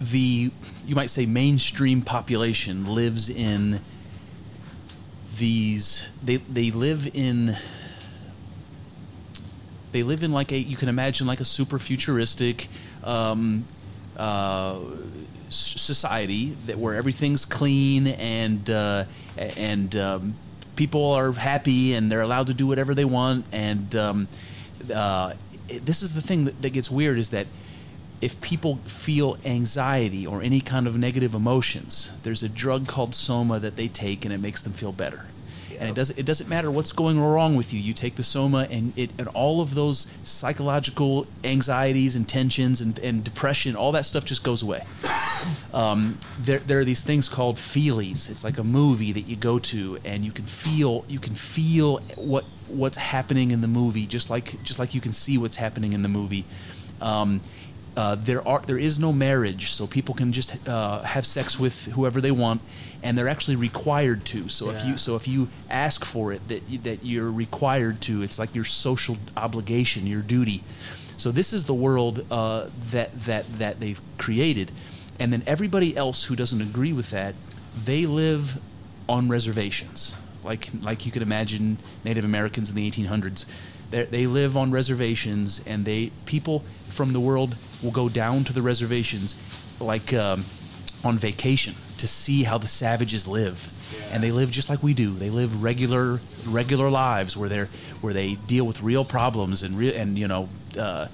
the you might say mainstream population lives in these. They they live in. They live in like a you can imagine like a super futuristic. Um, uh, society that where everything's clean and uh, and um, people are happy and they're allowed to do whatever they want and um, uh, this is the thing that, that gets weird is that if people feel anxiety or any kind of negative emotions there's a drug called soma that they take and it makes them feel better and it doesn't it doesn't matter what's going wrong with you. You take the soma, and it and all of those psychological anxieties and tensions and, and depression, all that stuff just goes away. (coughs) Um, there there are these things called feelies. It's like a movie that you go to, and you can feel you can feel what what's happening in the movie, just like just like you can see what's happening in the movie. Um, uh, there are there is no marriage, so people can just uh, have sex with whoever they want, and they're actually required to. So if you so if you ask for it, that you, that you're required to. It's like your social obligation, your duty. So this is the world uh, that that that they've created, and then everybody else who doesn't agree with that, they live on reservations, like like you could imagine Native Americans in the 1800s. They they live on reservations, and they people from the world will go down to the reservations, like um, on vacation, to see how the savages live, and they live just like we do. They live regular regular lives where they're where they deal with real problems and real and you know. Uh,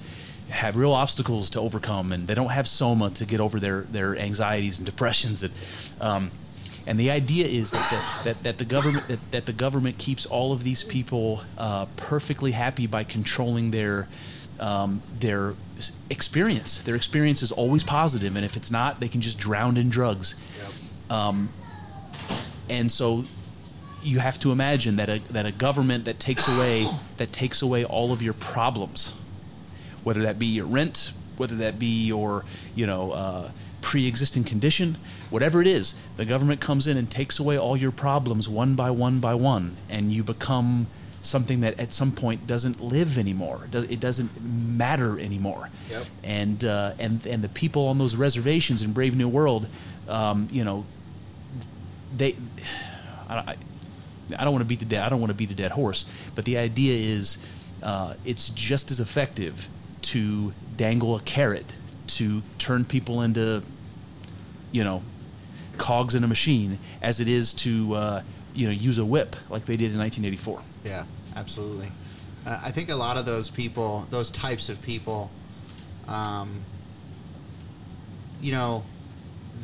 have real obstacles to overcome, and they don't have soma to get over their, their anxieties and depressions, and um, and the idea is that the, that, that the government that, that the government keeps all of these people uh, perfectly happy by controlling their um, their experience. Their experience is always positive, and if it's not, they can just drown in drugs. Um, and so you have to imagine that a, that a government that takes away (coughs) that takes away all of your problems, whether that be your rent, whether that be your you know uh, pre-existing condition, whatever it is, the government comes in and takes away all your problems one by one by one, and you become something that at some point doesn't live anymore. It does- It doesn't matter anymore. Yep. And uh, and and the people on those reservations in Brave New World, um, you know, they I, I, I don't want to beat the dead I don't want to beat a dead horse, but the idea is uh, it's just as effective to dangle a carrot to turn people into you know cogs in a machine as it is to uh, you know use a whip like they did in 1984. Yeah, absolutely. Uh, I think a lot of those people, those types of people, um, you know,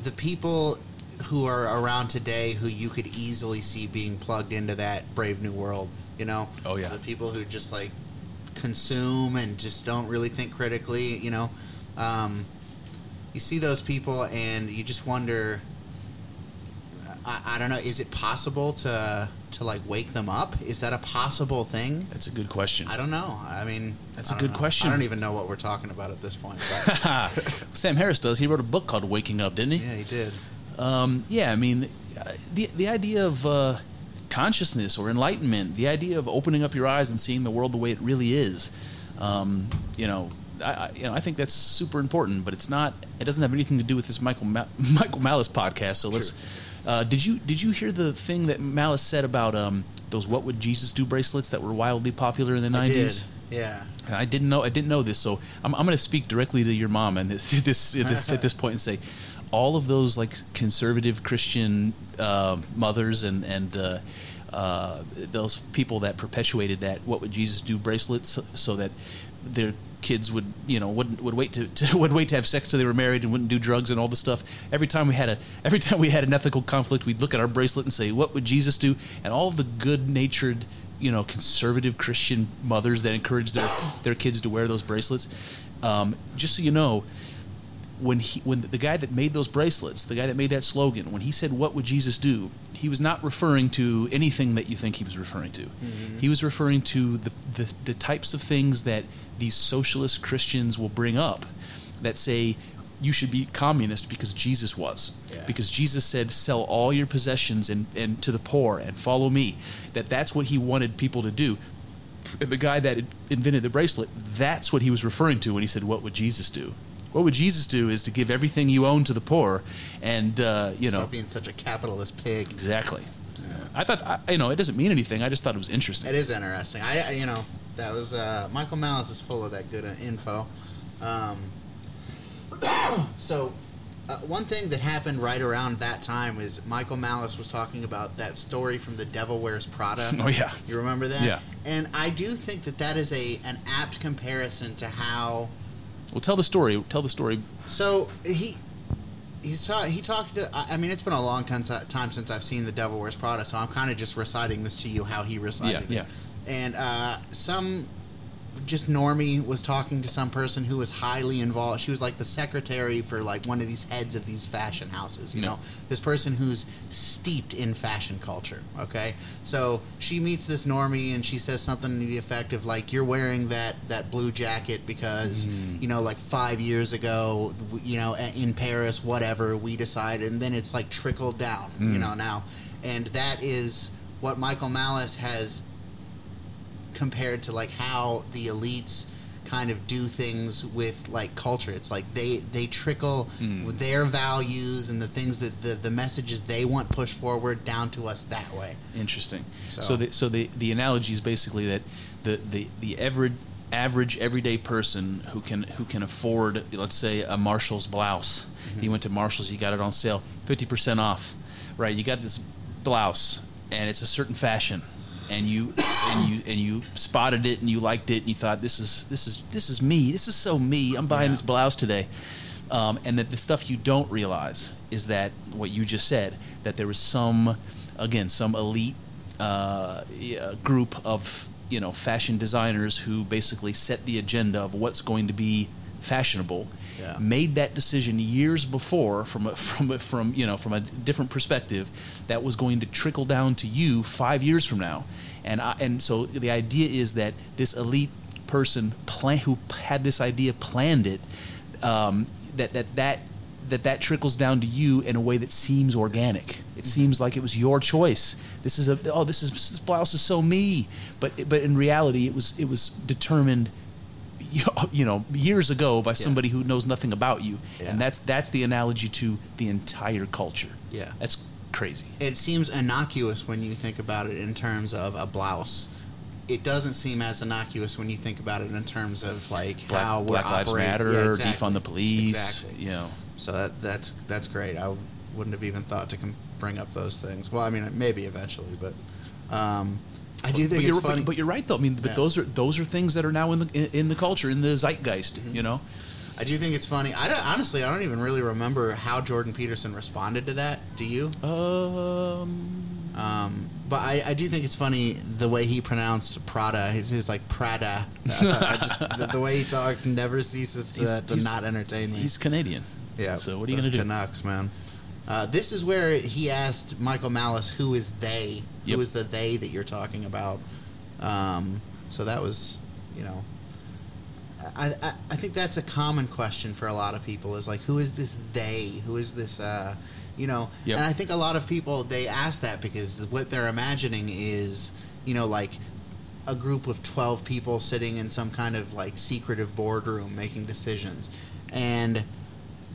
the people who are around today who you could easily see being plugged into that Brave New World, you know? Oh, yeah. The people who just like consume and just don't really think critically, you know? Um, you see those people and you just wonder I, I don't know. Is it possible to to like wake them up? Is that a possible thing? That's a good question. I don't know. I mean, That's I a good know. question. I don't even know what we're talking about at this point. (laughs) Sam Harris does. He wrote a book called Waking Up, didn't he? yeah, he did. Um, yeah, I mean, the the idea of uh, consciousness or enlightenment, the idea of opening up your eyes and seeing the world the way it really is, um, you know, I, I, you know, I think that's super important. But it's not. It doesn't have anything to do with this Michael Ma- (laughs) Michael Malice podcast. So let's. Uh, did you did you hear the thing that Malice said about um, those "What Would Jesus Do" bracelets that were wildly popular in the nineties? Yeah. And I didn't know I didn't know this, so I'm, I'm going to speak directly to your mom and (laughs) this this, this at this point and say, all of those like conservative Christian uh, mothers and and uh, uh, those people that perpetuated that "What would Jesus do" bracelets, so that their kids would you know wouldn't would wait to, (laughs) to would wait to have sex till they were married and wouldn't do drugs and all this stuff. Every time we had a every time we had an ethical conflict, we'd look at our bracelet and say, "What would Jesus do?" And all the good natured you know conservative Christian mothers that encourage their (gasps) their kids to wear those bracelets. Um, just so you know, when he when the guy that made those bracelets, the guy that made that slogan, when he said "What would Jesus do?" he was not referring to anything that you think he was referring to. Mm-hmm. He was referring to the, the the types of things that these socialist Christians will bring up that say you should be communist because Jesus was. Yeah. Because Jesus said, "Sell all your possessions and, and to the poor and follow me." That that's what he wanted people to do. And the guy that invented the bracelet, that's what he was referring to when he said, "What would Jesus do?" What would Jesus do is to give everything you own to the poor, and uh, you know Stop being such a capitalist pig. exactly. I thought I, you know it doesn't mean anything. I just thought it was interesting. It is interesting. I, I- you know, that was uh, Michael Malice is full of that good uh, info. Um, (coughs) so, uh, one thing that happened right around that time is Michael Malice was talking about that story from The Devil Wears Prada. (laughs) Oh, yeah. you remember that? Yeah. And I do think that that is a an apt comparison to how. Well, tell the story. Tell the story. So he, he's ta- he talked to. I I mean, it's been a long time, time since I've seen The Devil Wears Prada, so I'm kind of just reciting this to you how he recited Yeah, it. And uh, some just normie was talking to some person who was highly involved. She was like the secretary for like one of these heads of these fashion houses. You Yeah. know, this person who's steeped in fashion culture. Okay, so she meets this normie and she says something to the effect of like, "You're wearing that that blue jacket because Mm. you know, like five years ago, you know, in Paris, whatever, we decided, and then it's like trickled down. Mm. You know now, and that is what Michael Malice has compared to like how the elites kind of do things with like culture it's like they they trickle with their values and the things that the the messages they want pushed forward down to us that way Interesting. So, So- the, so the the analogy is basically that the the the average average everyday person who can who can afford let's say a Marshall's blouse. Mm-hmm. He went to Marshalls, he got it on sale, fifty percent off. Right, you got this blouse and it's a certain fashion. And you and you and you spotted it and you liked it and you thought this is this is this is me. This is so me. I'm buying Yeah. this blouse today. Um, and that the stuff you don't realize is that what you just said that there was some again some elite uh, group of you know fashion designers who basically set the agenda of what's going to be fashionable Yeah. made that decision years before from a, (laughs) from a, from you know from a different perspective that was going to trickle down to you 5 years from now and I, and so the idea is that this elite person plan, who had this idea planned it um, that that that that that trickles down to you in a way that seems organic. It seems like it was your choice. This is a oh this is this blouse is so me, but but in reality it was it was determined (laughs) you know years ago by somebody who knows nothing about you, Yeah. and that's that's the analogy to the entire culture. Yeah. that's crazy. it seems innocuous when you think about it in terms of a blouse it doesn't seem as innocuous when you think about it in terms of like Black, how Black Lives operating. Matter, Yeah, exactly. defund the police. exactly You know, So that, that's that's great. I wouldn't have even thought to com- bring up those things. Well, I mean, maybe eventually, but um, I do think but it's funny. But, but you're right though. I mean, but Yeah. those are those are things that are now in the in, in the culture, in the zeitgeist. Mm-hmm. You know, I do think it's funny. I don't, honestly, I don't even really remember how Jordan Peterson responded to that. Do you? um, Um, but I, I do think it's funny the way he pronounced Prada. He's, he's like Prada. I just (laughs) the, the way he talks never ceases to, He's- to he's- not entertain me. he's Canadian. Yeah. So what are you those gonna do? Canucks, man. Uh, this is where he asked Michael Malice, "Who is they? Yep. Who is the they that you're talking about?" Um, so that was, you know, I, I I think that's a common question for a lot of people. Is like, who is this they? Who is this? Uh, you know, Yep. and I think a lot of people they ask that because what they're imagining is, you know, like a group of 12 people sitting in some kind of like secretive boardroom making decisions and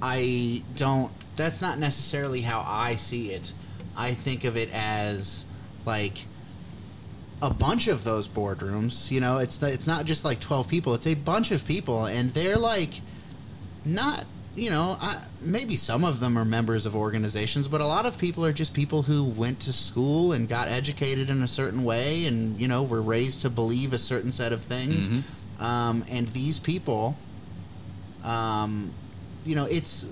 i don't that's not necessarily how i see it. I think of it as like a bunch of those boardrooms you know? It's it's not just like 12 people it's a bunch of people and they're like not you know I, maybe some of them are members of organizations but a lot of people are just people who went to school and got educated in a certain way and you know were raised to believe a certain set of things. Um, and these people um, you know it's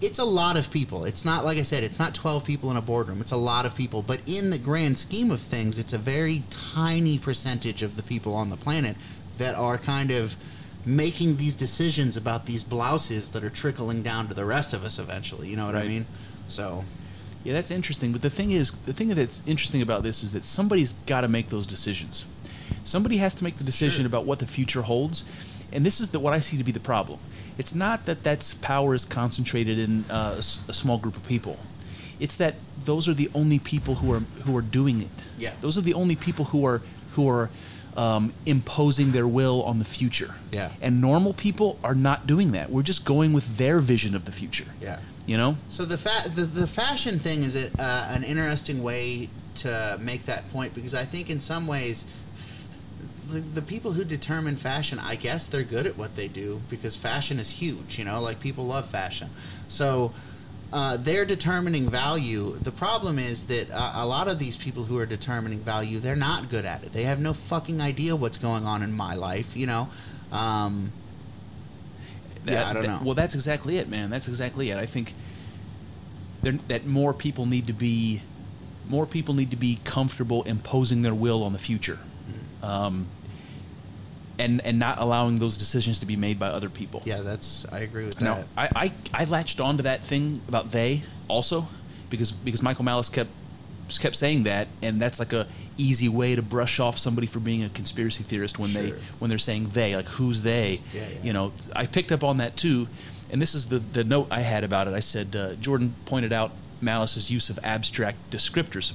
it's a lot of people it's not like i said it's not 12 people in a boardroom it's a lot of people but in the grand scheme of things it's a very tiny percentage of the people on the planet that are kind of making these decisions about these blouses that are trickling down to the rest of us eventually you know what i mean so Yeah, that's interesting. But the thing is, the thing that's interesting about this is that somebody's got to make those decisions. Somebody has to make the decision Sure. about what the future holds, and this is the, what I see to be the problem. It's not that that's power is concentrated in uh, a s- a small group of people. It's that those are the only people who are who are doing it. Yeah. Those are the only people who are who are um, imposing their will on the future. Yeah. And normal people are not doing that. We're just going with their vision of the future. Yeah. You know. So the fa- the, the fashion thing is it uh, an interesting way to make that point because I think in some ways f- the, the people who determine fashion, I guess they're good at what they do because fashion is huge. You know, like people love fashion, so. Uh, they're determining value. The problem is that uh, a lot of these people who are determining value, they're not good at it. They have no fucking idea what's going on in my life. You know, um, Yeah, I don't that- know. Well, that's exactly it, man. That's exactly it. I think that more people need to be more people need to be comfortable imposing their will on the future, Mm. um, and and not allowing those decisions to be made by other people. Yeah, that's I agree with Now, that. I, I I latched onto that thing about they also because because Michael Malice kept kept saying that, and that's like a easy way to brush off somebody for being a conspiracy theorist when they when they're saying they like who's they. Yeah, yeah. You know, I picked up on that too, and this is the the note I had about it. I said uh, Jordan pointed out Malice's use of abstract descriptors.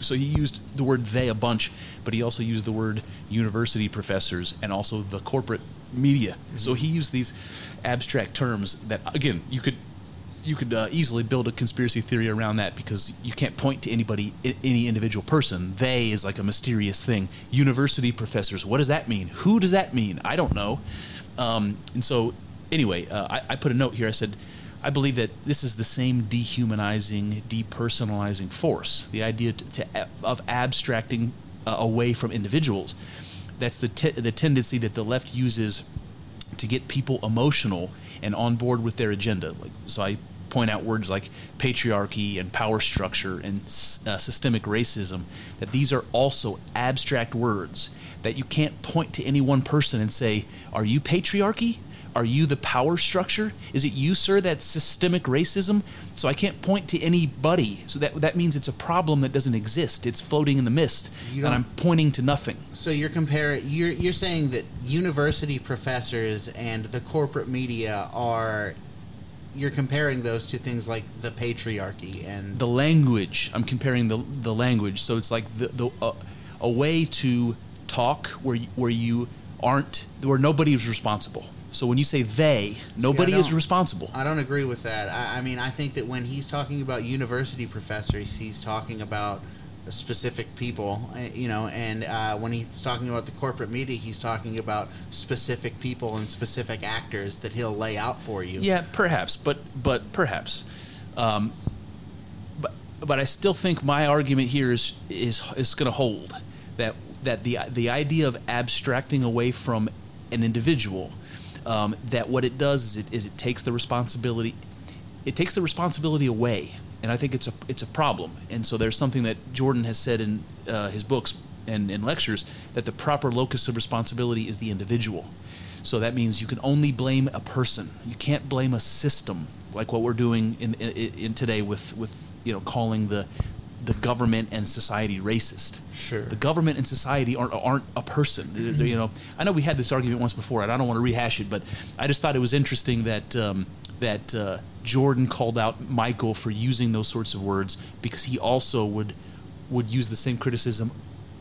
So he used the word they a bunch, but he also used the word university professors and also the corporate media. So he used these abstract terms that again you could you could uh, easily build a conspiracy theory around that because you can't point to anybody any individual person. They is like a mysterious thing. University professors what does that mean? Who does that mean? I don't know. Um, and so anyway uh, I, I put a note here. I said i believe that this is the same dehumanizing depersonalizing force the idea to, to, of abstracting uh, away from individuals that's the, te- the tendency that the left uses to get people emotional and on board with their agenda. Like, so I point out words like patriarchy and power structure and uh, systemic racism. That these are also abstract words that you can't point to any one person and say, "Are you patriarchy?" Are you the power structure? Is it you, sir, that's systemic racism? So I can't point to anybody. So that that means it's a problem that doesn't exist. It's floating in the mist, and I'm pointing to nothing. So you're comparing you're you're saying that university professors and the corporate media are you're comparing those to things like the patriarchy and the language i'm comparing the the language so it's like the, the uh, a way to talk where where you aren't where nobody is responsible so when you say they nobody is responsible I don't agree with that. I, I mean, I think that when he's talking about university professors, he's talking about specific people, uh, you know, and uh, when he's talking about the corporate media, he's talking about specific people and specific actors that he'll lay out for you. yeah perhaps but but perhaps um, but but I still think my argument here is is is going to hold that that the the idea of abstracting away from an individual um, that what it does is it is it takes the responsibility it takes the responsibility away. And I think it's a it's a problem. And so there's something that Jordan has said in uh, his books and in lectures that the proper locus of responsibility is the individual. So that means you can only blame a person. You can't blame a system like what we're doing in, in, in today with, with you know calling the the government and society racist. Sure. The government and society aren't aren't a person. You know, I know we had this argument once before, and I don't want to rehash it, but I just thought it was interesting that um, that uh, Jordan called out Michael for using those sorts of words because he also would would use the same criticism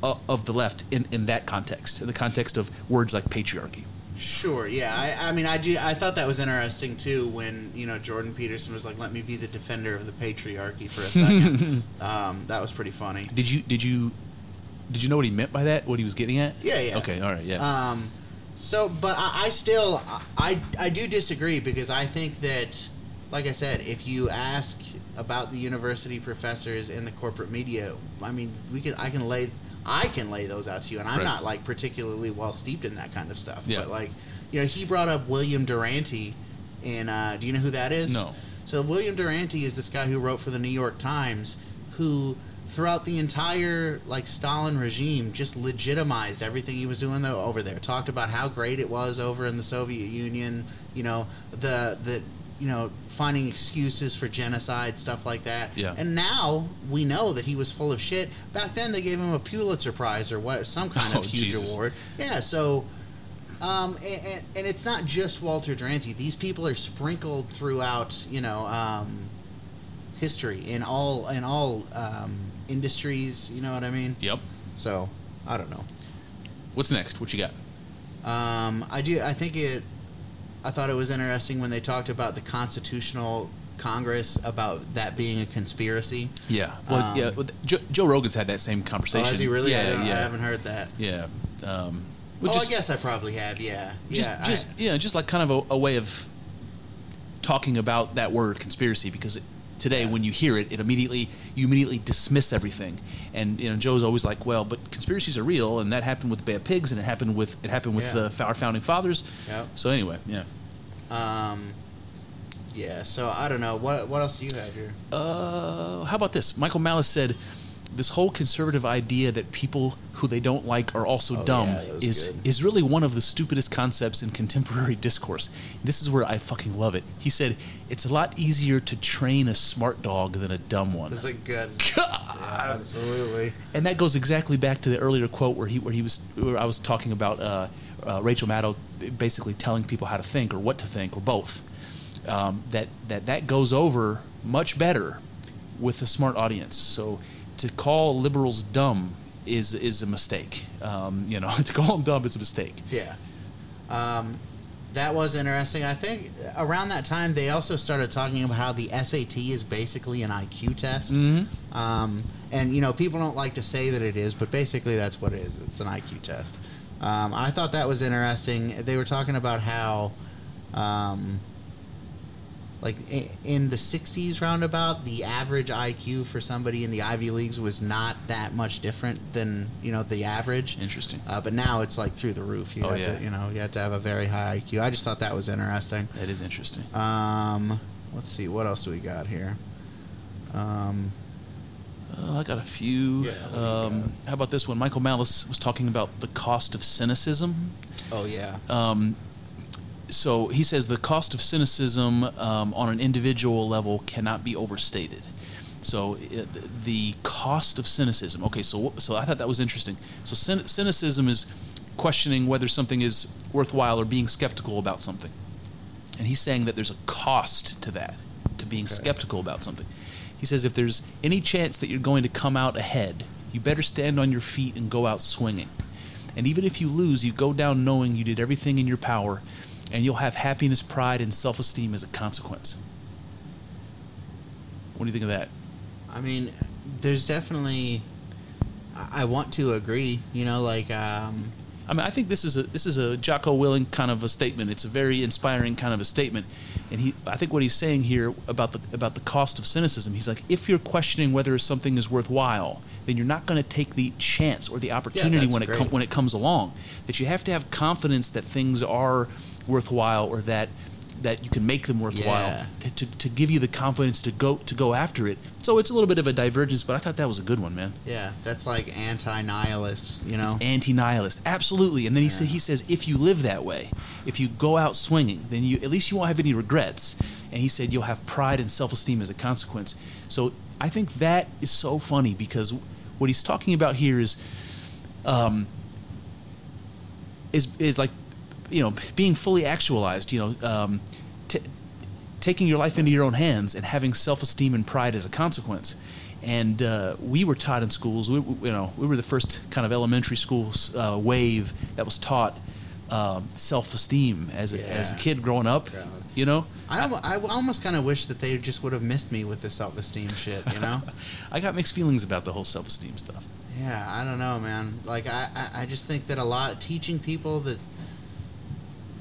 of, of the left in, in that context, in the context of words like patriarchy. Sure. Yeah. I, I mean, I do. I thought that was interesting too when you know Jordan Peterson was like, "Let me be the defender of the patriarchy for a second. (laughs) um, that was pretty funny. Did you did you did you know what he meant by that? What he was getting at? Yeah, yeah. Okay, all right, yeah. Um, so, but I, I still, I, I do disagree because I think that, like I said, if you ask about the university professors and the corporate media, I mean, we can, I can lay, I can lay those out to you, and I'm Right. not like particularly well steeped in that kind of stuff. Yeah. But like, you know, he brought up William Duranty, and uh, do you know who that is? No. So William Duranty is this guy who wrote for the New York Times, who throughout the entire like Stalin regime just legitimized everything he was doing though over there. Talked about how great it was over in the Soviet Union, you know, the the you know, finding excuses for genocide, stuff like that. Yeah. And now we know that he was full of shit. Back then they gave him a Pulitzer Prize or what some kind (laughs) Oh, of huge Jesus. award. Yeah, so um, and, and, it's not just Walter Duranty. These people are sprinkled throughout, you know, um, history in all in all um, industries. You know what I mean? yep. So I don't know. What's next? What you got? Um, I do. I think it. I thought it was interesting when they talked about the Constitutional Congress about that being a conspiracy. Yeah. Well, Um, yeah. well, Joe, Joe Rogan's had that same Oh, conversation. has he really? Yeah, I, yeah. I haven't heard that. Yeah. Um, Oh, well, just, I guess I probably have. Yeah. just, yeah. just I, yeah, just like kind of a, a way of talking about that word conspiracy because it, today Yeah. when you hear it, it immediately you immediately dismiss everything. And you know, Joe's always like, "Well, but conspiracies are real, and that happened with the Bay of Pigs, and it happened with it happened with Yeah. uh, our founding fathers." Yep. So anyway, yeah. Um, yeah. So I don't know what what else do you have here. Uh, how about this? Michael Malice said, "This whole conservative idea that people who they don't like are also Oh, dumb yeah, is good. is really one of the stupidest concepts in contemporary (laughs) discourse." This is where I fucking love it. He said, "It's a lot easier to train a smart dog than a dumb one." This is a good. God. (laughs) Yeah, absolutely. and that goes exactly back to the earlier quote where he where he was where I was talking about uh, uh, Rachel Maddow basically telling people how to think or what to think or both. Um, that that that goes over much better with a smart audience. So to call liberals dumb is is a mistake. Um, you know, (laughs) to call them dumb is a mistake. Yeah. Um, that was interesting. I think around that time they also started talking about how the SAT is basically an IQ test. Mm-hmm. Um, and you know, people don't like to say that it is, but basically that's what it is. It's an IQ test. Um, I thought that was interesting. They were talking about how, um, like in the '60s roundabout, the average IQ for somebody in the Ivy Leagues was not that much different than you know the average. Interesting. Uh, but now it's like through the roof. You Oh, have yeah. to, you know, you have to have a very high IQ. I just thought that was interesting. it is interesting. Um, let's see, what else do we got here? Um, Uh, I got a few. Yeah, um, how about this one? Michael Malice was talking about the cost of cynicism. oh yeah, Um, so he says the cost of cynicism um, on an individual level cannot be overstated. So it, the cost of cynicism. Okay, so so I thought that was interesting. So cynicism is questioning whether something is worthwhile or being skeptical about something. And he's saying that there's a cost to that, to being Okay. skeptical about something. He says if there's any chance that you're going to come out ahead, you better stand on your feet and go out swinging. And even if you lose, you go down knowing you did everything in your power, and you'll have happiness, pride, and self esteem as a consequence. What do you think of that? I mean, there's definitely. I want to agree. You know, like um, I mean, I think this is a this is a Jocko Willink kind of a statement. It's a very inspiring kind of a statement, and he I think what he's saying here about the about the cost of cynicism. He's like, if you're questioning whether something is worthwhile, then you're not going to take the chance or the opportunity that's when it com- when it comes along. That you have to have confidence that things are worthwhile or that that you can make them worthwhile Yeah. to, to, to give you the confidence to go to go after it. So it's a little bit of a divergence, but I thought that was a good one, man. yeah, that's like anti-nihilist. You know, It's anti-nihilist, absolutely. And then he sa- he says, if you live that way, if you go out swinging, then you at least you won't have any regrets. And he said you'll have pride and self-esteem as a consequence. So I think that is so funny because what he's talking about here is, um, is is like, you know, being fully actualized. You know, um, t- taking your life into your own hands and having self-esteem and pride as a consequence. And uh, we were taught in schools. We, we- you know, we were the first kind of elementary school uh, wave that was taught um, self-esteem as a, as a kid growing up. God. You know, I, almo- I almost kind of wish that they just would have missed me with the self-esteem shit. You know. (laughs) I got mixed feelings about the whole self-esteem stuff. Yeah, I don't know, man. Like I, I, I just think that a lot teaching people that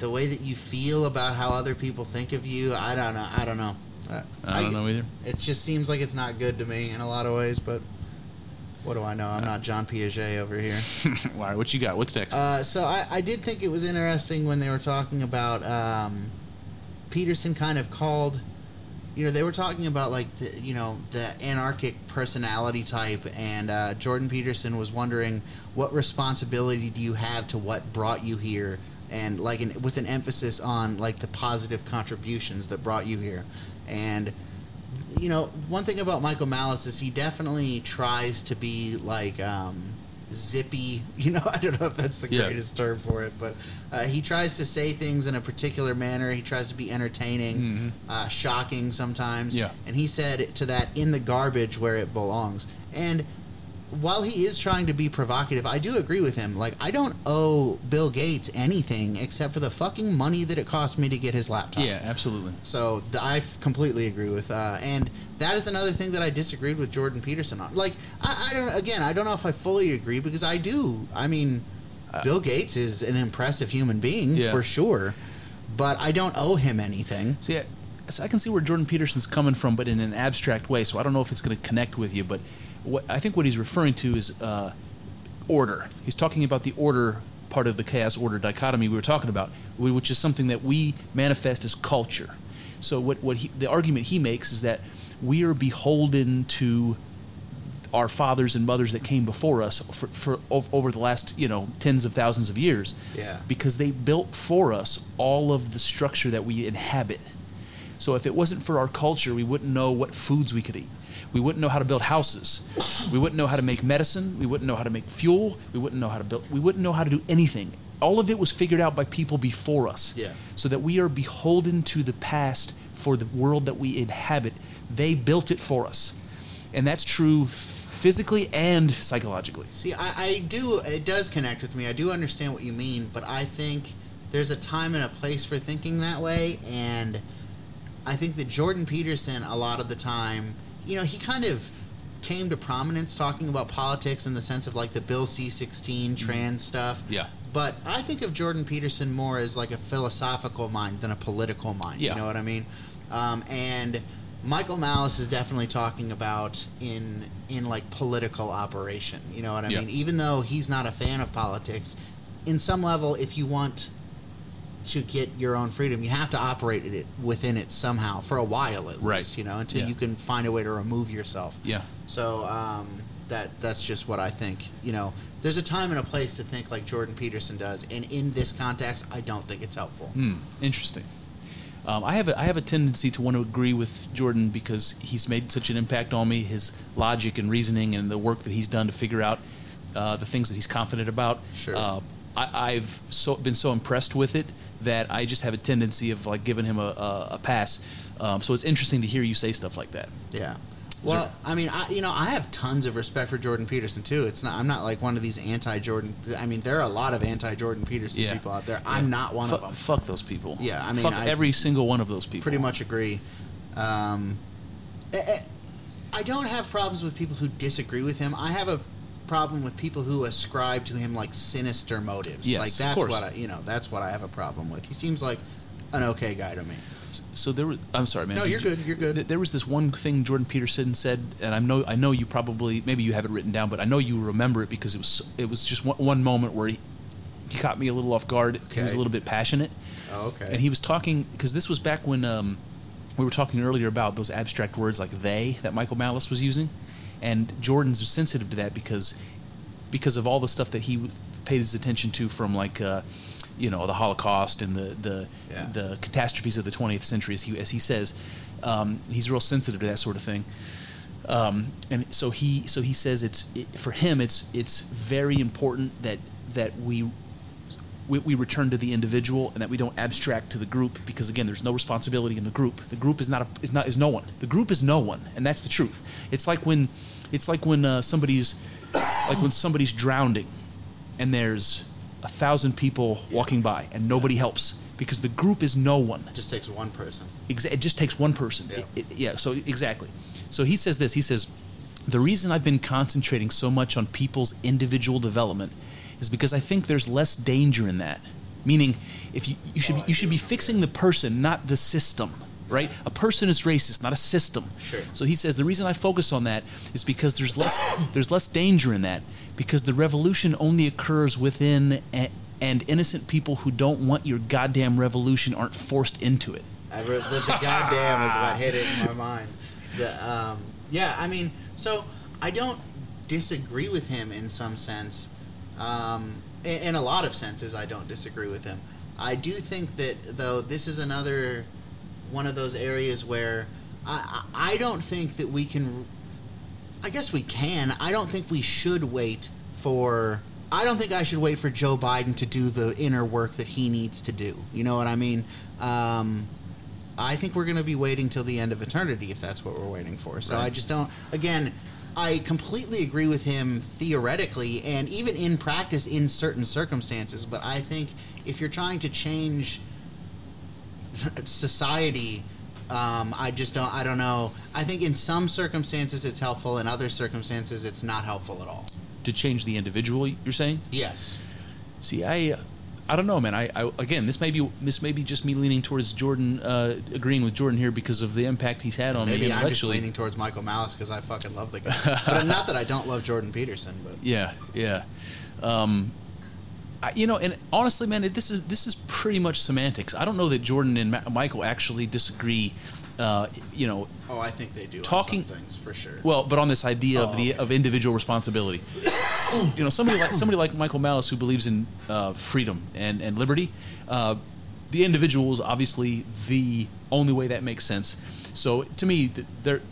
the way that you feel about how other people think of you, I don't know. I don't know. Uh, I don't know either. It just seems like it's not good to me in a lot of ways, but what do I know? I'm not John Piaget over here. (laughs) Right, what you got? What's next? Uh, so I, I did think it was interesting when they were talking about um, Peterson kind of called you know they were talking about like the you know the anarchic personality type and uh, Jordan Peterson was wondering what responsibility do you have to what brought you here and like an, with an emphasis on like the positive contributions that brought you here and you know one thing about Michael Malice is he definitely tries to be like um, zippy (laughs) you know I don't know if that's the Yeah. greatest term for it but uh, he tries to say things in a particular manner he tries to be entertaining Mhm. uh, shocking sometimes. Yeah. And he said to that in the garbage where it belongs. And while he is trying to be provocative, I do agree with him. Like I don't owe Bill Gates anything except for the fucking money that it cost me to get his laptop. yeah, absolutely. So I completely agree with, uh, and that is another thing that I disagreed with Jordan Peterson on. Like I, I don't, again, I don't know if I fully agree because I do. I mean, Bill Gates is an impressive human being Yeah. for sure, but I don't owe him anything. See, I, so I can see where Jordan Peterson's coming from, but in an abstract way. So I don't know if it's going to connect with you. But what I think what he's referring to is uh, order. He's talking about the order part of the chaos order dichotomy we were talking about, which is something that we manifest as culture. So what what he, the argument he makes is that we are beholden to our fathers and mothers that came before us for, for over the last you know tens of thousands of years Yeah. because they built for us all of the structure that we inhabit so if it wasn't for our culture we wouldn't know what foods we could eat we wouldn't know how to build houses we wouldn't know how to make medicine we wouldn't know how to make fuel we wouldn't know how to build we wouldn't know how to do anything all of it was figured out by people before us Yeah. so that we are beholden to the past for the world that we inhabit they built it for us and that's true physically and psychologically. See, I, I do. It does connect with me. I do understand what you mean, but I think there's a time and a place for thinking that way, and I think that Jordan Peterson, a lot of the time, you know, he kind of came to prominence talking about politics in the sense of like the Bill C-16 trans stuff. Yeah. But I think of Jordan Peterson more as like a philosophical mind than a political mind. Yeah. You know what I mean? Um, and Michael Malice is definitely talking about in in like political operation. You know what I Yeah. mean? Even though he's not a fan of politics, in some level, if you want to get your own freedom, you have to operate it within it somehow for a while at Right. least. You know, until Yeah. you can find a way to remove yourself. Yeah. So um, that that's just what I think. You know, there's a time and a place to think like Jordan Peterson does, and in this context, I don't think it's helpful. Hmm. Interesting. Um, I have a, I have a tendency to want to agree with Jordan because he's made such an impact on me. His logic and reasoning and the work that he's done to figure out uh, the things that he's confident about. Sure. Uh, I, I've so been so impressed with it that I just have a tendency of like giving him a, a, a pass. Um, so it's interesting to hear you say stuff like that. Yeah. Well, I mean, I, you know, I have tons of respect for Jordan Peterson too. It's not. I'm not like one of these anti-Jordan. I mean, there are a lot of anti-Jordan Peterson Yeah. people out there. I'm not one Fu- of them. Fuck those people. Yeah, I mean, fuck I- every single one of those people. Pretty much agree. Um, eh, eh, I don't have problems with people who disagree with him. I have a problem with people who ascribe to him like sinister motives. Yes, like that's what I, you know, that's what I have a problem with. He seems like an okay guy to me. So there was. I'm sorry, man. No, you're you- good, you're good. There was this one thing Jordan Peterson said, and I know I know you probably maybe you have it written down, but I know you remember it because it was it was just one, one moment where he, he caught me a little off guard. He was a little bit passionate, Oh, okay. and he was talking because this was back when um, we were talking earlier about those abstract words like they that Michael Malice was using, and Jordan's sensitive to that because because of all the stuff that he paid his attention to from like uh, you know the Holocaust and the the Yeah. the catastrophes of the 20th century as he as he says um, he's real sensitive to that sort of thing um, and so he so he says it's it, for him it's it's very important that that we we, we return to the individual and that we don't abstract to the group because again there's no responsibility in the group the group is not a, is not is no one the group is no one and that's the truth it's like when it's like when uh, somebody's like when somebody's drowning and there's a thousand people walking by and nobody helps because the group is no one it just takes one person. Exa- it just takes one person. Yeah. It- it- yeah. So exactly. So he says this. He says, the reason I've been concentrating so much on people's individual development is because I think there's less danger in that. Meaning, if you you should be, you should be fixing the person, not the system. Right? A person is racist, not a system. Sure. So he says the reason I focus on that is because there's less there's less danger in that because the revolution only occurs within a, and innocent people who don't want your goddamn revolution aren't forced into it. I re- the, the goddamn is what hit it in my mind. The, um, yeah, I mean, so I don't disagree with him in some sense. Um, in, in a lot of senses, I don't disagree with him. I do think that though this is another one of those areas where I, I don't think that we can. I guess we can. I don't think we should wait for. I don't think I should wait for Joe Biden to do the inner work that he needs to do. You know what I mean? Um, I think we're going to be waiting till the end of eternity if that's what we're waiting for. So I just don't. Again, I completely agree with him theoretically and even in practice in certain circumstances. But I think if you're trying to change (laughs) society um, i just don't i don't know i think in some circumstances it's helpful in other circumstances it's not helpful at all To change the individual, you're saying? yes See, I, I don't know, man. I, I again, this may be this may be just me leaning towards Jordan, uh, agreeing with Jordan here because of the impact he's had on me maybe i'm just leaning towards michael malice because i fucking love the guy but not that i don't love jordan peterson but (laughs) Yeah, yeah. Um, I, you know, and honestly, man, this is this is pretty much semantics. I don't know that Jordan and Ma- Michael actually disagree. Uh, you know, Oh, I think they do. Talking- things for sure. well, but on this idea Oh, of the okay. of individual responsibility. (coughs) you know, somebody like somebody like Michael Malice who believes in uh, freedom and and liberty. Uh, the individual is obviously the only way that makes sense. So to me, they're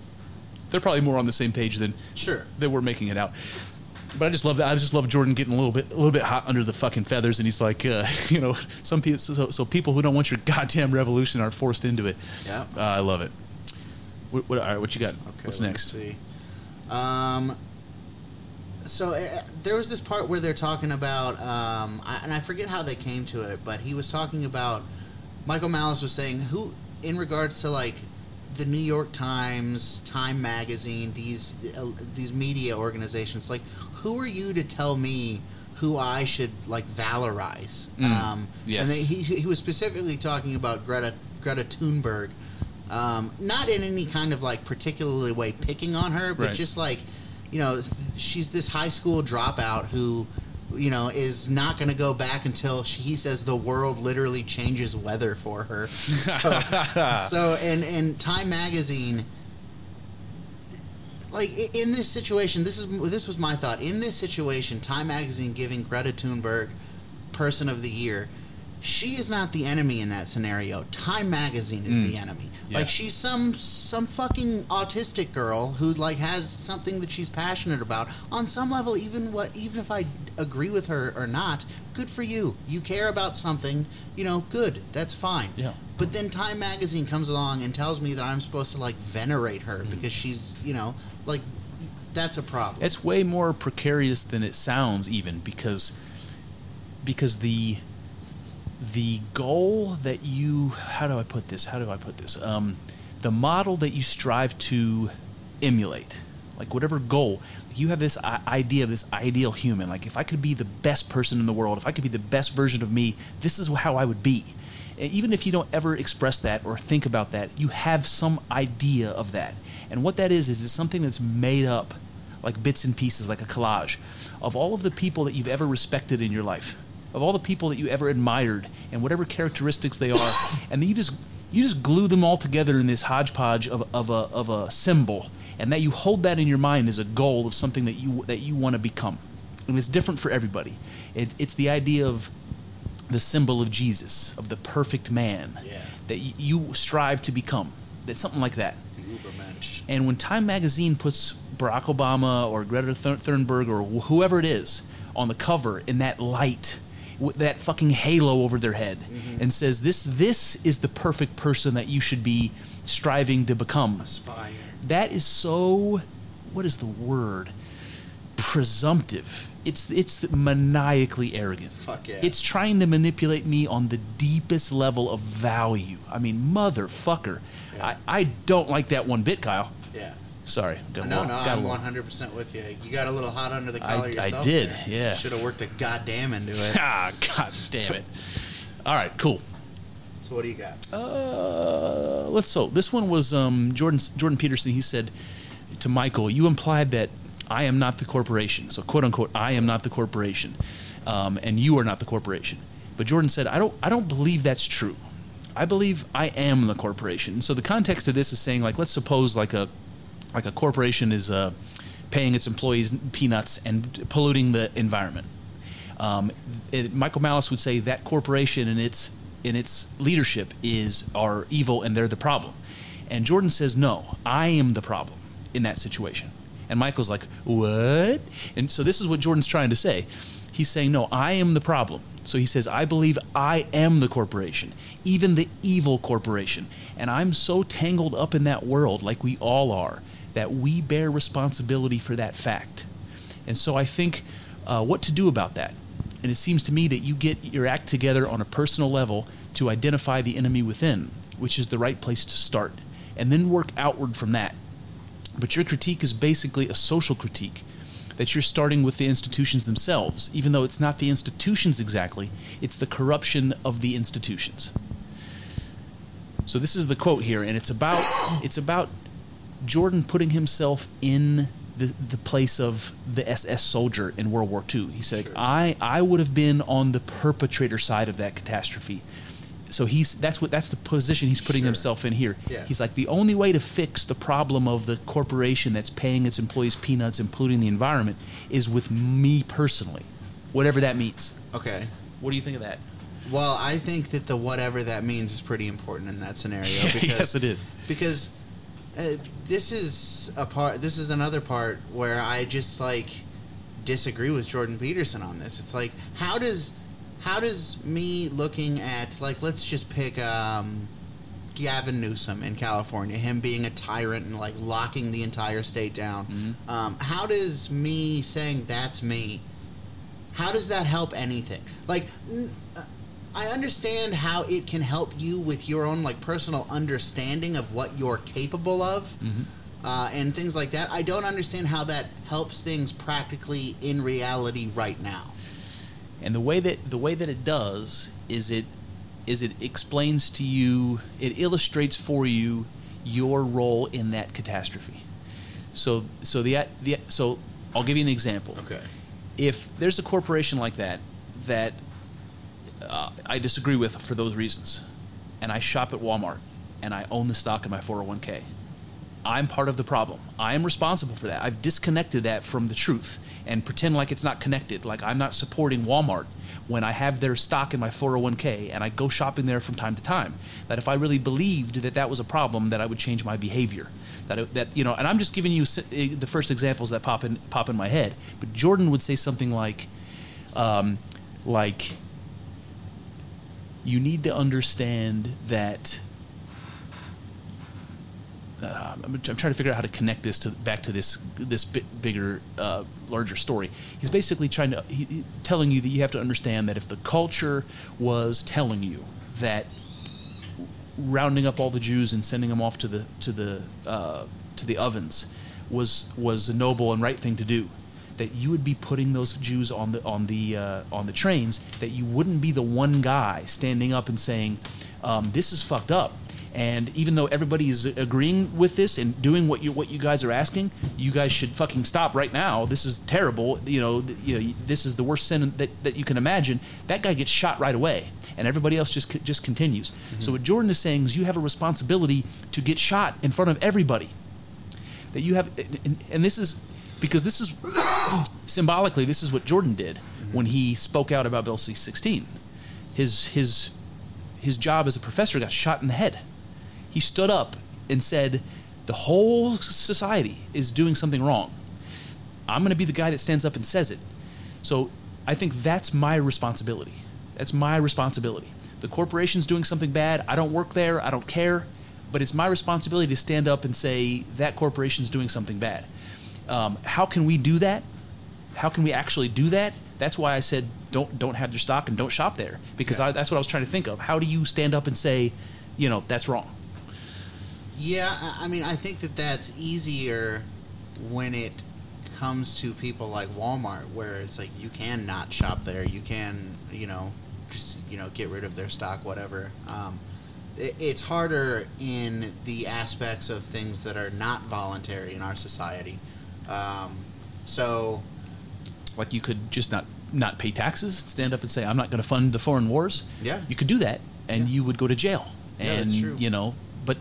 they're probably more on the same page than Sure. that we're making it out. But I just love that. I just love Jordan getting a little bit, a little bit hot under the fucking feathers, and he's like, uh, (laughs) you know, some people, so, so people who don't want your goddamn revolution are forced into it. Yeah. uh, I love it. What, what, all right, what you got? Okay, What's next? See. Um, so uh, there was this part where they're talking about, um, I, and I forget how they came to it, but he was talking about Michael Malice was saying who, in regards to like the New York Times, Time Magazine, these uh, these media organizations, like who are you to tell me? Who I should like valorize? Mm, Um, yes. And they, he, he was specifically talking about Greta Greta Thunberg, um, not in any kind of like particularly way picking on her, but Right. just like you know th- she's this high school dropout who you know is not going to go back until she, he says the world literally changes weather for her. (laughs) So, so and and Time magazine like in this situation, this is this was my thought. In this situation, Time Magazine giving Greta Thunberg Person of the Year, she is not the enemy in that scenario. Time Magazine is the enemy. Yeah. Like she's some some fucking autistic girl who like has something that she's passionate about. On some level, even what even if I agree with her or not, good for you. You care about something, you know, good. That's fine. Yeah. But then Time Magazine comes along and tells me that I'm supposed to like venerate her Mm. because she's, you know, like that's a problem. It's way more precarious than it sounds, even because because the the goal that you how do I put this? How do I put this? Um, the model that you strive to emulate, like whatever goal you have, this idea of this ideal human. Like if I could be the best person in the world, if I could be the best version of me, this is how I would be. Even if you don't ever express that or think about that, you have some idea of that. And what that is is it's something that's made up like bits and pieces, like a collage, of all of the people that you've ever respected in your life, of all the people that you ever admired, and whatever characteristics they are, (laughs) and then you just you just glue them all together in this hodgepodge of, of a of a symbol, and that you hold that in your mind as a goal of something that you that you want to become, and it's different for everybody. It, it's the idea of the symbol of Jesus, of the perfect man Yeah. that you strive to become. That's something like that. Ubermensch. And when Time Magazine puts Barack Obama or Greta Thunberg or whoever it is on the cover in that light, with that fucking halo over their head, mm-hmm. and says this this is the perfect person that you should be striving to become. Aspire. That is so. What is the word? Presumptive. It's it's maniacally arrogant. Fuck yeah. It's trying to manipulate me on the deepest level of value. I mean, motherfucker. I, I don't like that one bit, Kyle. Yeah. Sorry. Got No, no, got I'm 100 percent with you. You got a little hot under the I- collar I yourself. did, there. yeah. Should have worked a goddamn into it. (laughs) Ah, god damn it. All right, cool. so what do you got? Uh, let's so this one was um, Jordan Jordan Peterson. He said to Michael, "You implied that I am not the corporation. So quote unquote, I am not the corporation, um, and you are not the corporation." But Jordan said, "I don't I don't believe that's true. I believe I am the corporation." So the context of this is saying like, let's suppose like a like a corporation is uh, paying its employees peanuts and polluting the environment. Um, it, Michael Malice would say that corporation and its in its leadership is are evil and they're the problem. And Jordan says, no, I am the problem in that situation. And Michael's like, what? And so this is what Jordan's trying to say. He's saying, no, I am the problem. So he says, I believe I am the corporation, even the evil corporation. And I'm so tangled up in that world, like we all are, that we bear responsibility for that fact. And so I think uh, what to do about that. And it seems to me that you get your act together on a personal level to identify the enemy within, which is the right place to start, and then work outward from that. But your critique is basically a social critique that you're starting with the institutions themselves, even though it's not the institutions exactly, it's the corruption of the institutions. So this is the quote here, and it's about it's about Jordan putting himself in the the place of the SS soldier in World War II. He said, Sure. "I I would have been on the perpetrator side of that catastrophe." So he's that's what that's the position he's putting Sure. himself in here. Yeah. He's like the only way to fix the problem of the corporation that's paying its employees peanuts and polluting the environment is with me personally, whatever that means. Okay. What do you think of that? Well, I think that the whatever that means is pretty important in that scenario. (laughs) Because, yes, it is. Because uh, this is a part. This is another part where I just like disagree with Jordan Peterson on this. It's like how does how does me looking at like let's just pick um, Gavin Newsom in California, him being a tyrant and like locking the entire state down. Um, how does me saying that's me? How does that help anything? Like, n- uh, I understand how it can help you with your own like personal understanding of what you're capable of, uh, and things like that. I don't understand how that helps things practically in reality right now. And the way that the way that it does is it is it explains to you, it illustrates for you your role in that catastrophe. So so the the so I'll give you an example. Okay. If there's a corporation like that that uh, I disagree with for those reasons, and I shop at Walmart and I own the stock in my 401k, I'm part of the problem. I am responsible for that. I've disconnected that from the truth and pretend like it's not connected, like I'm not supporting Walmart when I have their stock in my 401k and I go shopping there from time to time. That if I really believed that that was a problem, that I would change my behavior. That that you know, and I'm just giving you eh, the first examples that pop in pop in my head. But Jordan would say something like, um, like, you need to understand that uh, I'm, I'm trying to figure out how to connect this to back to this this bit bigger, uh, larger story. He's basically trying to he, he- telling you that you have to understand that if the culture was telling you that rounding up all the Jews and sending them off to the to the uh, to the ovens was was a noble and right thing to do. That you would be putting those Jews on the on the uh, on the trains. That you wouldn't be the one guy standing up and saying, um, "This is fucked up." And even though everybody is agreeing with this and doing what you what you guys are asking, you guys should fucking stop right now. This is terrible. You know, th- you know, this is the worst sin that, that you can imagine. That guy gets shot right away, and everybody else just c- just continues. Mm-hmm. So what Jordan is saying is, you have a responsibility to get shot in front of everybody. That you have, and, and this is because this is (coughs) symbolically this is what Jordan did mm-hmm. when he spoke out about Bill C-16. His his his job as a professor got shot in the head. He stood up and said, "The whole society is doing something wrong. I'm going to be the guy that stands up and says it." So I think that's my responsibility. That's my responsibility. The corporation's doing something bad. I don't work there. I don't care. But it's my responsibility to stand up and say that corporation's doing something bad. Um, how can we do that? How can we actually do that? That's why I said don't don't have their stock and don't shop there because Yeah. I, that's what I was trying to think of. How do you stand up and say, you know, that's wrong? Yeah, I mean, I think that that's easier when it comes to people like Walmart, where it's like you can not shop there, you can, you know, just you know get rid of their stock, whatever. Um, it, it's harder in the aspects of things that are not voluntary in our society. Um, so Like you could just not not pay taxes, stand up and say I'm not going to fund the foreign wars. Yeah. you could do that, and Yeah. you would go to jail. Yeah, that's true. you know, but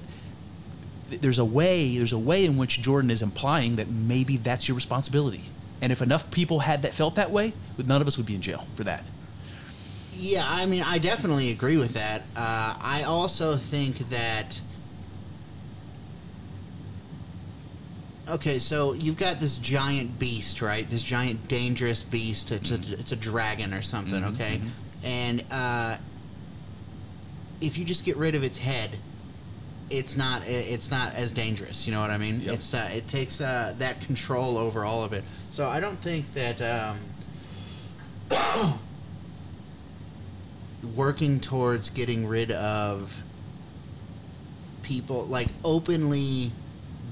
there's a way there's a way in which Jordan is implying that maybe that's your responsibility. And if enough people had that felt that way, none of us would be in jail for that. Yeah, I mean, I definitely agree with that. Uh, I also think that. Okay, so you've got this giant beast, right? This giant dangerous beast. It's, a, it's a dragon or something, okay? And uh, if you just get rid of its head, it's not it's not as dangerous. You know what I mean? Yep. It's uh, it takes uh, that control over all of it. So I don't think that. Um, (coughs) working towards getting rid of people like openly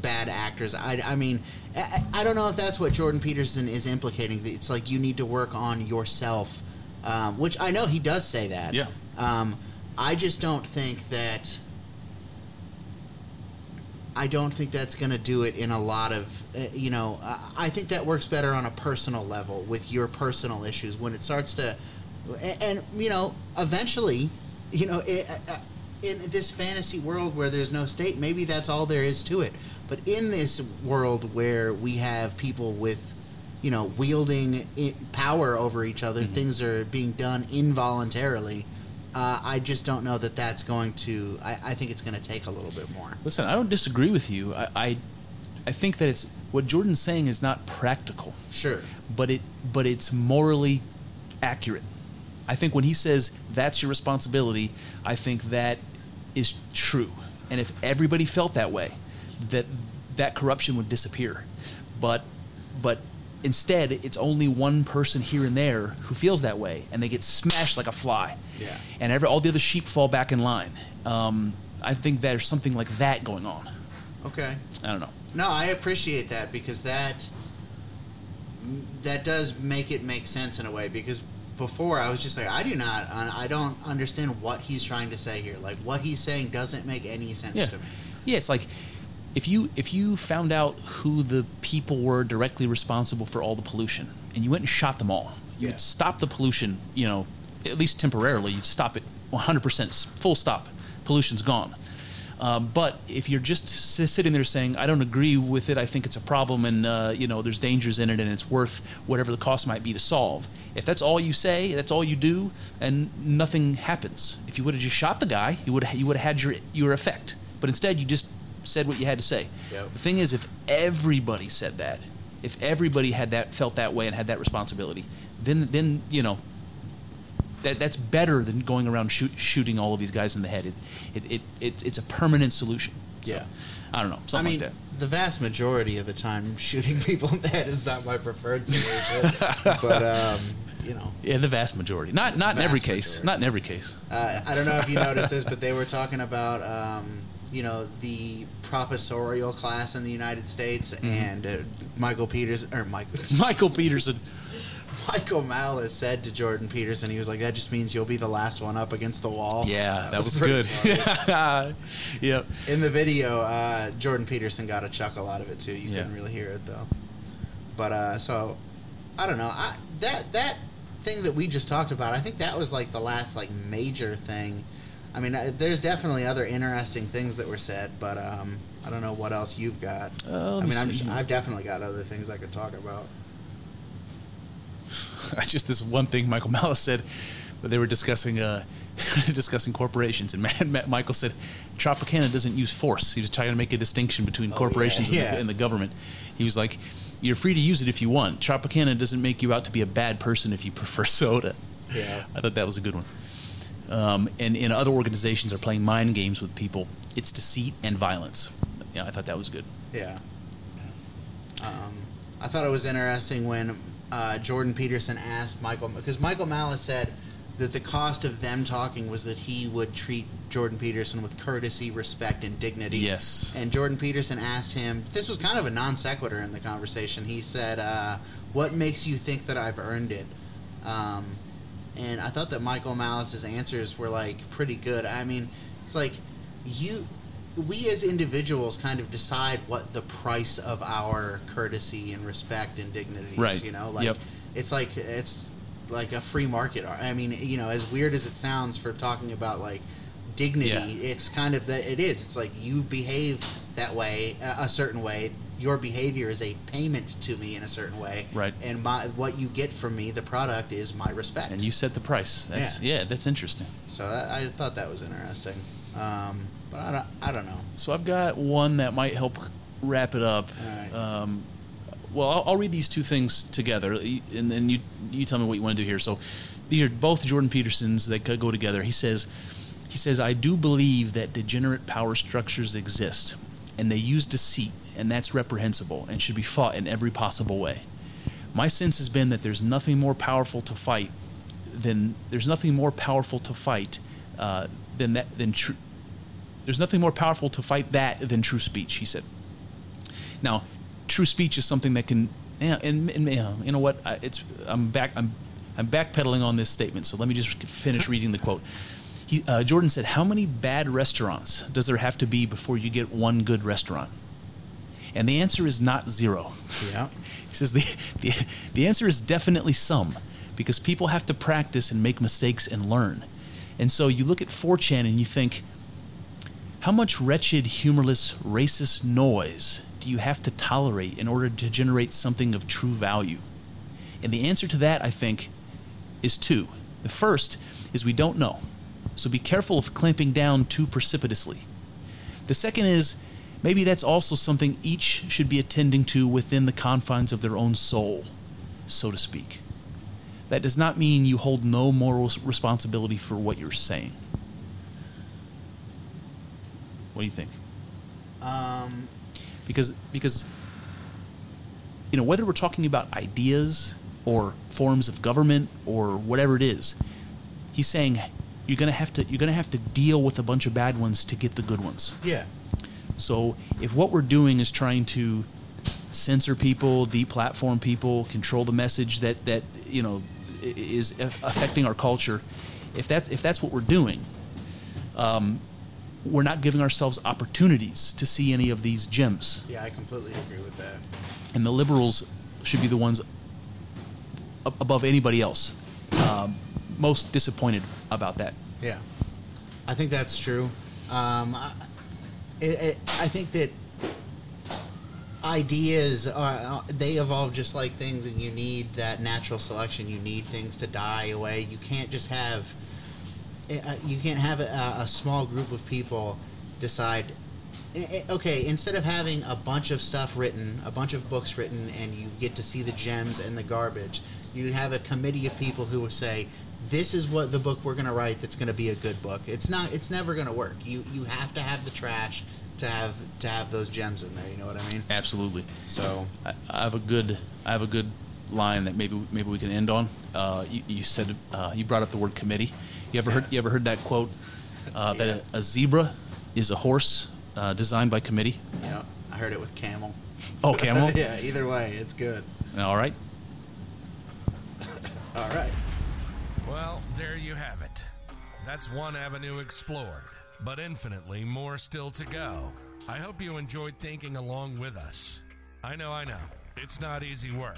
bad actors. I, I mean, I, I don't know if that's what Jordan Peterson is implicating. It's like you need to work on yourself, um, which I know he does say that. Yeah. Um, I just don't think that. I don't think that's going to do it in a lot of, uh, you know, I- I think that works better on a personal level with your personal issues when it starts to, and, and you know, eventually, you know, it, uh, uh, in this fantasy world where there's no state, maybe that's all there is to it. But in this world where we have people with, you know, wielding power over each other, things are being done involuntarily. Uh, I just don't know that that's going to. I, I think it's going to take a little bit more. Listen, I don't disagree with you. I, I, I think that it's what Jordan's saying is not practical, Sure. but it, but it's morally accurate. I think when he says that's your responsibility, I think that is true. And if everybody felt that way, that that corruption would disappear. But, but instead, it's only one person here and there who feels that way, and they get smashed like a fly. Yeah. And every all the other sheep fall back in line. Um, I think there's something like that going on. Okay. I don't know. No, I appreciate that because that that does make it make sense in a way because before I was just like I do not I don't understand what he's trying to say here. Like what he's saying doesn't make any sense Yeah. to me. Yeah, it's like if you if you found out who the people were directly responsible for all the pollution and you went and shot them all, you Yeah. would stop the pollution, you know, at least temporarily, you'd stop it 100% full stop. Pollution's gone. Um, but if you're just sitting there saying, "I don't agree with it. I think it's a problem, and uh, you know, there's dangers in it, and it's worth whatever the cost might be to solve," if that's all you say, that's all you do, and nothing happens. If you would have just shot the guy, you would you would have had your your effect. But instead, you just said what you had to say. Yep. The thing is, if everybody said that, if everybody had that felt that way and had that responsibility, then then you know that that's better than going around shoot, shooting all of these guys in the head. It it, it, it it's a permanent solution. So, Yeah. I don't know I mean, like the vast majority of the time, shooting (laughs) people in the head is not my preferred solution. but um, you know. (laughs) Yeah, the vast majority. Not not in every Vast case. majority. Not in every case. uh, I don't know if you noticed this, but they were talking about um, you know the professorial class in the United States Mm-hmm. and uh, Michael Peters or Michael (laughs) Michael Peterson. Michael Malice said to Jordan Peterson, he was like, "That just means you'll be the last one up against the wall." Yeah, that, was, pretty good. (laughs) yep. In the video, uh, Jordan Peterson got a chuckle out of it too. You Yeah. couldn't really hear it though. But uh, so, I don't know. I, that that thing that we just talked about, I think that was like the last like major thing. I mean, uh, there's definitely other interesting things that were said, but um, I don't know what else you've got. Uh, I mean, I'm, see. I've definitely got other things I could talk about. (laughs) just this one thing Michael Malice said. But they were discussing uh, (laughs) discussing corporations, and Ma- Ma- Michael said Tropicana doesn't use force. He was trying to make a distinction between Oh, corporations yeah, and, the, and the government. He was like, "You're free to use it if you want. Tropicana doesn't make you out to be a bad person if you (laughs) prefer soda." Yeah. I thought that was a good one. Um, and in other organizations are playing mind games with people. It's deceit and violence. Yeah, I thought that was good. Yeah. Um, I thought it was interesting when uh, Jordan Peterson asked Michael because Michael Malice said that the cost of them talking was that he would treat Jordan Peterson with courtesy, respect, and dignity. Yes. And Jordan Peterson asked him. This was kind of a non sequitur in the conversation. He said, uh, "What makes you think that I've earned it?" Um, and I thought that Michael Malice's answers were like pretty good. I mean, it's like you, we as individuals kind of decide what the price of our courtesy and respect and dignity Right. is. You know, like Yep. it's like it's like a free market. I mean, you know, as weird as it sounds for talking about like dignity, Yeah. it's kind of that it is. It's like you behave that way, a certain way. Your behavior is a payment to me in a certain way, Right. And my what you get from me, the product, is my respect. And you set the price. That's Yeah. yeah, that's interesting. so that, I thought that was interesting. Um, but I don't, I don't know. So I've got one that might help wrap it up. Right. Um, well, I'll, I'll read these two things together, and then you you tell me what you want to do here. So these are both Jordan Petersons that could go together. He says, he says, I do believe that degenerate power structures exist, and they use deceit, and that's reprehensible and should be fought in every possible way. My sense has been that there's nothing more powerful to fight than there's nothing more powerful to fight uh, than that than true. There's nothing more powerful to fight that than true speech, he said. Now, true speech is something that can, yeah, and, and yeah, you know what? I, it's I'm back. I'm I'm backpedaling on this statement. So let me just finish reading the quote. He, uh, Jordan said, "How many bad restaurants does there have to be before you get one good restaurant?" And the answer is not zero. Yeah. (laughs) He says the, the the answer is definitely some, because people have to practice and make mistakes and learn. And so you look at 4chan and you think, how much wretched, humorless, racist noise do you have to tolerate in order to generate something of true value? And the answer to that, I think, is two. The first is we don't know, so be careful of clamping down too precipitously. The second is maybe that's also something each should be attending to within the confines of their own soul, so to speak. That does not mean you hold no moral responsibility for what you're saying. What do you think? Um, because because you know whether we're talking about ideas or forms of government or whatever it is he's saying you're going to have to you're to have to deal with a bunch of bad ones to get the good ones yeah. so if what we're doing is trying to censor people deplatform people control the message that that you know is affecting our culture if that's if that's what we're doing um, we're not giving ourselves opportunities to see any of these gems Yeah, I completely agree with that. and the liberals should be the ones ab- above anybody else um, most disappointed about that. Yeah, I think that's true. Um, I, it, it, I think that ideas are they evolve just like things, and you need that natural selection. You need things to die away. You can't just have uh, you can't have a, a small group of people decide. eh, eh, Okay, instead of having a bunch of stuff written, a bunch of books written, and you get to see the gems and the garbage, you have a committee of people who will say, "This is what the book we're going to write. That's going to be a good book." It's not. It's never going to work. You you have to have the trash to have to have those gems in there. You know what I mean? Absolutely. So I, I have a good I have a good line that maybe maybe we can end on. Uh, you, you said uh, you brought up the word committee. You ever heard you ever heard that quote uh, that Yeah. a, a zebra is a horse uh, designed by committee? yeah, I heard it with camel. Oh, camel. (laughs) yeah. Either way, it's good. All right. All right. Well, there you have it. That's one avenue explored, but infinitely more still to go. I hope you enjoyed thinking along with us. I know, I know. It's not easy work.